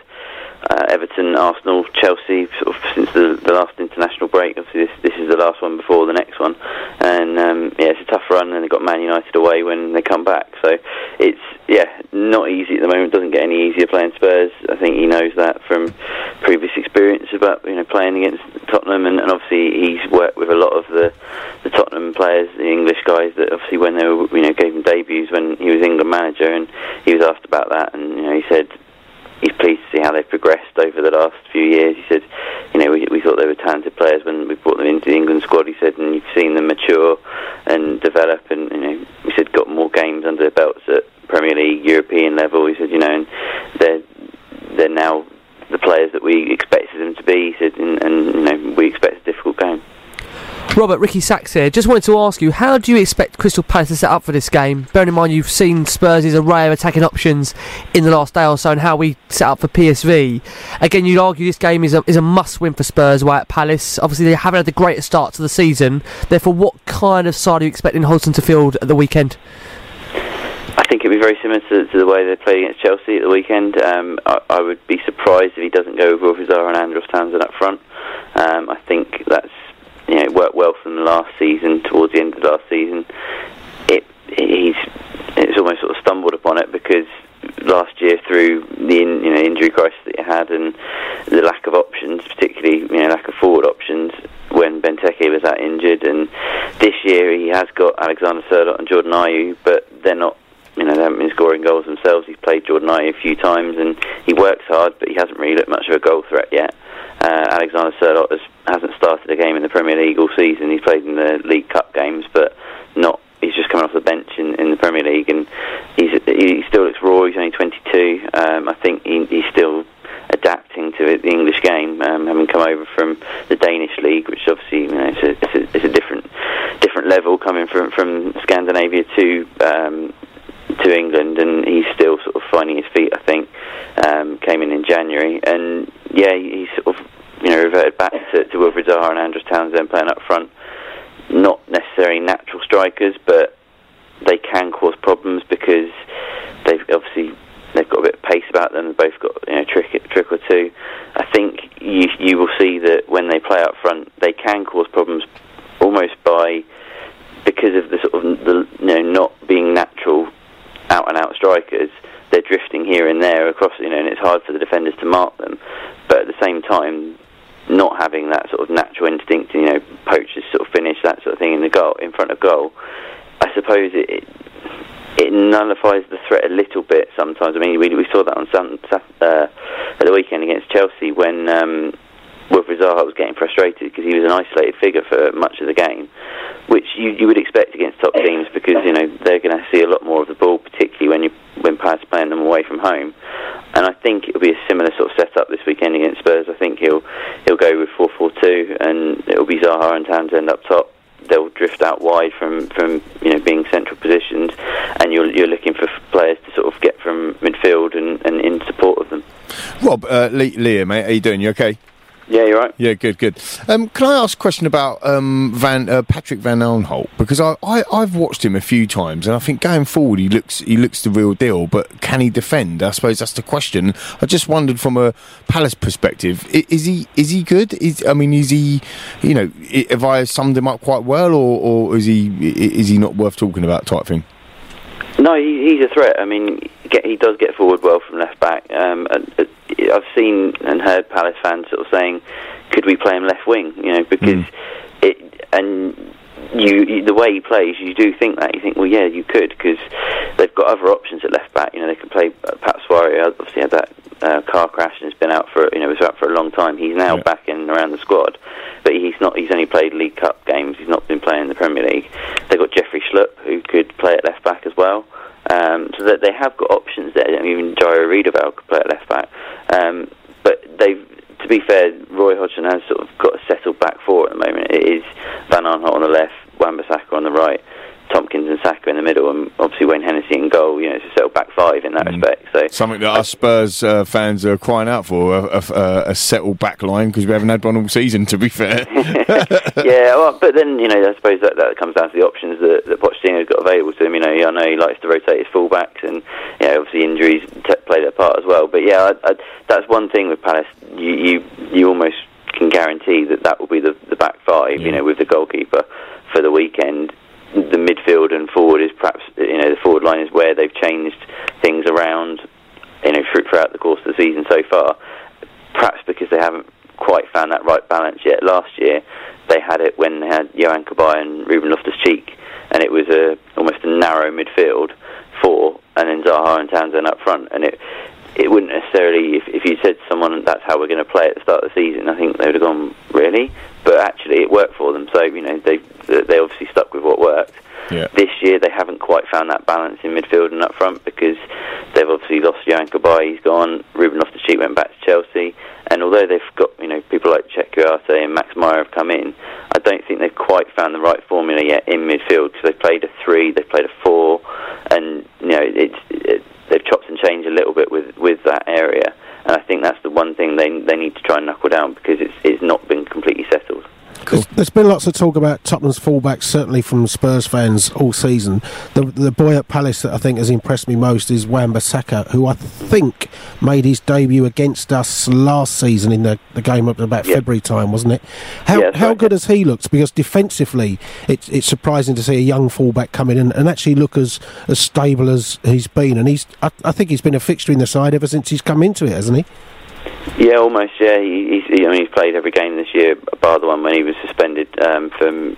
Speaker 13: uh, Everton, Arsenal, Chelsea, sort of since the, the last international break. Obviously, this, this is the last one before the next one, and um, yeah, it's a tough run. And they've got Man United away when they come back, so it's yeah, not easy at the moment. Doesn't get any easier playing Spurs. I think he knows that from previous experience about you know playing against Tottenham, and, and obviously he's worked with a lot of the the Tottenham players, the English guys that obviously when they were you know gave him debuts when he was England manager, and he was asked about that, and you know he said he's pleased to see how they've progressed over the last few years. He said, you know, we, we thought they were talented players when we brought them into the England squad. He said, and you've seen them mature and develop, and you know, he said got more games under their belts at Premier League, European level. He said, you know, and they're they're now the players that we expected them to be. He said, and, and you know, we expect a difficult game.
Speaker 8: Robert, Ricky Sacks here. Just wanted to ask you, how do you expect Crystal Palace to set up for this game? Bearing in mind you've seen Spurs' array of attacking options in the last day or so and how we set up for PSV. Again, you'd argue this game is a, is a must win for Spurs away at Palace. Obviously, they haven't had the greatest start to the season. Therefore, what kind of side are you expecting Hodgson to field at the weekend?
Speaker 13: I think it'd be very similar to, to the way they played against Chelsea at the weekend. Um, I, I would be surprised if he doesn't go with Wilf Zaha and Andros Townsend up front. Um, I think that's you know, it worked well for them last season, towards the end of the last season. It he's it's almost sort of stumbled upon it because last year through the in, you know injury crisis that you had and the lack of options, particularly you know lack of forward options when Benteke was that injured, and this year he has got Alexander Sorloth and Jordan Ayew, but they're not. You know, they haven't been scoring goals themselves. He's played Jordan Ayew a few times, and he works hard, but he hasn't really looked much of a goal threat yet. Uh, Alexander Sorloth has, hasn't started a game in the Premier League all season. He's played in the League Cup games, but not. He's just coming off the bench in, in the Premier League, and he's, he still looks raw. He's only 22. Um, I think he, he's still adapting to the English game, um, having come over from the Danish league, which obviously you know, it's, a, it's, a, it's a different different level coming from from Scandinavia to um, to England, and he's still sort of finding his feet. I think um, came in in January, and yeah, he, he sort of you know reverted back to, to Wilfried Zaha and Andros Townsend playing up front. Not necessarily natural strikers, but they can cause problems because they've obviously they've got a bit of pace about them. They've both got you know trick trick or two. I think you you will see that when they play up front, they can cause problems almost by because of the sort of the you know not being natural out and out strikers. They're drifting here and there across, you know, and it's hard for the defenders to mark them. But at the same time, not having that sort of natural instinct, you know, poachers sort of finish that sort of thing in the goal in front of goal. I suppose it, it it nullifies the threat a little bit sometimes. I mean, we, we saw that on some, uh, at the weekend against Chelsea when um, Wilfried Zaha was getting frustrated because he was an isolated figure for much of the game, which you, you would expect against top teams because you know they're going to see a lot more of the ball, particularly when you when Palace playing them away from home. And I think it'll be a similar sort of setup this weekend against Spurs. I think he'll he'll go with four four two, and it'll be Zaha and Townsend up top they'll drift out wide from, from you know being central positions, and you're you're looking for players to sort of get from midfield and, and in support of them.
Speaker 7: Rob, uh, mate, how you doing? You okay?
Speaker 13: Yeah, you're right.
Speaker 7: Yeah, good, good. Um, can I ask a question about um, Van uh, Patrick Van Aanholt? Because I, I I've watched him a few times, and I think going forward he looks he looks the real deal. But can he defend? I suppose that's the question. I just wondered from a Palace perspective, i- is he is he good? Is I mean, is he you know have I summed him up quite well, or, or is he is he not worth talking about type thing?
Speaker 13: No, he, he's a threat. I mean, get, he does get forward well from left back. Um, and, uh, I've seen and heard Palace fans sort of saying, "Could we play him left wing?" You know, because it and you, you the way he plays, you do think that you think, well, yeah, you could because they've got other options at left back. You know, they can play uh, Pape Souaré. Obviously, had that uh, car crash and has been out for you know was out for a long time. He's now back in around the squad, but he's not. He's only played League Cup games. He's not been playing in the Premier League. They've got Jeffrey Schlupp who could play at left back as well. Um, so that they have got options there. I mean, even Jairo Riedewald could play at left back. Um, but they've, to be fair, Roy Hodgson has sort of got a settled back four at the moment. It is Van Aanholt on the left, Wan-Bissaka on the right, Tomkins and Sakho in the middle, and obviously Wayne Hennessy in goal. You know, it's a settled in that respect. So
Speaker 7: Something that us Spurs uh, fans are crying out for a, a, a settled back line because we haven't had one all season. To be fair, (laughs) (laughs)
Speaker 13: yeah, well, but then you know, I suppose that, that comes down to the options that, that Pochettino's got available to him. You know, I know he likes to rotate his fullbacks, and you know, obviously injuries t- play their part as well. But yeah, I, I, that's one thing with Palace. You you, you almost can guarantee that that will be the, the back five. You know, with the goalkeeper for the weekend. The midfield and forward is perhaps you know the forward line is where they've changed things around. You know, throughout the course of the season so far. Perhaps because they haven't quite found that right balance yet. Last year, they had it when they had Yohan Cabaye and Ruben Loftus-Cheek, and it was a almost a narrow midfield four, and then Zaha and Townsend up front, and it it wouldn't necessarily if if you said to someone that's how we're going to play at the start of the season, I think they would have gone really, but actually it worked for them. So you know they they obviously stuck with what worked.
Speaker 7: Yeah.
Speaker 13: This year they haven't quite found that balance in midfield and up front because they've obviously lost Yohan Cabaye, he's gone. Ruben Loftus-Cheek went back to Chelsea, and although they've got you know people like Chet Kouyaté and Max Meyer have come in, I don't think they've quite found the right formula yet in midfield because they've played a three, they've played a four, and you know it's it, they've chopped and changed a little bit with with that area. And I think that's the one thing they they need to try and knuckle down because it's it's not been completely settled.
Speaker 9: There's, there's been lots of talk about Tottenham's fullbacks, certainly from Spurs fans all season. The the boy at Palace that I think has impressed me most is Wan-Bissaka, who I think made his debut against us last season in the, the game up about February time, wasn't it? How how good has he looked? Because defensively, it's it's surprising to see a young fullback come in and, and actually look as as stable as he's been. And he's I, I think he's been a fixture in the side ever since he's come into it, hasn't he?
Speaker 13: Yeah, almost. Yeah, he, he's, he, I mean, he's played every game this year, bar the one when he was suspended um, from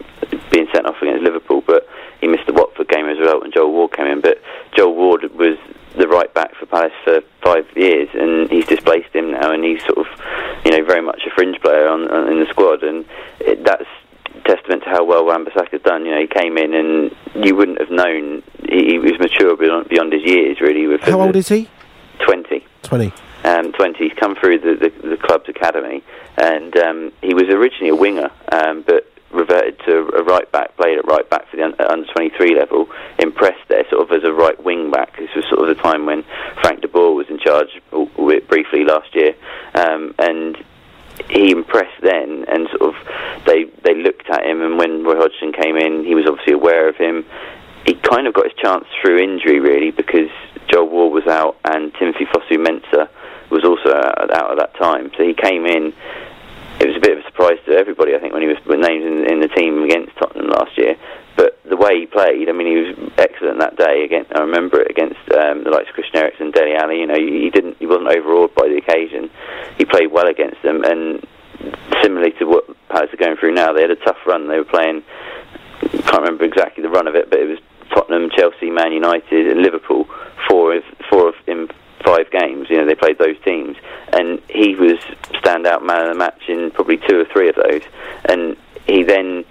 Speaker 13: being sent off against Liverpool. But he missed the Watford game as well when Joel Ward came in. But Joel Ward was the right back for Palace for five years, and he's displaced him now, and he's sort of, you know, very much a fringe player on, on in the squad, and it, that's testament to how well Wan-Bissaka's done. You know, he came in and you wouldn't have known he, he was mature beyond, beyond his years, really. With
Speaker 9: How old is he?
Speaker 13: Twenty.
Speaker 9: Twenty.
Speaker 13: Um, 20. He's come through the, the, the club's academy, and um, he was originally a winger, um, but reverted to a right back, played at right back for the under 23 level, impressed there sort of as a right wing back. This was sort of the time when Frank de Boer was in charge, briefly last year, um, and he impressed then, and sort of they they looked at him, and when Roy Hodgson came in, he was obviously aware of him. He kind of got his chance through injury, really, because Joel Ward was out and Timothy Fosu Mensah was also out, at that time. So he came in. It was a bit of a surprise to everybody, I think, when he was named in, in the team against Tottenham last year. But the way he played, I mean, he was excellent that day. Again, I remember it against um, the likes of Christian Eriksen, Dele Alli. You know, he didn't, he wasn't overawed by the occasion. He played well against them, and similarly to what Palace are going through now, they had a tough run. They were playing. Can't remember exactly the run of it, but it was Tottenham, Chelsea, Man United, and Liverpool. Four of four of in five games. You know, they played those teams, and he was standout man of the match in probably two or three of those. And he then,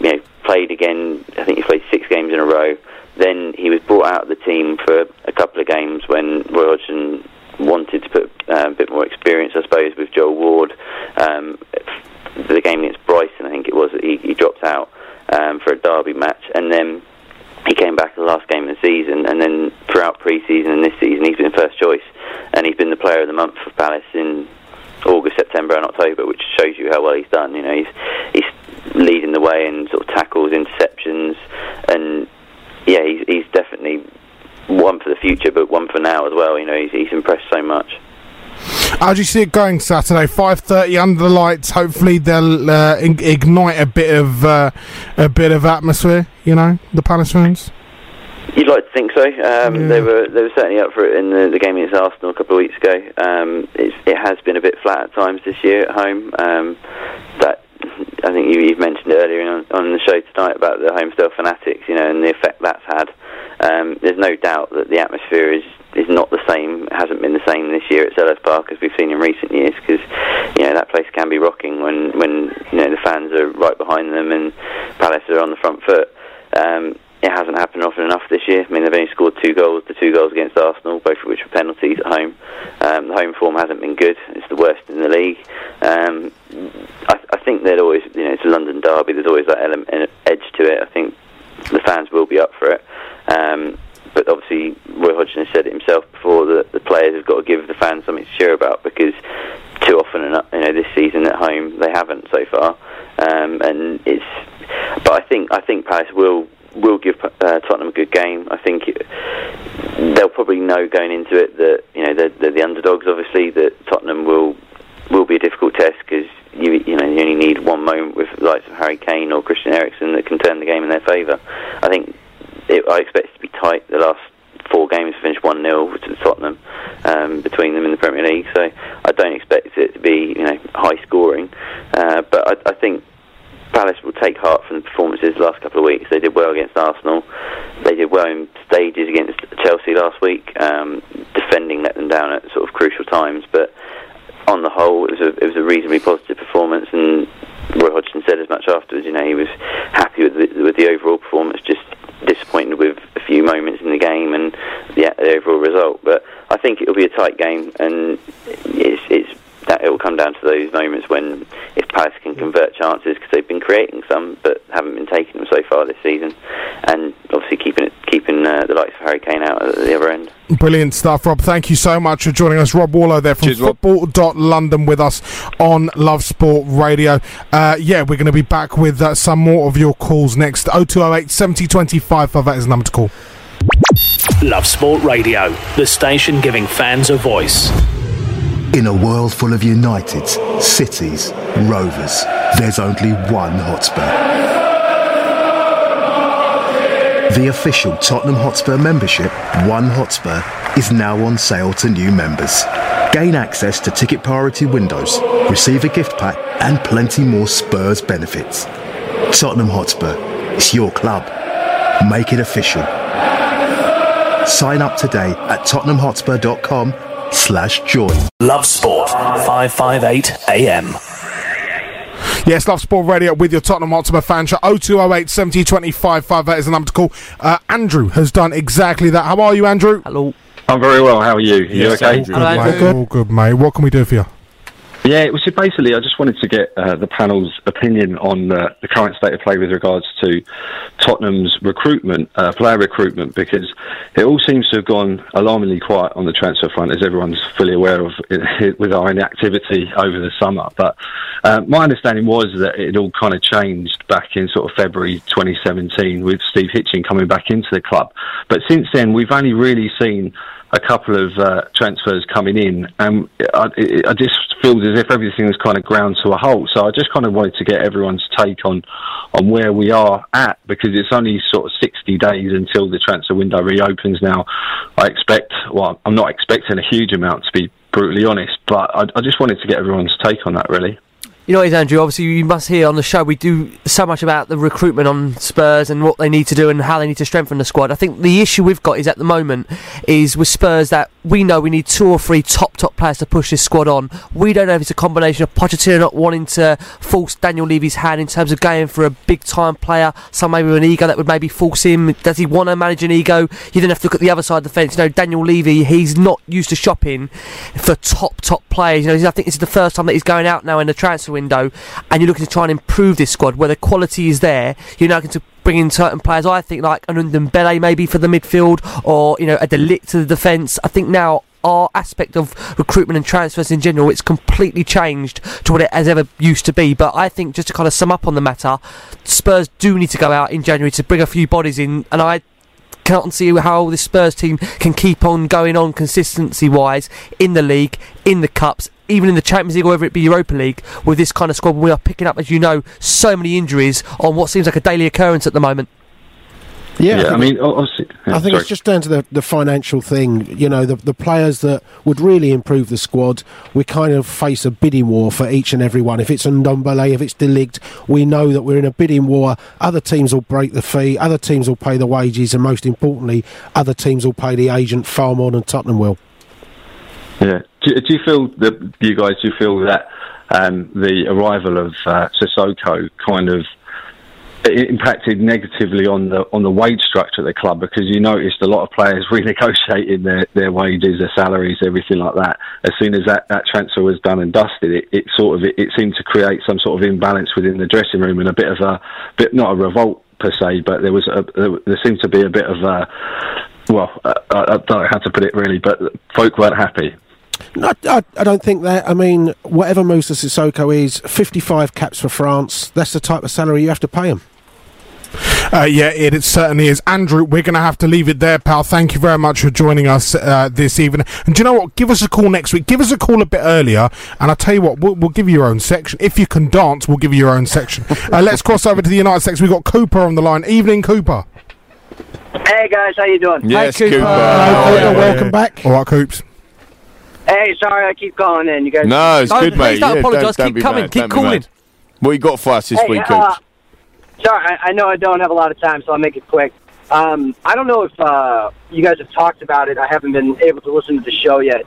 Speaker 13: you know, played again. I think he played six games in a row. Then he was brought out of the team for a couple of games when Roy Hodgson wanted to put uh, a bit more experience, I suppose, with Joel Ward. Um, the game against Brighton, I think it was, he, he dropped out um, for a derby match, and then he came back the last game of the season, and then throughout pre-season and this season, he's been first choice, and he's been the player of the month for Palace in August, September, and October, which shows you how well he's done. You know, he's he's leading the way in sort of tackles, interceptions, and yeah, he's he's definitely one for the future, but one for now as well. You know, he's he's impressed so much.
Speaker 6: How do you see it going Saturday? Five thirty under the lights. Hopefully they'll uh, ignite a bit of uh, a bit of atmosphere. You know, the Palace fans.
Speaker 13: You'd like to think so. Um, They were they were certainly up for it in the, the game against Arsenal a couple of weeks ago. Um, it's, it has been a bit flat at times this year at home. Um, I think you, you've mentioned earlier on, on the show tonight about the Holmesdale Fanatics, you know, and the effect that's had. Um, there's no doubt that the atmosphere is is not the same, hasn't been the same this year at Selhurst Park as we've seen in recent years because you know that place can be rocking when when you know the fans are right behind them and Palace are on the front foot. Um, it hasn't happened often enough this year. I mean, they've only scored two goals, the two goals against Arsenal, both of which were penalties at home. Um, the home form hasn't been good. It's the worst in the league. Um, I, I think there'd always, you know, it's a London derby. There's always that element, edge to it. I think the fans will be up for it. Um, but obviously, Roy Hodgson has said it himself before that the players have got to give the fans something to cheer about because too often, you know, this season at home they haven't so far. Um, and it's, but I think I think Palace will will give uh, Tottenham a good game. I think it, they'll probably know going into it that you know know they're, they're the underdogs. Obviously, that Tottenham will will be a difficult test because you you know you only need one moment with the likes of Harry Kane or Christian Eriksen that can turn the game in their favour. I think it, I expect it to be tight. The last four games finished one 0 to Tottenham um, between them in the Premier League, so I don't expect it to be you know high scoring. Uh, but I, I think Palace will take heart from the performances the last couple of weeks. They did well against Arsenal. They did well in stages against Chelsea last week. Um, defending let them down at sort of crucial times, but on the whole, it was a it was a reasonably positive performance. And Roy Hodgson said as much afterwards. You know, he was happy with the, with the overall performance, just disappointed with a few moments in the game and the, the overall result. But I think it'll be a tight game, and it's it's that it will come down to those moments when if Palace can convert chances because they've been creating some but haven't been taking them so far this season, and obviously keeping it keeping uh, the likes of Harry Kane out at the other end.
Speaker 6: Brilliant stuff, Rob. Thank you so much for joining us. Rob Warlow there from football.london with us on Love Sport Radio. Uh, yeah, we're going to be back with uh, some more of your calls next. 0208 70 25 that is the number to call.
Speaker 4: Love Sport Radio, the station giving fans a voice.
Speaker 14: In a world full of Uniteds, cities, rovers, there's only one Hotspur. The official Tottenham Hotspur membership, One Hotspur, is now on sale to new members. Gain access to ticket priority windows, receive a gift pack, and plenty more Spurs benefits. Tottenham Hotspur, it's your club. Make it official. Sign up today at tottenhamhotspur.com slash join.
Speaker 4: Love Sport, 558 AM.
Speaker 6: Yes, Love Sport Radio with your Tottenham Hotspur fan show. 0208 70 25 5. That is the number to call. Uh, Andrew has done exactly that. How are you, Andrew?
Speaker 8: Hello.
Speaker 15: I'm very well. How are you? Are you okay?
Speaker 6: Andrew. Good, mate. All good, mate. What can we do for you?
Speaker 15: Yeah, it was basically I just wanted to get uh, the panel's opinion on uh, the current state of play with regards to Tottenham's recruitment, uh, player recruitment, because it all seems to have gone alarmingly quiet on the transfer front, as everyone's fully aware of (laughs) with our inactivity over the summer. But uh, my understanding was that it all kind of changed back in sort of February 2017 with Steve Hitchen coming back into the club. But since then, we've only really seen a couple of uh, transfers coming in, and I, I just feel as if everything has kind of ground to a halt. So I just kind of wanted to get everyone's take on on where we are at because it's only sort of 60 days until the transfer window reopens. Now, I expect, well, I'm not expecting a huge amount to be brutally honest, but I, I just wanted to get everyone's take on that really.
Speaker 8: You know, Andrew. Obviously, you must hear on the show we do so much about the recruitment on Spurs and what they need to do and how they need to strengthen the squad. I think the issue we've got is at the moment is with Spurs that we know we need two or three top top players to push this squad on. We don't know if it's a combination of Pochettino not wanting to force Daniel Levy's hand in terms of going for a big time player, some maybe with an ego that would maybe force him. Does he want to manage an ego? You then have to look at the other side of the fence. You know, Daniel Levy, he's not used to shopping for top top players. You know, I think this is the first time that he's going out now in the transfer window, and you're looking to try and improve this squad where the quality is there. You're now going to bring in certain players. I think like an Ndombele maybe for the midfield, or you know a de Ligt to the defence. I think now our aspect of recruitment and transfers in general, it's completely changed to what it has ever used to be. But I think just to kind of sum up on the matter, Spurs do need to go out in January to bring a few bodies in, and I can't see how this Spurs team can keep on going on consistency wise in the league, in the cups, even in the Champions League or whether it be Europa League with this kind of squad. We are picking up, as you know, so many injuries on what seems like a daily occurrence at the moment.
Speaker 15: Yeah, I,
Speaker 9: think
Speaker 15: mean,
Speaker 9: oh, oh,
Speaker 15: obviously, yeah,
Speaker 9: I think
Speaker 15: sorry.
Speaker 9: it's just down to the, the financial thing. You know, the, the players that would really improve the squad, we kind of face a bidding war for each and every one. If it's Ndombele, if it's de Ligt, we know that we're in a bidding war. Other teams will break the fee, other teams will pay the wages, and most importantly, other teams will pay the agent far more than Tottenham will.
Speaker 15: Yeah. Do, do you feel that you guys do you feel that um, the arrival of uh, Sissoko kind of impacted negatively on the on the wage structure at the club because you noticed a lot of players (laughs) renegotiating their, their wages, their salaries, everything like that. As soon as that, that transfer was done and dusted, it, it sort of it, it seemed to create some sort of imbalance within the dressing room and a bit of a bit not a revolt per se, but there was a, there, seemed to be a bit of a well, I, I don't know how to put it really, but folk weren't happy.
Speaker 9: No, I, I don't think that. I mean, whatever Moussa Sissoko is, 55 caps for France, that's the type of salary you have to pay him.
Speaker 6: Uh, yeah, it, it certainly is. Andrew, we're going to have to leave it there, pal. Thank you very much for joining us uh, this evening. And do you know what? Give us a call next week. Give us a call a bit earlier, and I'll tell you what, we'll, we'll give you your own section. If you can dance, we'll give you your own section. (laughs) Uh, let's cross over to the United States. We've got Cooper on the line. Evening, Cooper.
Speaker 16: Hey guys, how you doing?
Speaker 7: Yes,
Speaker 6: Cooper.
Speaker 7: Cooper.
Speaker 6: Hello,
Speaker 9: welcome back.
Speaker 6: All right, Coops.
Speaker 16: Hey, sorry I keep calling in. You guys.
Speaker 7: No, it's
Speaker 8: Don't-
Speaker 7: good, mate.
Speaker 8: please don't
Speaker 7: Yeah,
Speaker 8: apologise.
Speaker 7: don't
Speaker 8: Keep
Speaker 7: be
Speaker 8: coming.
Speaker 7: mad,
Speaker 8: Keep
Speaker 7: don't
Speaker 8: calling.
Speaker 7: What you got for us this
Speaker 16: Hey,
Speaker 7: week,
Speaker 16: uh,
Speaker 7: Coops?
Speaker 16: sorry, I, I know I don't have a lot of time, so I'll make it quick. Um, I don't know if uh, you guys have talked about it. I haven't been able to listen to the show yet,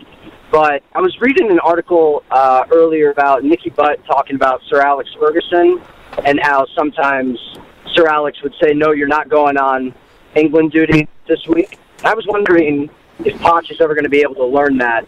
Speaker 16: but I was reading an article uh, earlier about Nicky Butt talking about Sir Alex Ferguson and how sometimes Sir Alex would say, "No, you're not going on England duty this week." I was wondering if Poch is ever going to be able to learn that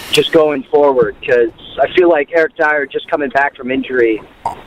Speaker 16: just going forward because I feel like Eric Dier just coming back from injury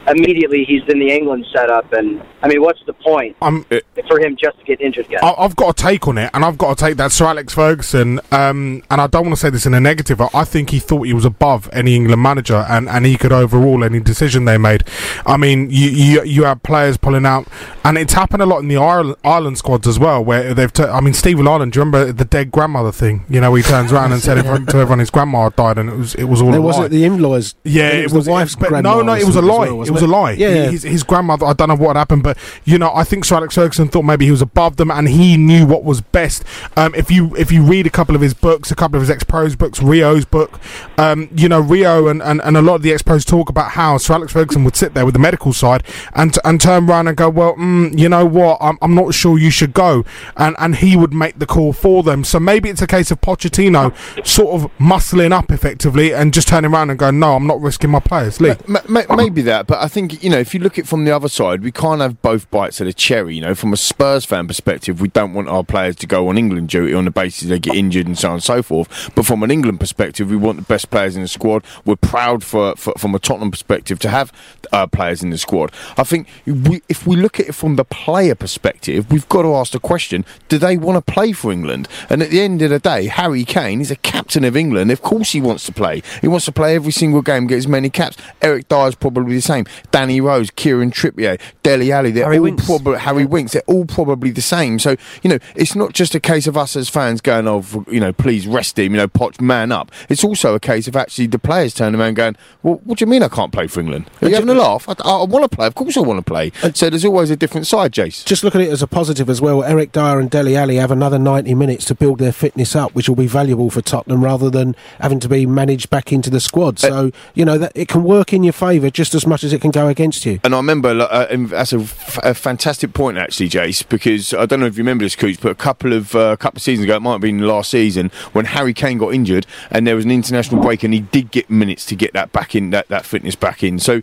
Speaker 16: immediately he's in the England setup and I mean what's the point
Speaker 6: I'm,
Speaker 16: for him just to get injured again?
Speaker 6: I- I've got a take on it, and I've got to take that Sir Alex Ferguson. Um, and I don't want to say this in a negative. I- I think he thought he was above any England manager, and, and he could overrule any decision they made. I mean, you you, you have players pulling out, and it's happened a lot in the Ireland, Ireland squads as well, where they've. T- I mean, Stephen Ireland. Do you remember the dead grandmother thing? You know, he turns around and said (laughs) to everyone his grandma had died, and it was it was all It
Speaker 9: wasn't the in-laws.
Speaker 6: Yeah,
Speaker 9: it
Speaker 6: it
Speaker 9: was, the wife's
Speaker 6: but. No, no, it was a lie.
Speaker 9: well,
Speaker 6: it was a lie.
Speaker 9: Yeah.
Speaker 6: His, his grandmother. I don't know what happened, but you know, I think Sir Alex Ferguson thought maybe he was above them, and he knew what was best. Um, if you if you read a couple of his books, a couple of his ex pros books, Rio's book, um, you know, Rio and, and, and a lot of the ex pros talk about how Sir Alex Ferguson would sit there with the medical side and and turn around and go, well, mm, you know what, I'm, I'm not sure you should go, and and he would make the call for them. So maybe it's a case of Pochettino sort of muscling up effectively and just turning around and going, no, I'm not risking my players. Lee.
Speaker 7: Ma- ma- maybe that, but I think you know if you look at it from the other side, we can't have both bites of the cherry. You know, from a Spurs fan perspective, we don't want our players to go on England duty on the basis they get injured and so on and so forth. But from an England perspective, we want the best players in the squad. We're proud for, for from a Tottenham perspective to have uh, players in the squad. I think we, if we look at it from the player perspective, we've got to ask the question: Do they want to play for England? And at the end of the day, Harry Kane is a captain of England. Of course, he wants to play. He wants to play every single game, get as many caps. Eric Dier's probably the same. Danny Rose, Kieran Trippier, Dele Alli, they're
Speaker 8: Harry
Speaker 7: all
Speaker 8: Winks.
Speaker 7: probably Harry Winks. They're all probably the same. So you know, it's not just a case of us as fans going, "Oh, you know, please rest him." You know, Poch man up. It's also a case of actually the players turning around going, "Well, what do you mean I can't play for England? Are you having a laugh? I, I want to play. Of course, I want to play." Uh, so there's always a different side, Jace.
Speaker 9: Just look at it as a positive as well. Eric Dier and Dele Alli have another 90 minutes to build their fitness up, which will be valuable for Tottenham rather than having to be managed back into the squad. So, you know, that it can work in your favour just as much as it can go against you.
Speaker 7: And I remember uh, that's a, f- a fantastic point actually, Jace, because I don't know if you remember this, Cooch, but a couple of uh, couple of seasons ago, it might have been last season when Harry Kane got injured and there was an international break, and he did get minutes to get that back in, that, that fitness back in. So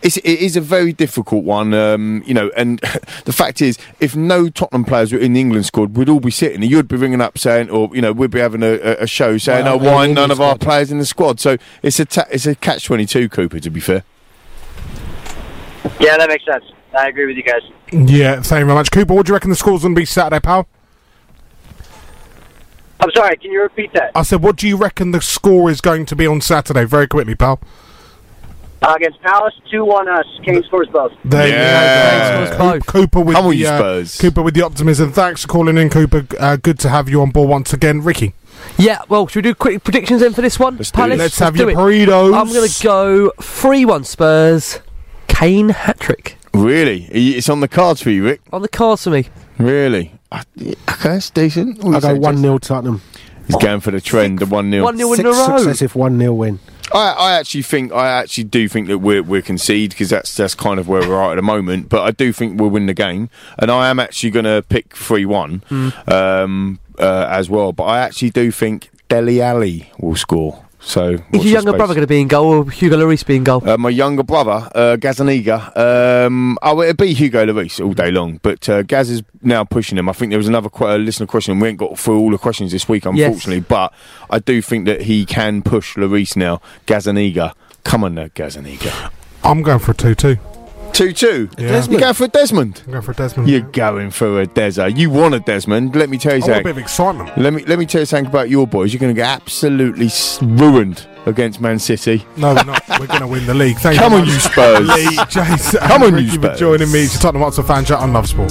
Speaker 7: it's, it is a very difficult one, um, you know. And (laughs) the fact is, if no Tottenham players were in the England squad, we'd all be sitting. You'd be ringing up saying, or you know, we'd be having a, a- a show saying,
Speaker 9: Well,
Speaker 7: "Oh, why none of our players in the squad?" So it's a ta- it's a catch twenty two, Cooper. To be fair.
Speaker 16: Yeah, that makes sense. I agree with you guys.
Speaker 6: Yeah, thank you very much, Cooper. What do you reckon the score's going to be Saturday, pal?
Speaker 16: I'm sorry, can you repeat that?
Speaker 6: I said, what do you reckon the score is going to be on Saturday? Very quickly, pal.
Speaker 16: Uh, against Palace, 2 1 us. Kane scores both.
Speaker 6: There
Speaker 7: Yeah.
Speaker 6: you go. Coop- Cooper with
Speaker 7: Come
Speaker 6: the
Speaker 7: you
Speaker 6: uh, Cooper with the optimism. Thanks for calling in, Cooper. Uh, good to have you on board once again, Ricky.
Speaker 8: Yeah, well, should we do quick predictions then for this one?
Speaker 7: Let's do it.
Speaker 6: Let's have
Speaker 8: do
Speaker 6: your
Speaker 8: it.
Speaker 6: burritos.
Speaker 8: I'm going to go 3 1 Spurs, Kane hat trick.
Speaker 7: Really, it's on the cards for you, Rick.
Speaker 8: On the cards for me.
Speaker 7: Really? Okay, that's decent. What
Speaker 9: I'll go 1
Speaker 7: Jason?
Speaker 9: 0 Tottenham.
Speaker 7: He's going for the trend, the one 0
Speaker 8: 1 0 in
Speaker 9: Six
Speaker 8: a row.
Speaker 9: successive 1 0 win.
Speaker 7: I, I actually think I actually do think that we're we're concede because that's that's kind of where we're at at the moment. But I do think we'll win the game, and I am actually going to pick three one um, uh, as well. But I actually do think Dele Alli will score. So
Speaker 8: Is your younger
Speaker 7: space.
Speaker 8: brother going to be in goal or Hugo Lloris be in goal?
Speaker 7: Uh, my younger brother, uh, Gazzaniga. Um, oh, it'd be Hugo Lloris all day long, but uh, Gaz is now pushing him. I think there was another qu- uh, listener question. We ain't got through all the questions this week,
Speaker 8: Yes.
Speaker 7: unfortunately, but I do think that he can push Lloris now. Gazzaniga, come on now, Gazzaniga.
Speaker 6: I'm going for a 2 2.
Speaker 7: Two two.
Speaker 6: Yeah.
Speaker 7: You going for a Desmond?
Speaker 6: I'm going for a Desmond.
Speaker 7: You're going for a Deza. You want a Desmond. Let me tell you
Speaker 6: I want a bit of excitement.
Speaker 7: Let me let me tell you something about your boys. You're going to get absolutely ruined against Man City.
Speaker 6: No, we're not. We're going to win the league. Thank
Speaker 7: Come
Speaker 6: you
Speaker 7: on, you Spurs.
Speaker 6: Lee, Jason,
Speaker 7: Come on, you
Speaker 6: Ricky for
Speaker 7: Spurs.
Speaker 6: joining me. Tottenham Hotspur fan chat on Love Sport.